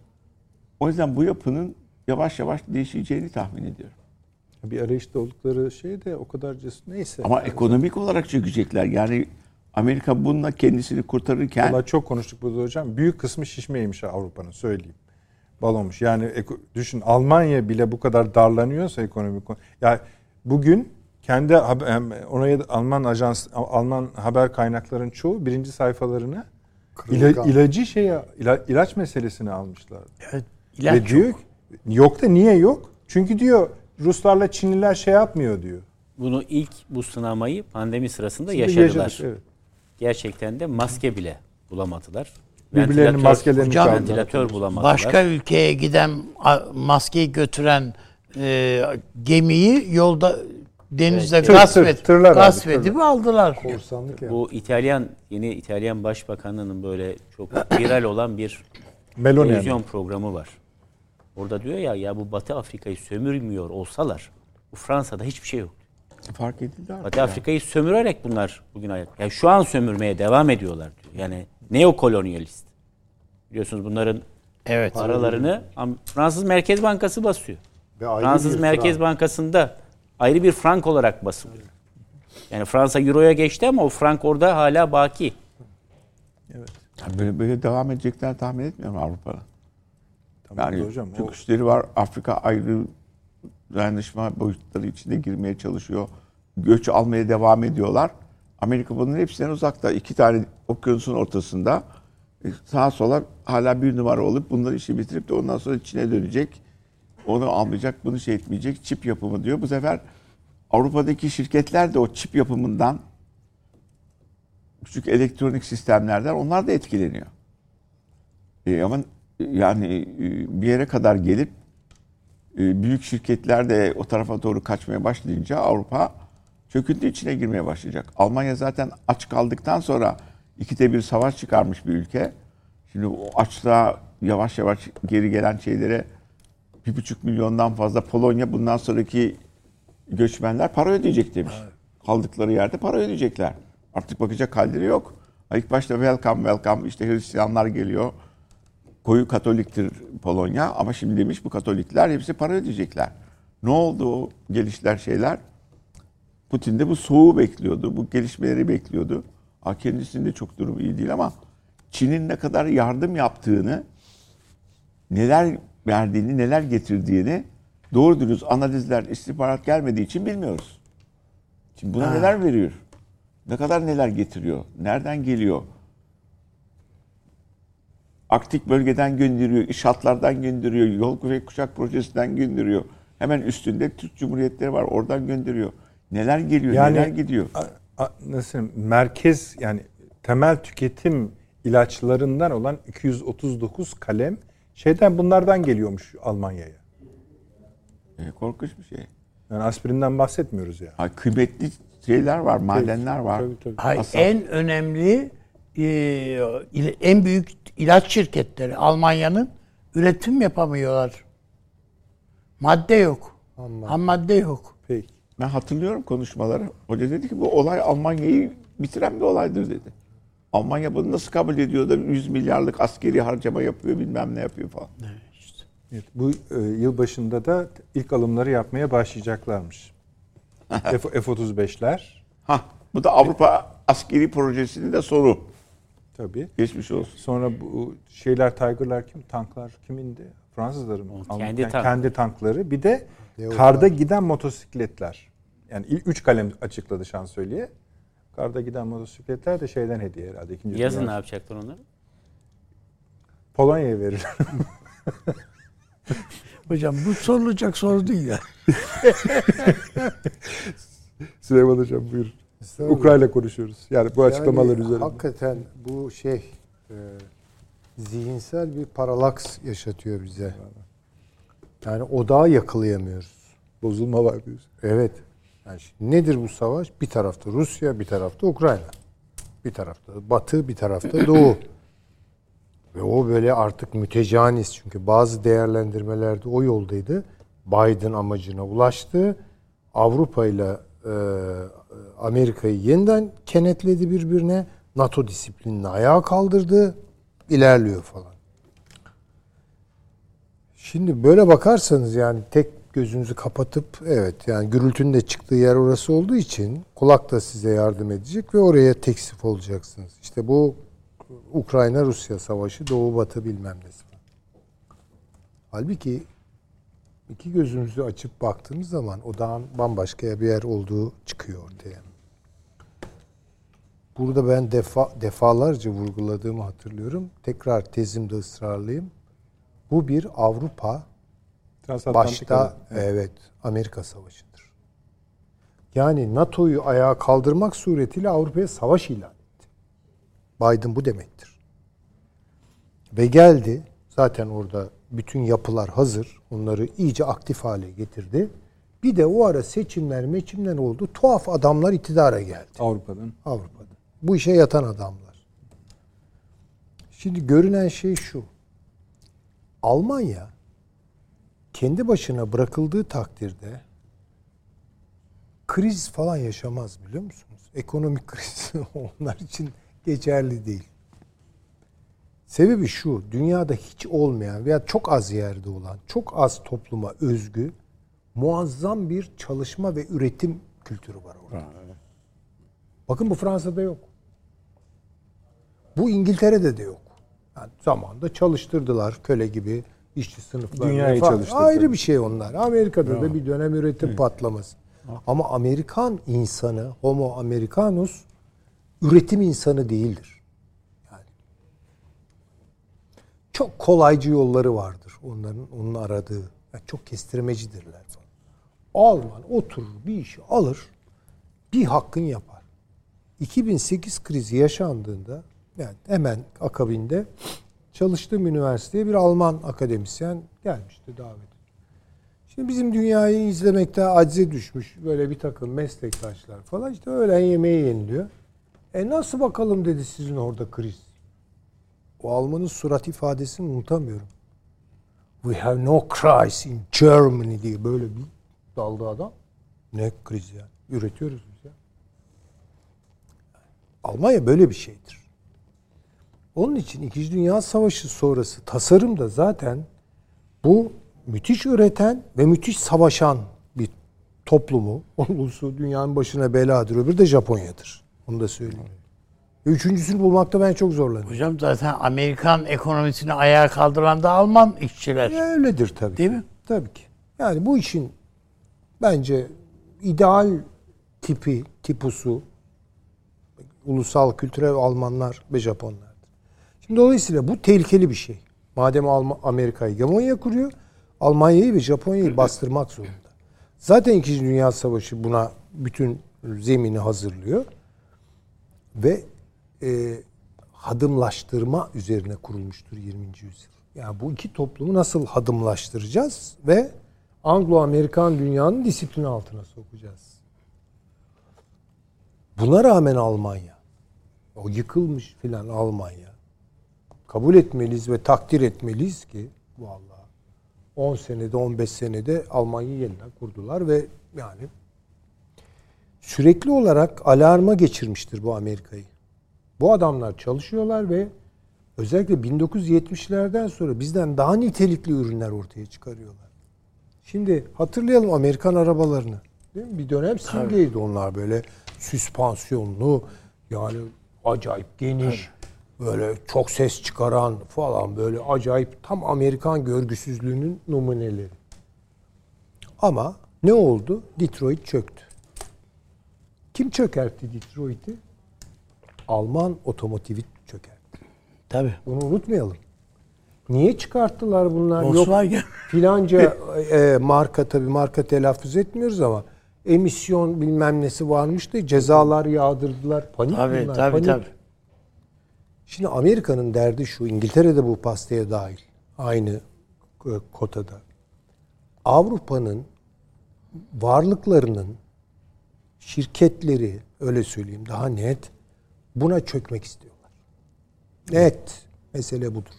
O yüzden bu yapının yavaş yavaş değişeceğini tahmin ediyorum. Bir arayışta oldukları şey de o kadar cesur. Neyse. Ama ekonomik olarak çökecekler. Yani Amerika bununla kendisini kurtarırken Vallahi çok konuştuk burada hocam. Büyük kısmı şişmeymiş Avrupa'nın söyleyeyim. Balonmuş. Yani düşün Almanya bile bu kadar darlanıyorsa ekonomik konu- Ya bugün kendi oraya Alman ajans Alman haber kaynaklarının çoğu birinci sayfalarına ila, ilacı şeye ila- ilaç meselesini almışlar. Evet, Ve ilaç diyor yok. yok da niye yok? Çünkü diyor Ruslarla Çinliler şey yapmıyor diyor. Bunu ilk bu sınamayı pandemi sırasında Şimdi yaşadılar. yaşadık, evet. Gerçekten de maske bile bulamadılar. Birbirlerinin maskelerini Hocam. Ventilatör bulamadılar. Başka ülkeye giden maskeyi götüren e, gemiyi yolda denizde Tır, gasp, tır, et, tırlar abi, gasp tırlar. edip aldılar. Korsanlık yani. Bu İtalyan yeni İtalyan Başbakanı'nın böyle çok viral olan bir Meloni. televizyon programı var. Orada diyor ya ya bu Batı Afrika'yı sömürmüyor olsalar bu Fransa'da hiçbir şey yok. Fark edildi artık. Batı ya. Afrika'yı sömürerek bunlar bugün ayak. Yani şu an sömürmeye devam ediyorlar diyor. Yani neokolonyalist. Biliyorsunuz bunların Evet. paralarını Fransız Merkez Bankası basıyor. Ve Fransız Merkez frank. Bankası'nda ayrı bir frank olarak basılıyor. Yani Fransa Euro'ya geçti ama o frank orada hala baki. Ya Böyle, böyle devam edecekler tahmin etmiyorum Avrupa'da. Tamam Yani hocam. çok o- işleri var. Afrika ayrı dayanışma boyutları içinde girmeye çalışıyor. Göç almaya devam ediyorlar. Amerika bunun hepsinden uzakta. İki tane okyanusun ortasında e, sağa sola hala bir numara olup bunları işi bitirip de ondan sonra Çin'e dönecek. Onu almayacak, bunu şey etmeyecek. Çip yapımı diyor. Bu sefer Avrupa'daki şirketler de o çip yapımından küçük elektronik sistemlerden onlar da etkileniyor. E, ama yani e, bir yere kadar gelip e, büyük şirketler de o tarafa doğru kaçmaya başlayınca Avrupa çöküntü içine girmeye başlayacak. Almanya zaten aç kaldıktan sonra ikide bir savaş çıkarmış bir ülke. Şimdi o açlığa yavaş yavaş geri gelen şeylere bir buçuk milyondan fazla Polonya bundan sonraki göçmenler para ödeyecek demiş. Kaldıkları yerde para ödeyecekler. Artık bakacak halleri yok. İlk başta welcome welcome işte Hristiyanlar geliyor. Koyu Katoliktir Polonya ama şimdi demiş bu Katolikler hepsi para ödeyecekler. Ne oldu o gelişler şeyler? Putin de bu soğuğu bekliyordu. Bu gelişmeleri bekliyordu. Ha, kendisinin de çok durumu iyi değil ama Çin'in ne kadar yardım yaptığını, neler verdiğini, neler getirdiğini doğru dürüst analizler, istihbarat gelmediği için bilmiyoruz. Şimdi buna neler veriyor? Ne kadar neler getiriyor? Nereden geliyor? Arktik bölgeden gönderiyor, iş hatlardan gönderiyor, yol kuvvet kuşak projesinden gönderiyor. Hemen üstünde Türk Cumhuriyetleri var, oradan gönderiyor. Neler geliyor, Yani- neler gidiyor? A- a- nasıl merkez yani temel tüketim ilaçlarından olan 239 kalem şeyden bunlardan geliyormuş Almanya'ya. E, korkunç bir şey. Yani aspirinden bahsetmiyoruz yani. Ha, kıymetli şeyler var, madenler var. Tabii, tabii. Hayır, en önemli e, il- en büyük ilaç şirketleri Almanya'nın üretim yapamıyorlar. Madde yok. Ham madde yok. Ben hatırlıyorum konuşmaları. Hoca dedi ki bu olay Almanya'yı bitiren bir olaydır dedi. Almanya bunu nasıl kabul ediyor da 100 milyarlık askeri harcama yapıyor bilmem ne yapıyor falan. Evet, bu e, yıl başında da ilk alımları yapmaya başlayacaklarmış. F- F-35'ler Ha, bu da Avrupa askeri projesinin de sonu. tabii. Geçmiş olsun. Sonra bu şeyler Tiger'lar kim? Tanklar kimindi? Fransızların mı? Kendi tank. kendi tankları. Bir de Leopard. karda giden motosikletler. Yani ilk üç kalem açıkladı şansölye. Karda giden motosikletler de şeyden hediye herhalde. İkinci Yazın ne yapacaklar onları? Polonya'ya verir. Hocam bu sorulacak soru değil ya. Süleyman Hocam buyur. Ukrayna konuşuyoruz. Yani bu açıklamalar Yani üzerine. Hakikaten bu şey e, zihinsel bir paralaks yaşatıyor bize. Yani odağı yakalayamıyoruz. Bozulma var diyorsun. Evet. Yani nedir bu savaş? Bir tarafta Rusya, bir tarafta Ukrayna. Bir tarafta Batı, bir tarafta Doğu. Ve o böyle artık mütecanis çünkü bazı değerlendirmelerde o yoldaydı. Biden amacına ulaştı. Avrupa ile e, Amerika'yı yeniden kenetledi birbirine. NATO disiplinini ayağa kaldırdı. ilerliyor falan. Şimdi böyle bakarsanız yani tek gözünüzü kapatıp evet yani gürültünün de çıktığı yer orası olduğu için kulak da size yardım edecek ve oraya teksif olacaksınız. İşte bu Ukrayna-Rusya savaşı, Doğu-Batı bilmem nesi. Halbuki iki gözümüzü açıp baktığımız zaman odağın bambaşka bir yer olduğu çıkıyor ortaya. Burada ben defa, defalarca vurguladığımı hatırlıyorum. Tekrar tezimde ısrarlıyım. Bu bir Avrupa Transatlantik başta alan. evet Amerika savaşıdır. Yani NATO'yu ayağa kaldırmak suretiyle Avrupa'ya savaş ilan etti. Biden bu demektir. Ve geldi zaten orada bütün yapılar hazır. Onları iyice aktif hale getirdi. Bir de o ara seçimler meçimler oldu. Tuhaf adamlar iktidara geldi. Avrupa'dan. Avrupa'da. Bu işe yatan adamlar. Şimdi görünen şey şu. Almanya kendi başına bırakıldığı takdirde kriz falan yaşamaz biliyor musunuz? Ekonomik kriz onlar için geçerli değil. Sebebi şu, dünyada hiç olmayan veya çok az yerde olan, çok az topluma özgü muazzam bir çalışma ve üretim kültürü var orada. Bakın bu Fransa'da yok. Bu İngiltere'de de yok. Yani zamanında çalıştırdılar köle gibi işçi sınıfları. Dünyayı çalıştırdı. Ayrı bir şey onlar. Amerika'da da bir dönem üretim patlaması. Ama Amerikan insanı, Homo Americanus üretim insanı değildir. Yani çok kolaycı yolları vardır onların onun aradığı. Yani çok kestirmecidirler falan. Alman oturur bir işi alır, bir hakkın yapar. 2008 krizi yaşandığında yani hemen akabinde çalıştığım üniversiteye bir Alman akademisyen gelmişti davet. Şimdi bizim dünyayı izlemekte acize düşmüş böyle bir takım meslektaşlar falan işte öğlen yemeği yeniliyor. E nasıl bakalım dedi sizin orada kriz. O Almanın surat ifadesini unutamıyorum. We have no crisis in Germany diye böyle bir daldı adam. Ne kriz ya? Üretiyoruz biz ya. Almanya böyle bir şeydir. Onun için İkinci Dünya Savaşı sonrası tasarım da zaten bu müthiş üreten ve müthiş savaşan bir toplumu, ulusu dünyanın başına beladır. Öbürü de Japonya'dır. Onu da söyleyeyim. Üçüncüsünü bulmakta ben çok zorlanıyorum. Hocam zaten Amerikan ekonomisini ayağa kaldıran da Alman işçiler. Ya öyledir tabii. Değil ki. mi? Tabii ki. Yani bu işin bence ideal tipi, tipusu ulusal kültürel Almanlar ve Japonlardır. Şimdi dolayısıyla bu tehlikeli bir şey. Madem Alman, Amerika hegemonya kuruyor, Almanya'yı ve Japonya'yı bastırmak zorunda. Zaten İkinci Dünya Savaşı buna bütün zemini hazırlıyor. Ve e, hadımlaştırma üzerine kurulmuştur 20. yüzyıl. Yani bu iki toplumu nasıl hadımlaştıracağız ve Anglo-Amerikan dünyanın disiplini altına sokacağız. Buna rağmen Almanya, o yıkılmış filan Almanya, kabul etmeliyiz ve takdir etmeliyiz ki vallahi 10 senede 15 senede Almanya'yı yeniden kurdular ve yani sürekli olarak alarma geçirmiştir bu Amerika'yı. Bu adamlar çalışıyorlar ve özellikle 1970'lerden sonra bizden daha nitelikli ürünler ortaya çıkarıyorlar. Şimdi hatırlayalım Amerikan arabalarını. Değil mi? Bir dönem simgeydi onlar böyle süspansiyonlu yani acayip geniş böyle çok ses çıkaran falan böyle acayip tam Amerikan görgüsüzlüğünün numuneleri. Ama ne oldu? Detroit çöktü. Kim çökertti Detroit'i? Alman otomotivi çökertti. Tabii. Bunu unutmayalım. Niye çıkarttılar bunlar? Yok Volkswagen. filanca e, marka tabii marka telaffuz etmiyoruz ama emisyon bilmem nesi varmış da cezalar yağdırdılar. Panik Tabii bunlar. tabii panik. tabii. Şimdi Amerika'nın derdi şu. İngiltere'de bu pastaya dahil. Aynı e, kotada. Avrupa'nın varlıklarının şirketleri öyle söyleyeyim daha net buna çökmek istiyorlar. Net. Mesele budur.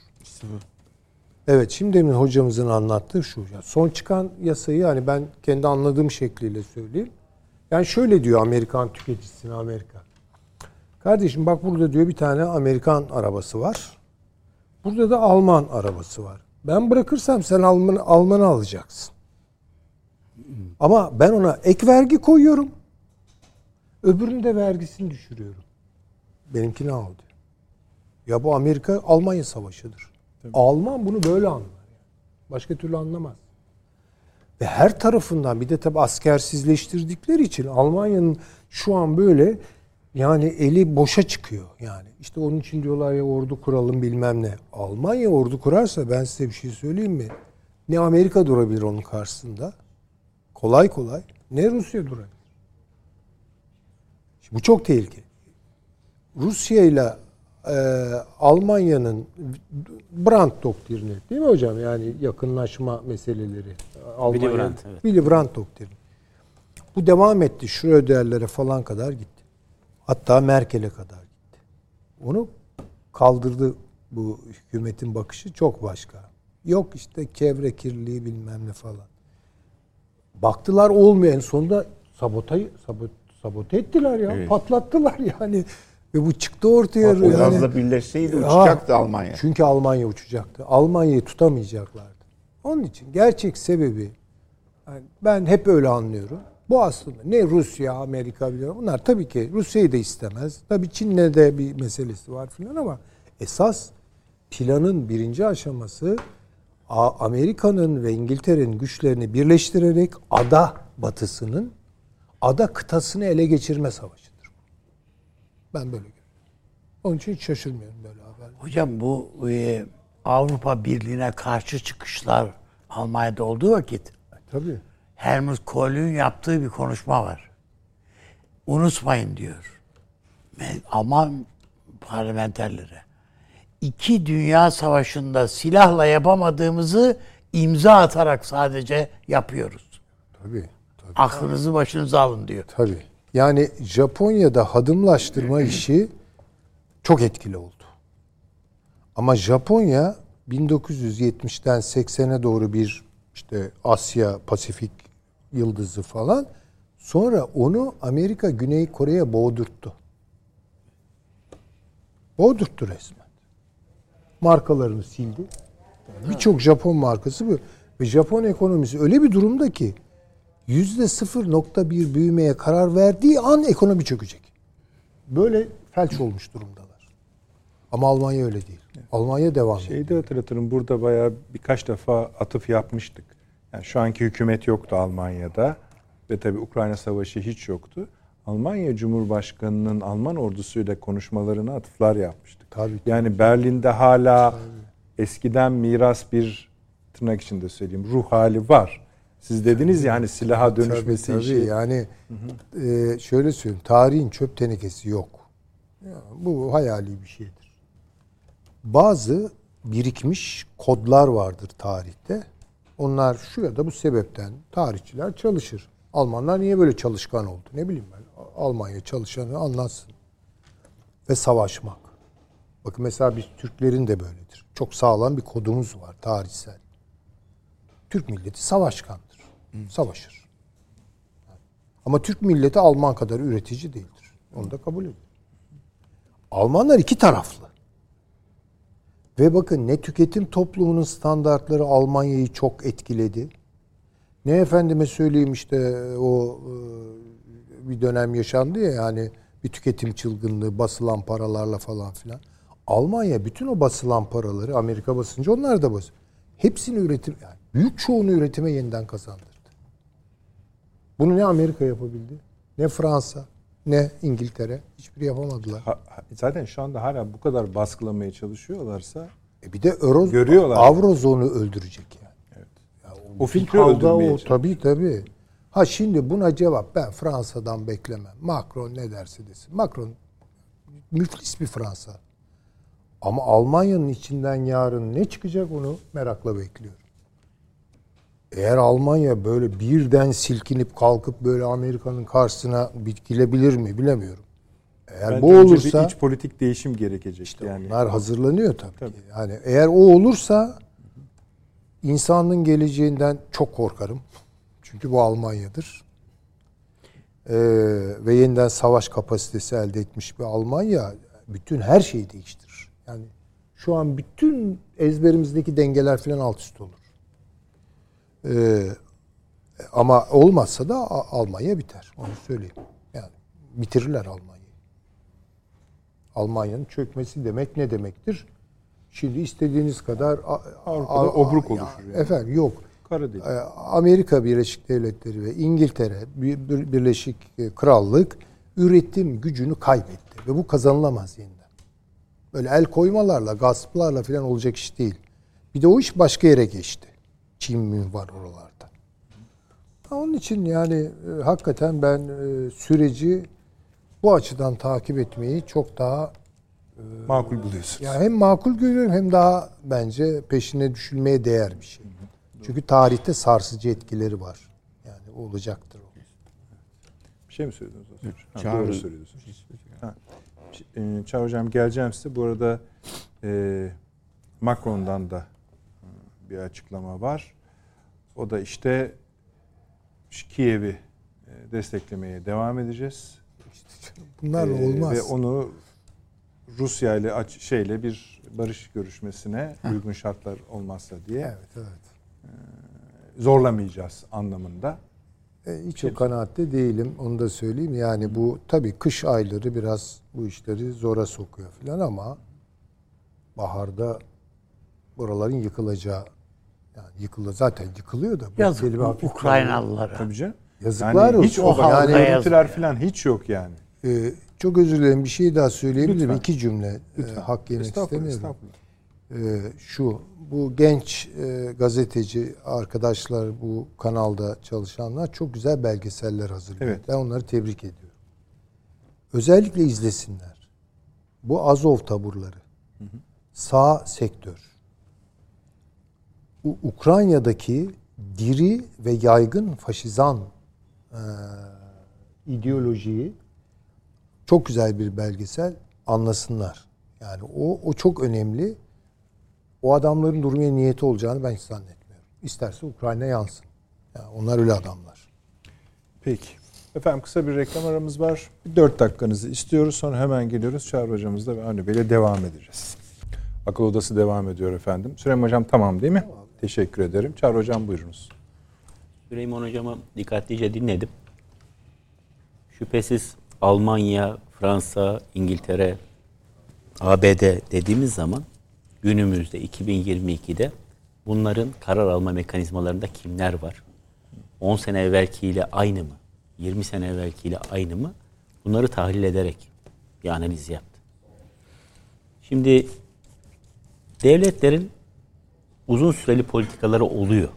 Evet şimdi demin hocamızın anlattığı şu. Ya son çıkan yasayı hani ben kendi anladığım şekliyle söyleyeyim. Yani şöyle diyor Amerikan tüketicisine Amerika. Kardeşim bak burada diyor bir tane Amerikan arabası var. Burada da Alman arabası var. Ben bırakırsam sen Alman, Alman'ı alacaksın. Ama ben ona ek vergi koyuyorum. Öbürünün de vergisini düşürüyorum. Benimkini al diyor. Ya bu Amerika Almanya savaşıdır. Alman bunu böyle anlar. Başka türlü anlamaz. Ve her tarafından bir de tabi askersizleştirdikleri için Almanya'nın şu an böyle yani eli boşa çıkıyor yani. İşte onun için diyorlar ya ordu kuralım bilmem ne. Almanya ordu kurarsa ben size bir şey söyleyeyim mi? Ne Amerika durabilir onun karşısında. Kolay kolay. Ne Rusya durabilir. Şimdi bu çok tehlikeli. Rusya ile e, Almanya'nın Brandt doktrini değil mi hocam? Yani yakınlaşma meseleleri. Almanya, Willy Brandt, evet. Willy Brandt doktrini. Bu devam etti. Schröder'lere falan kadar gitti. Hatta Merkel'e kadar gitti. Onu kaldırdı bu hükümetin bakışı çok başka. Yok işte çevre kirliliği bilmem ne falan. Baktılar olmuyor. En sonunda sabotayı sabot, sabote ettiler ya. Evet. Patlattılar yani. Ve bu çıktı ortaya. O yani. gazla birleşseydi uçacaktı Almanya. Çünkü Almanya uçacaktı. Almanya'yı tutamayacaklardı. Onun için gerçek sebebi yani ben hep öyle anlıyorum. Bu aslında ne Rusya, Amerika biliyorum. Bunlar tabii ki Rusya'yı da istemez. Tabii Çin'le de bir meselesi var filan ama esas planın birinci aşaması Amerika'nın ve İngiltere'nin güçlerini birleştirerek ada batısının ada kıtasını ele geçirme savaşıdır. Ben böyle görüyorum. Onun için hiç şaşırmıyorum böyle haber. Hocam bu e, Avrupa Birliği'ne karşı çıkışlar Almanya'da olduğu vakit Tabii. Helmut Kohl'ün yaptığı bir konuşma var. Unutmayın diyor. Alman parlamenterlere. İki dünya savaşında silahla yapamadığımızı imza atarak sadece yapıyoruz. Tabii. Tabii. Aklınızı başınıza alın diyor. Tabii. Yani Japonya'da hadımlaştırma işi çok etkili oldu. Ama Japonya 1970'ten 80'e doğru bir işte Asya Pasifik yıldızı falan sonra onu Amerika Güney Kore'ye boğdurttu. Boğdurttu resmen. Markalarını sildi. Birçok Japon markası bu. Ve Japon ekonomisi öyle bir durumda ki yüzde 0.1 büyümeye karar verdiği an ekonomi çökecek. Böyle felç olmuş durumdalar. Ama Almanya öyle değil. Almanya devam ediyor. Şeyi de hatırlatırım burada bayağı birkaç defa atıf yapmıştık. Yani şu anki hükümet yoktu Almanya'da ve tabii Ukrayna Savaşı hiç yoktu. Almanya Cumhurbaşkanı'nın Alman ordusuyla konuşmalarına atıflar yapmıştık. Tabii. Yani Berlin'de hala eskiden miras bir tırnak içinde söyleyeyim ruh hali var. Siz dediniz ya hani silaha dönüşmesi Tabii, tabii. işi. Yani e, şöyle söyleyeyim. Tarihin çöp tenekesi yok. Ya, bu hayali bir şeydir. Bazı birikmiş kodlar vardır tarihte. Onlar şu ya da bu sebepten tarihçiler çalışır. Almanlar niye böyle çalışkan oldu? Ne bileyim ben. Almanya çalışanı anlatsın. Ve savaşmak. Bakın mesela biz Türklerin de böyledir. Çok sağlam bir kodumuz var tarihsel. Türk milleti savaşkandır. Savaşır. Ama Türk milleti Alman kadar üretici değildir. Onu da kabul edin. Almanlar iki taraflı. Ve bakın ne tüketim toplumunun standartları Almanya'yı çok etkiledi. Ne efendime söyleyeyim işte o e, bir dönem yaşandı ya yani bir tüketim çılgınlığı basılan paralarla falan filan. Almanya bütün o basılan paraları Amerika basınca onlar da bas. Hepsini üretim yani büyük çoğunu üretime yeniden kazandırdı. Bunu ne Amerika yapabildi ne Fransa Ne İngiltere? Hiçbiri yapamadılar. Ha- zaten şu anda hala bu kadar baskılamaya çalışıyorlarsa E bir de Euro, Görüyorlar. Avrozonu öldürecek yani. o fikri Kavga öldürmeye o tabii tabii. Ha şimdi buna cevap ben Fransa'dan beklemem. Macron ne derse desin. Macron müflis bir Fransa. Ama Almanya'nın içinden yarın ne çıkacak onu merakla bekliyorum. Eğer Almanya böyle birden silkinip kalkıp böyle Amerika'nın karşısına dikilebilir mi bilemiyorum. Eğer Bence bu olursa bir iç politik değişim gerekecek yani. Bunlar hazırlanıyor tabii, Tabii. ki. Yani eğer o olursa insanlığın geleceğinden çok korkarım. Çünkü bu Almanya'dır. Ee, ve yeniden savaş kapasitesi elde etmiş bir Almanya bütün her şeyi değiştirir. Yani şu an bütün ezberimizdeki dengeler falan alt üst olur. Ee, ama olmazsa da A- Almanya biter. Onu söyleyeyim. Yani bitirirler Almanya'yı. Almanya'nın çökmesi demek ne demektir? Şimdi istediğiniz kadar A- Avrupa'da A- obruk ya, oluşur yani. Efendim yok. Kara delik. Ee, Amerika Birleşik Devletleri ve İngiltere Bir- Bir- Birleşik e, Krallık üretim gücünü kaybetti ve bu kazanılamaz yeniden. Böyle el koymalarla, gasplarla falan olacak iş değil. Bir de o iş başka yere geçti. Çin mi var oralarda. Ha, Onun için yani e, hakikaten ben e, süreci bu açıdan takip etmeyi çok daha Makul buluyorsunuz. ya hem makul görüyorum hem daha bence peşine düşülmeye değer bir şey. Çünkü tarihte sarsıcı etkileri var. Yani olacaktır o. Bir şey mi söylediniz? az önce? Ha, Çağrı- doğru söylüyorsunuz. Ha. E, Çağrı Hocam geleceğim size. Bu arada e, Macron'dan da e, bir açıklama var. O da işte Kiev'i e, desteklemeye devam edeceğiz. Bunlarla E, olmaz. Ve onu Rusya ile aç- şeyle bir barış görüşmesine uygun şartlar olmazsa diye Evet, evet. zorlamayacağız anlamında. E, hiç o kanaatte değilim. Onu da söyleyeyim. Yani bu tabii kış ayları biraz bu işleri zora sokuyor falan ama baharda buraların yıkılacağı yani yıkılı zaten yıkılıyor da bu Yazık bu Ukraynalılara. Tabii canım. Yazıklar yani hiç olsun. o O yani görüntüler falan hiç yok yani. Ee, çok özür dilerim bir şey daha söyleyebilirim. Lütfen. İki cümle. Ee, hak yemek Estağfurullah, istemiyorum. estağfurullah. Ee, şu bu genç e, gazeteci arkadaşlar bu kanalda çalışanlar çok güzel belgeseller hazırlıyor. Evet. Ben onları tebrik ediyorum. Özellikle izlesinler. Bu Azov taburları. Sağ sektör. U- Ukrayna'daki diri ve yaygın faşizan e, ideolojiyi çok güzel bir belgesel anlasınlar. Yani o o çok önemli. O adamların durmaya niyeti olacağını ben hiç zannetmiyorum. İsterse Ukrayna yansın. Yani onlar öyle adamlar. Peki. Efendim kısa bir reklam aramız var. Bir dört dakikanızı istiyoruz. Sonra hemen geliyoruz. Çağrı hocamızla ve Avni devam edeceğiz. Akıl odası devam ediyor efendim. Süleyman Hocam tamam değil mi? Teşekkür ederim. Çağrı Hocam buyurunuz. Süleyman Hocam'ı dikkatlice dinledim. Şüphesiz Almanya, Fransa, İngiltere, ABD dediğimiz zaman günümüzde 2022'de bunların karar alma mekanizmalarında kimler var? 10 sene evvelkiyle aynı mı? 20 sene evvelkiyle aynı mı? Bunları tahlil ederek bir analiz yaptı. Şimdi devletlerin uzun süreli politikaları oluyor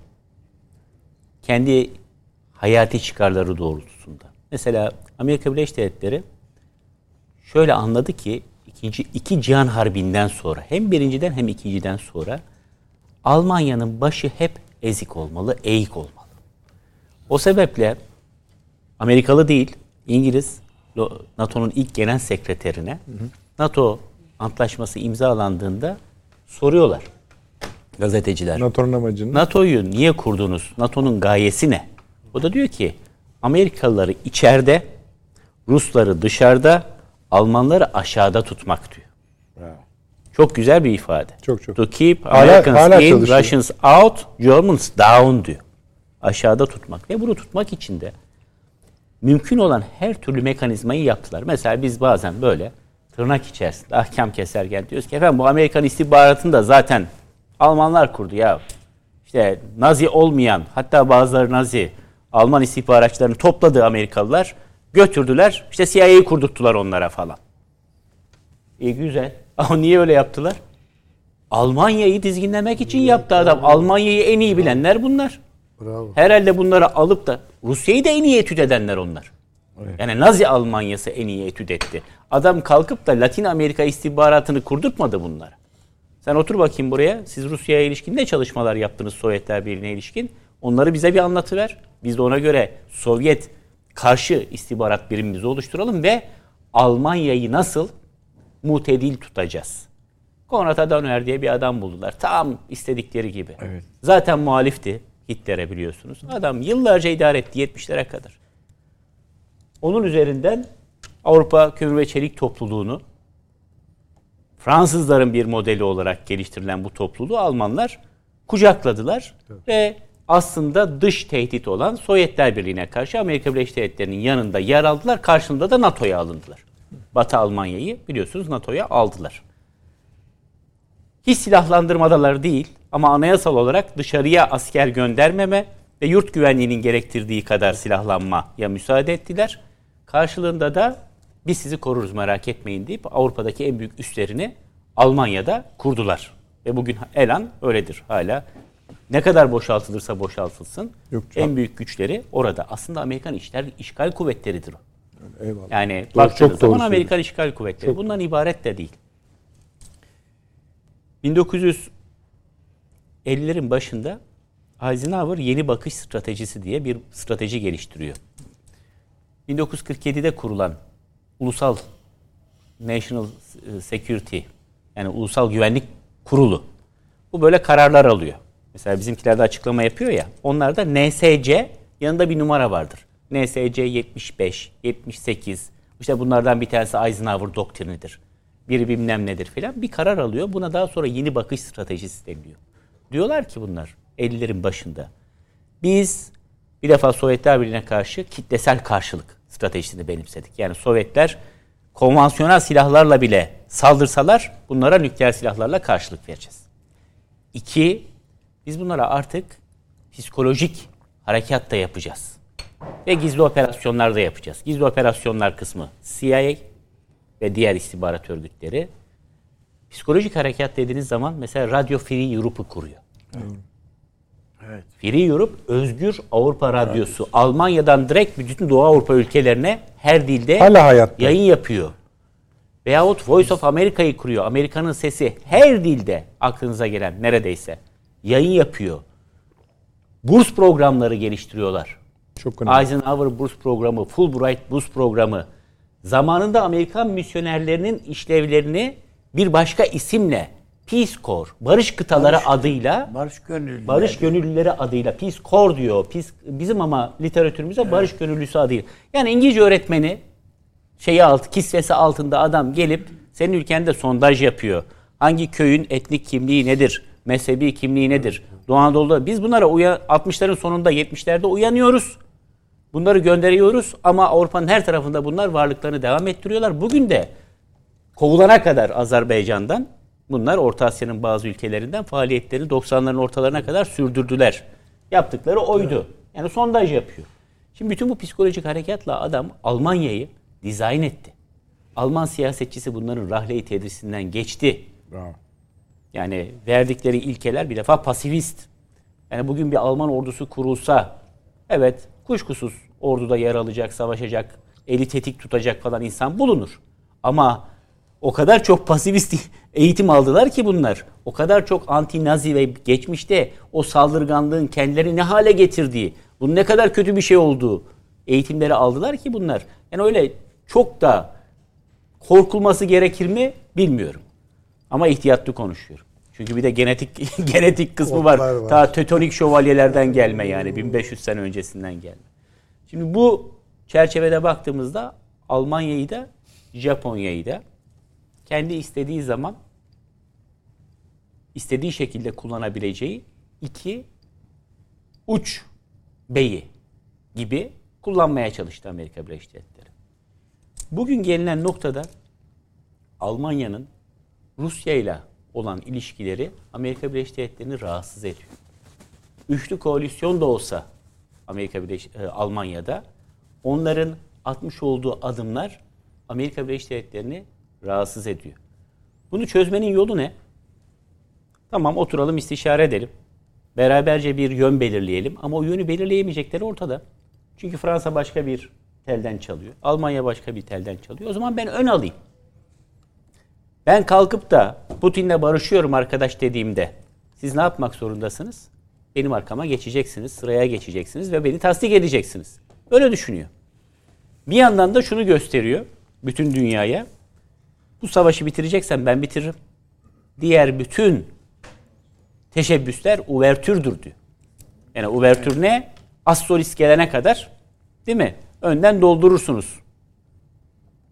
kendi hayati çıkarları doğrultusunda. Mesela Amerika Birleşik Devletleri şöyle anladı ki ikinci iki cihan harbinden sonra hem birinciden hem ikinciden sonra Almanya'nın başı hep ezik olmalı, eğik olmalı. O sebeple Amerikalı değil, İngiliz NATO'nun ilk genel sekreterine NATO antlaşması imzalandığında soruyorlar gazeteciler. NATO'nun amacını. NATO'yu niye kurdunuz? NATO'nun gayesi ne? O da diyor ki Amerikalıları içeride, Rusları dışarıda, Almanları aşağıda tutmak diyor. Çok güzel bir ifade. Çok, çok. To keep Hala- Americans hala in, çalışıyor. Russians out, Germans down diyor. Aşağıda tutmak. Ve bunu tutmak için de mümkün olan her türlü mekanizmayı yaptılar. Mesela biz bazen böyle tırnak içerisinde ahkam keserken diyoruz ki efendim bu Amerikan istihbaratını da zaten Almanlar kurdu ya. İşte Nazi olmayan hatta bazıları Nazi Alman istihbaratçılarını topladı Amerikalılar Götürdüler. işte CIA'yı kurdurttular onlara falan. İyi güzel. Ama niye öyle yaptılar? Almanya'yı dizginlemek için yaptı adam. Almanya'yı en iyi bilenler bunlar. Bravo. Herhalde bunları alıp da Rusya'yı da en iyi etüt edenler onlar. Yani Nazi Almanyası en iyi etüt etti. Adam kalkıp da Latin Amerika istihbaratını kurdurtmadı bunlar. Sen otur bakayım buraya. Siz Rusya'ya ilişkin ne çalışmalar yaptınız Sovyetler Birliği'ne ilişkin? Onları bize bir anlatıver. Biz de ona göre Sovyet karşı istihbarat birimimizi oluşturalım ve Almanya'yı nasıl mutedil tutacağız? Konrad Adenauer diye bir adam buldular. Tam istedikleri gibi. Evet. Zaten muhalifti Hitler'e biliyorsunuz. Adam yıllarca idare etti 70'lere kadar. Onun üzerinden Avrupa Kömür ve Çelik Topluluğunu Fransızların bir modeli olarak geliştirilen bu topluluğu Almanlar kucakladılar ve aslında dış tehdit olan Sovyetler Birliği'ne karşı Amerika Birleşik Devletleri'nin yanında yer aldılar. Karşılığında da NATO'ya alındılar. Batı Almanya'yı biliyorsunuz NATO'ya aldılar. Hiç silahlandırmadalar değil ama anayasal olarak dışarıya asker göndermeme ve yurt güvenliğinin gerektirdiği kadar silahlanmaya müsaade ettiler. Karşılığında da biz sizi koruruz merak etmeyin deyip Avrupa'daki en büyük üslerini Almanya'da kurdular. Ve bugün elan öyledir hala. Ne kadar boşaltılırsa boşaltılsın Yok, en büyük güçleri orada. Aslında Amerikan işler işgal kuvvetleridir o. Eyvallah. Yani Doğru, baktığınız çok zaman. Amerikan işgal kuvvetleri. Bundan ibaret de değil. 1950'lerin başında Eisenhower yeni bakış stratejisi diye bir strateji geliştiriyor. 1947'de kurulan Ulusal National Security yani Ulusal Güvenlik Kurulu bu böyle kararlar alıyor. Mesela bizimkilerde açıklama yapıyor ya. Onlarda NSC yanında bir numara vardır. NSC 75, 78. İşte bunlardan bir tanesi Eisenhower doktrinidir. Biri bilmem nedir filan. Bir karar alıyor. Buna daha sonra yeni bakış stratejisi deniliyor. Diyorlar ki bunlar 50'lerin başında. Biz bir defa Sovyetler Birliği'ne karşı kitlesel karşılık stratejisini benimsedik. Yani Sovyetler konvansiyonel silahlarla bile saldırsalar bunlara nükleer silahlarla karşılık vereceğiz. İki, biz bunlara artık psikolojik harekat da yapacağız. Ve gizli operasyonlar da yapacağız. Gizli operasyonlar kısmı CIA ve diğer istihbarat örgütleri. Psikolojik harekat dediğiniz zaman mesela Radio Free Europe'u kuruyor. Evet. Free Europe özgür Avrupa Radyosu. Almanya'dan direkt bütün Doğu Avrupa ülkelerine her dilde Hala hayatta. yayın yapıyor. Veyahut Voice of America'yı kuruyor. Amerika'nın sesi her dilde aklınıza gelen neredeyse yayın yapıyor. Burs programları geliştiriyorlar. Çok önemli. Eisenhower burs programı, Fulbright burs programı. Zamanında Amerikan misyonerlerinin işlevlerini bir başka isimle Peace Corps, Barış Kıtaları adıyla Barış Gönüllüleri. Barış Gönüllüleri adıyla Peace Corps diyor. Peace, bizim ama literatürümüzde Barış Gönüllüsü adıyla. Yani İngilizce öğretmeni şeyi alt, kisvesi altında adam gelip senin ülkende sondaj yapıyor. Hangi köyün etnik kimliği nedir? Mezhebi kimliği nedir? Doğu Anadolu'da biz bunlara uya, 60'ların sonunda 70'lerde uyanıyoruz. Bunları gönderiyoruz ama Avrupa'nın her tarafında bunlar varlıklarını devam ettiriyorlar. Bugün de kovulana kadar Azerbaycan'dan bunlar Orta Asya'nın bazı ülkelerinden faaliyetlerini 90'ların ortalarına kadar sürdürdüler. Yaptıkları oydu. Yani sondaj yapıyor. Şimdi bütün bu psikolojik harekatla adam Almanya'yı dizayn etti. Alman siyasetçisi bunların rahle-i tedrisinden geçti. Bravo. Yani verdikleri ilkeler bir defa pasifist. Yani bugün bir Alman ordusu kurulsa evet kuşkusuz orduda yer alacak, savaşacak, eli tetik tutacak falan insan bulunur. Ama o kadar çok pasifist eğitim aldılar ki bunlar. O kadar çok anti-nazi ve geçmişte o saldırganlığın kendileri ne hale getirdiği, bunun ne kadar kötü bir şey olduğu eğitimleri aldılar ki bunlar. Yani öyle çok da korkulması gerekir mi bilmiyorum. Ama ihtiyatlı konuşuyorum. Çünkü bir de genetik genetik kısmı var. Var. Ta tetonik şövalyelerden gelme yani 1500 sene öncesinden gelme. Şimdi bu çerçevede baktığımızda Almanya'yı da Japonya'yı da kendi istediği zaman istediği şekilde kullanabileceği iki uç beyi gibi kullanmaya çalıştı Amerika Birleşik Devletleri. Bugün gelinen noktada Almanya'nın Rusya ile olan ilişkileri Amerika Birleşik Devletleri'ni rahatsız ediyor. Üçlü koalisyon da olsa Amerika Birleşik e, Almanya'da onların atmış olduğu adımlar Amerika Birleşik Devletleri'ni rahatsız ediyor. Bunu çözmenin yolu ne? Tamam oturalım istişare edelim. Beraberce bir yön belirleyelim ama o yönü belirleyemeyecekleri ortada. Çünkü Fransa başka bir telden çalıyor. Almanya başka bir telden çalıyor. O zaman ben ön alayım. Ben kalkıp da Putin'le barışıyorum arkadaş dediğimde siz ne yapmak zorundasınız? Benim arkama geçeceksiniz, sıraya geçeceksiniz ve beni tasdik edeceksiniz. Öyle düşünüyor. Bir yandan da şunu gösteriyor bütün dünyaya. Bu savaşı bitireceksen ben bitiririm. Diğer bütün teşebbüsler uvertürdür diyor. Yani uvertür ne? Assolis gelene kadar değil mi? Önden doldurursunuz.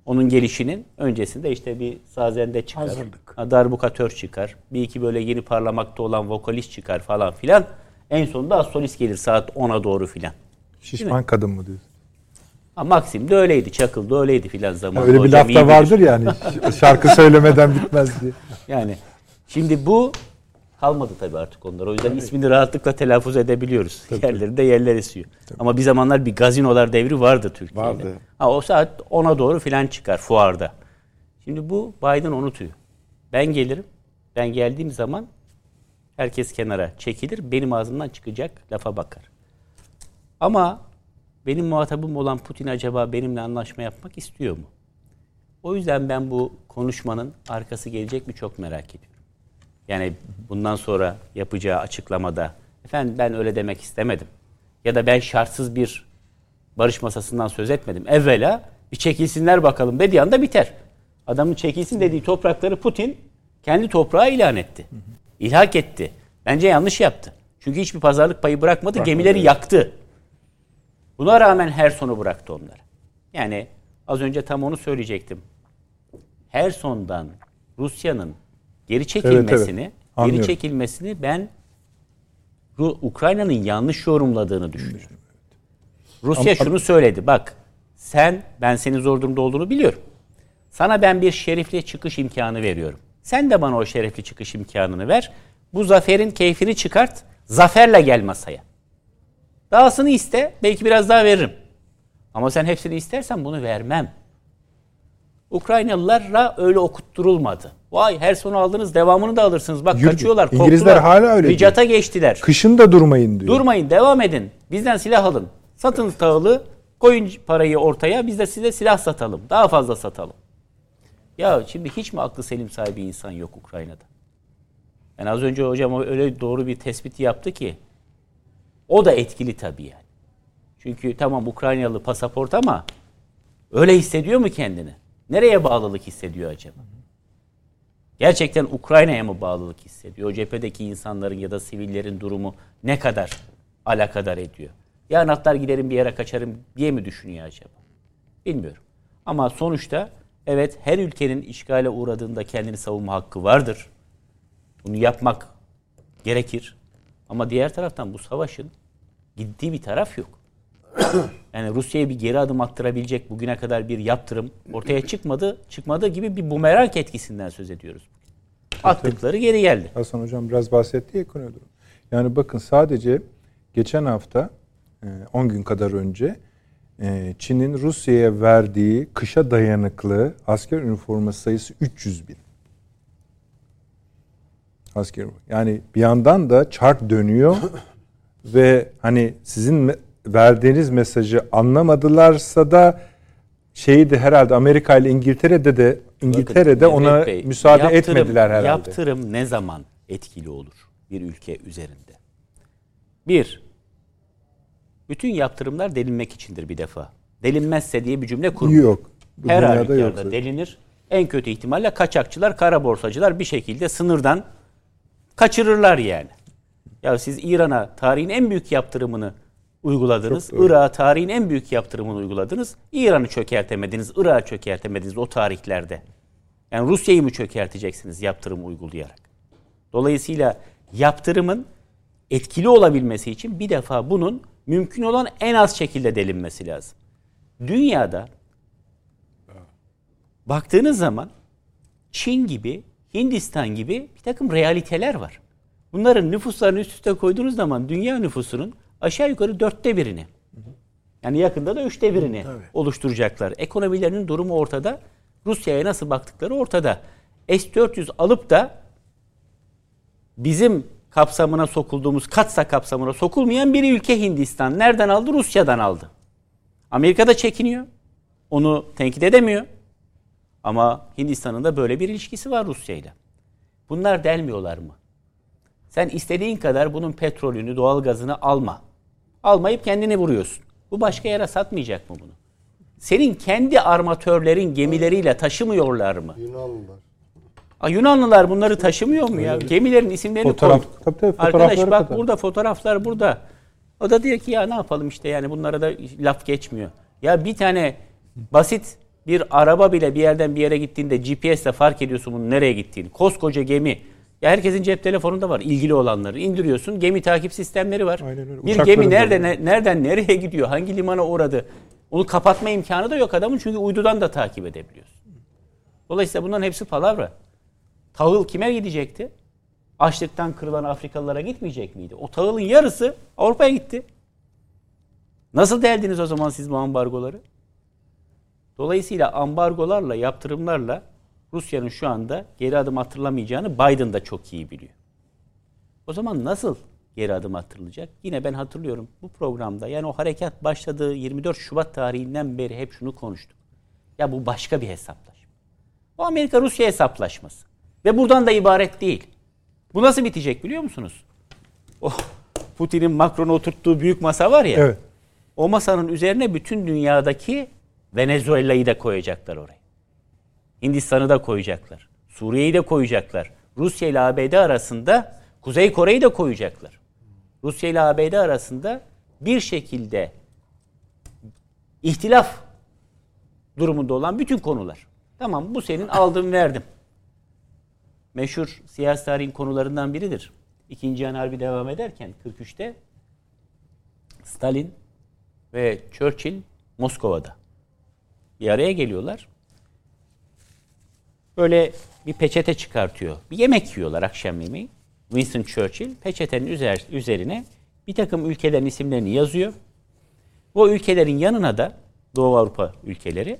Onun gelişinin öncesinde işte bir sazende çıkar. Hazırlık. ha, Darbukatör çıkar. Bir iki böyle yeni parlamakta olan vokalist çıkar falan filan. En sonunda Assolis gelir saat 10'a doğru filan. Şişman kadın mı diyorsun? Ha, Maxim de öyleydi, Çakıl da öyleydi filan zamanında. Öyle bir Hocam laf da bilir. vardır yani. Şarkı söylemeden bitmez diye. Yani şimdi bu kalmadı tabii artık onlar. O yüzden ismini rahatlıkla telaffuz edebiliyoruz. Yerlerinde yerler esiyor. Ama bir zamanlar bir gazinolar devri vardı Türkiye'de. Vardı. Ha, o saat 10'a doğru filan çıkar fuarda. Şimdi bu Biden unutuyor. Ben gelirim. Ben geldiğim zaman herkes kenara çekilir. Benim ağzımdan çıkacak lafa bakar. Ama benim muhatabım olan Putin acaba benimle anlaşma yapmak istiyor mu? O yüzden ben bu konuşmanın arkası gelecek mi çok merak ediyorum. Yani bundan sonra yapacağı açıklamada efendim ben öyle demek istemedim. Ya da ben şartsız bir barış masasından söz etmedim. Evvela bir çekilsinler bakalım dediği anda biter. Adamın çekilsin dediği toprakları Putin kendi toprağı ilan etti. İlhak etti. Bence yanlış yaptı. Çünkü hiçbir pazarlık payı bırakmadı. gemileri yaktı. Buna rağmen her sonu bıraktı onlara. Yani az önce tam onu söyleyecektim. Herson'dan Rusya'nın geri çekilmesini, evet. Anlıyorum. geri çekilmesini ben Ukrayna'nın yanlış yorumladığını düşünüyorum. Rusya şunu söyledi. Bak sen ben senin zor durumda olduğunu biliyorum. Sana ben bir şerifli çıkış imkanı veriyorum. Sen de bana o şerefli çıkış imkanını ver. Bu zaferin keyfini çıkart. Zaferle gel masaya. Dahasını iste. Belki biraz daha veririm. Ama sen hepsini istersen bunu vermem. Ukraynalılara öyle okutturulmadı. Vay her sonu aldınız devamını da alırsınız. Bak Yürü. kaçıyorlar. İngilizler korktular. hala öyle diyor. Ricata geçtiler. Kışın da durmayın diyor. Durmayın devam edin. Bizden silah alın. Satın tahılı. Koyun parayı ortaya. Biz de size silah satalım. Daha fazla satalım. Ya şimdi hiç mi aklı selim sahibi insan yok Ukrayna'da? Yani az önce hocam öyle doğru bir tespiti yaptı ki o da etkili tabii yani. Çünkü tamam Ukraynalı pasaport ama öyle hissediyor mu kendini? Nereye bağlılık hissediyor acaba? Gerçekten Ukrayna'ya mı bağlılık hissediyor? O cephedeki insanların ya da sivillerin durumu ne kadar alakadar ediyor? Yarın atlar giderim bir yere kaçarım diye mi düşünüyor acaba? Bilmiyorum. Ama sonuçta evet her ülkenin işgale uğradığında kendini savunma hakkı vardır. Bunu yapmak gerekir. Ama diğer taraftan bu savaşın gittiği bir taraf yok. Yani Rusya'ya bir geri adım attırabilecek bugüne kadar bir yaptırım ortaya çıkmadı. Çıkmadığı gibi bir bumerang etkisinden söz ediyoruz. Attıkları geri geldi. Hasan Hocam biraz bahsetti ya ekonomi durumu. Yani bakın sadece geçen hafta e, 10 gün kadar önce e, Çin'in Rusya'ya verdiği kışa dayanıklı asker üniforması sayısı 300 bin. Asker yani bir yandan da çark dönüyor ve hani sizin verdiğiniz mesajı anlamadılarsa da şeyi de herhalde Amerika ile İngiltere'de de İngiltere'de Bakın, ona Bey, müsaade yaptırım- etmediler herhalde. Yaptırım ne zaman etkili olur bir ülke üzerinde? Bir, bütün yaptırımlar delinmek içindir bir defa. Delinmezse diye bir cümle kurmuyor. Yok. Her halükarda delinir. En kötü ihtimalle kaçakçılar, kara borsacılar bir şekilde sınırdan kaçırırlar yani. Ya siz İran'a tarihin en büyük yaptırımını uyguladınız. Irak'a tarihin en büyük yaptırımını uyguladınız. İran'ı çökertemediniz, Irak'ı çökertemediniz o tarihlerde. Yani Rusya'yı mı çökerteceksiniz yaptırım uygulayarak? Dolayısıyla yaptırımın etkili olabilmesi için bir defa bunun mümkün olan en az şekilde delinmesi lazım. Dünyada baktığınız zaman Çin gibi, Hindistan gibi bir takım realiteler var. Bunların nüfuslarını üst üste koyduğunuz zaman dünya nüfusunun aşağı yukarı dörtte birini Yani yakında da üçte birini oluşturacaklar. Ekonomilerinin durumu ortada. Rusya'ya nasıl baktıkları ortada. S-400 alıp da bizim kapsamına sokulduğumuz katsa kapsamına sokulmayan bir ülke Hindistan. Nereden aldı? Rusya'dan aldı. Amerika da çekiniyor. Onu tenkit edemiyor. Ama Hindistan'ın da böyle bir ilişkisi var Rusya'yla. Bunlar delmiyorlar mı? Sen istediğin kadar bunun petrolünü, doğalgazını alma. Almayıp kendini vuruyorsun. Bu başka yere satmayacak mı bunu? Senin kendi armatörlerin gemileriyle taşımıyorlar mı? Yunanlılar. Aa, Yunanlılar bunları taşımıyor mu ya? Gemilerin isimlerini Fotoğraf- koyduk. tabii tabii, Arkadaş bak kadar. burada fotoğraflar burada. O da diyor ki ya ne yapalım işte yani bunlara da laf geçmiyor. Ya bir tane basit bir araba bile bir yerden bir yere gittiğinde GPS'le fark ediyorsun bunun nereye gittiğini. Koskoca gemi. Ya herkesin cep telefonunda var ilgili olanları. indiriyorsun. Gemi takip sistemleri var. Aynen öyle. Bir gemi nerede ne- nereden nereye gidiyor? Hangi limana uğradı? Onu kapatma imkanı da yok adamın çünkü uydudan da takip edebiliyorsun. Dolayısıyla bunların hepsi palavra. Tahıl kime gidecekti? Açlıktan kırılan Afrikalılara gitmeyecek miydi? O tahılın yarısı Avrupa'ya gitti. Nasıl deldiniz o zaman siz bu ambargoları? Dolayısıyla ambargolarla, yaptırımlarla Rusya'nın şu anda geri adım attırılamayacağını Biden da çok iyi biliyor. O zaman nasıl geri adım attırılacak? Yine ben hatırlıyorum bu programda yani o harekat başladığı 24 Şubat tarihinden beri hep şunu konuştuk. Ya bu başka bir hesaplaşma. Bu Amerika-Rusya hesaplaşması. Ve buradan da ibaret değil. Bu nasıl bitecek biliyor musunuz? O Putin'in Macron'u oturttuğu büyük masa var ya. Evet. O masanın üzerine bütün dünyadaki Venezuela'yı da koyacaklar oraya. Hindistan'ı da koyacaklar. Suriye'yi de koyacaklar. Rusya ile ABD arasında Kuzey Kore'yi de koyacaklar. Rusya ile ABD arasında bir şekilde ihtilaf durumunda olan bütün konular. Tamam bu senin aldım verdim. Meşhur siyasi tarihin konularından biridir. İkinci Cihan Harbi devam ederken 43'te Stalin ve Churchill Moskova'da bir araya geliyorlar. Böyle bir peçete çıkartıyor. Bir yemek yiyorlar akşam yemeği. Winston Churchill peçetenin üzer, üzerine bir takım ülkelerin isimlerini yazıyor. Bu ülkelerin yanına da Doğu Avrupa ülkeleri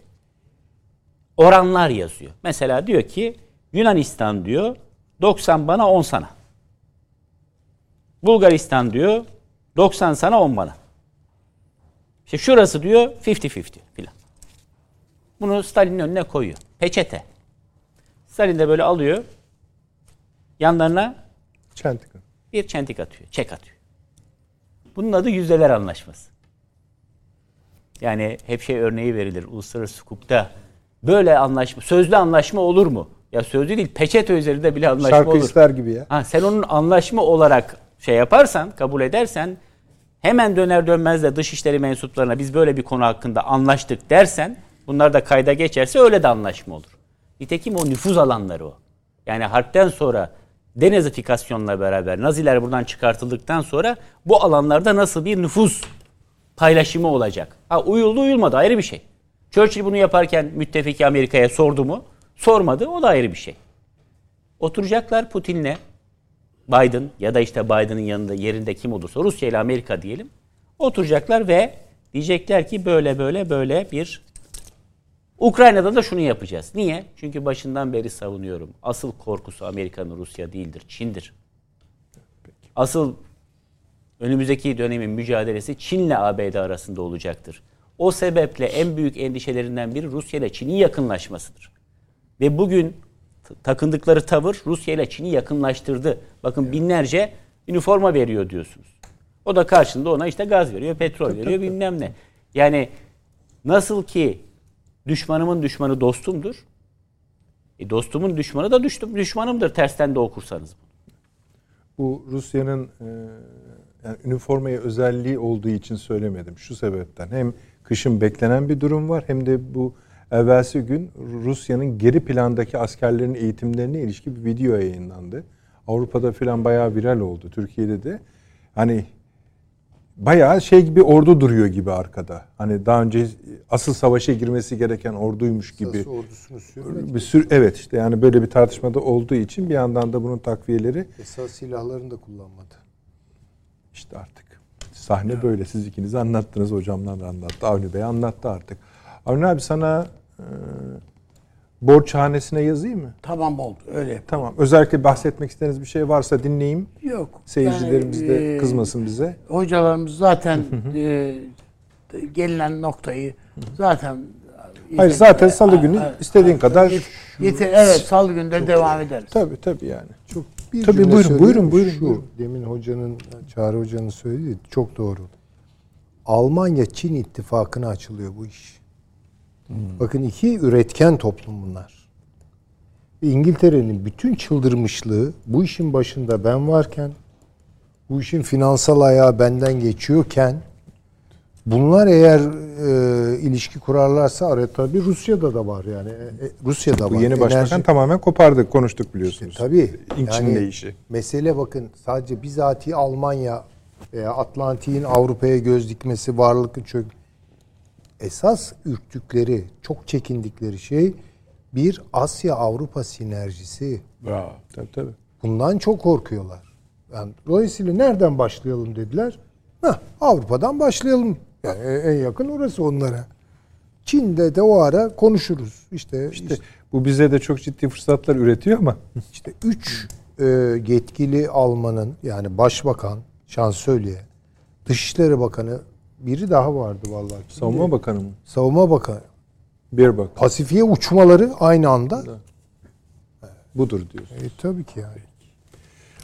oranlar yazıyor. Mesela diyor ki Yunanistan diyor 90 bana 10 sana. Bulgaristan diyor 90 sana 10 bana. İşte şurası diyor 50-50 filan. Bunu Stalin'in önüne koyuyor. Peçete. Stalin de böyle alıyor. Yanlarına Çentika. bir çentik atıyor. Çek atıyor. Bunun adı yüzdeler anlaşması. Yani hep şey örneği verilir uluslararası hukukta. Böyle anlaşma, sözlü anlaşma olur mu? Ya sözlü değil, peçete üzerinde bile anlaşma Şarkı olur. ister gibi ya. Ha, sen onun anlaşma olarak şey yaparsan, kabul edersen hemen döner dönmez de dışişleri mensuplarına biz böyle bir konu hakkında anlaştık dersen bunlar da kayda geçerse öyle de anlaşma olur. Nitekim o nüfuz alanları o. Yani harpten sonra denazifikasyonla beraber Naziler buradan çıkartıldıktan sonra bu alanlarda nasıl bir nüfuz paylaşımı olacak? Ha uyuldu uyulmadı ayrı bir şey. Churchill bunu yaparken müttefiki Amerika'ya sordu mu? Sormadı o da ayrı bir şey. Oturacaklar Putin'le Biden ya da işte Biden'ın yanında yerinde kim olursa Rusya ile Amerika diyelim. Oturacaklar ve diyecekler ki böyle böyle böyle bir Ukrayna'da da şunu yapacağız. Niye? Çünkü başından beri savunuyorum. Asıl korkusu Amerika'nın Rusya değildir, Çin'dir. Asıl önümüzdeki dönemin mücadelesi Çin'le ABD arasında olacaktır. O sebeple en büyük endişelerinden biri Rusya ile Çin'in yakınlaşmasıdır. Ve bugün takındıkları tavır Rusya ile Çin'i yakınlaştırdı. Bakın binlerce üniforma veriyor diyorsunuz. O da karşında ona işte gaz veriyor, petrol veriyor bilmem ne. Yani nasıl ki düşmanımın düşmanı dostumdur. E dostumun düşmanı da düştüm, düşmanımdır tersten de okursanız. Bu Rusya'nın e, yani üniformaya özelliği olduğu için söylemedim. Şu sebepten hem kışın beklenen bir durum var hem de bu evvelsi gün Rusya'nın geri plandaki askerlerin eğitimlerine ilişkin bir video yayınlandı. Avrupa'da filan bayağı viral oldu. Türkiye'de de. Hani bayağı şey gibi ordu duruyor gibi arkada. Hani daha önce asıl savaşa girmesi gereken orduymuş gibi. Sürmedi. Bir sür evet işte yani böyle bir tartışmada olduğu için bir yandan da bunun takviyeleri Esas silahlarını da kullanmadı. işte artık Sahne böyle. Siz ikiniz anlattınız. Hocamlar da anlattı. Avni Bey anlattı artık. Avni abi sana e, borçhanesine yazayım mı? Tamam oldu. Öyle yap. Tamam. Özellikle bahsetmek istediğiniz bir şey varsa dinleyeyim. Yok. Seyircilerimiz yani, de e, kızmasın bize. Hocalarımız zaten e, gelinen noktayı zaten Hayır zaten salı günü istediğin kadar Yeter, evet salı günü de devam ederiz. tabii tabii yani. Çok bir Tabii, buyurun, buyurun, buyurun, Şu, buyurun. Demin hocanın, Çağrı hocanın söylediği çok doğru. Almanya Çin ittifakına açılıyor bu iş. Bakın iki üretken toplum bunlar. İngiltere'nin bütün çıldırmışlığı bu işin başında ben varken bu işin finansal ayağı benden geçiyorken bunlar eğer e, ilişki kurarlarsa araya tabii Rusya'da da var yani. E, e, Rusya'da Bu var. yeni başbakan Enerji- tamamen kopardık, konuştuk biliyorsunuz. Tabii. İnçin Yani değişi. Mesele bakın sadece bizatihi Almanya veya Atlantik'in Avrupa'ya göz dikmesi, varlıkı çök. Esas ürktükleri, çok çekindikleri şey bir Asya-Avrupa sinerjisi. Bravo. Tabii tabii. Bundan çok korkuyorlar. Yani dolayısıyla nereden başlayalım dediler. Heh, Avrupa'dan başlayalım. Yani en yakın orası onlara. Çin'de de o ara konuşuruz. İşte, İşte bu bize de çok ciddi fırsatlar üretiyor ama İşte üç e, yetkili Alman'ın yani başbakan, şansölye, Dışişleri Bakanı biri daha vardı vallahi. Savunma Bakanı mı? Savunma Bakanı. Bir bak. Pasifiye uçmaları aynı anda. Budur diyorsun. E, tabii ki yani.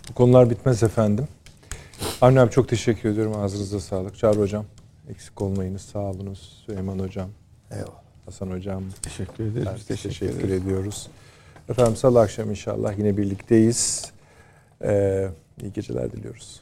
Bu konular bitmez efendim. Avni abi çok teşekkür ediyorum. Ağzınıza sağlık. Çağrı hocam eksik olmayınız. Sağ olunuz. Süleyman hocam, Eyvallah. Hasan hocam. Teşekkür ederiz. Biz teşekkür, teşekkür ederiz. ediyoruz. Efendim salı akşam inşallah yine birlikteyiz. Ee, iyi geceler diliyoruz.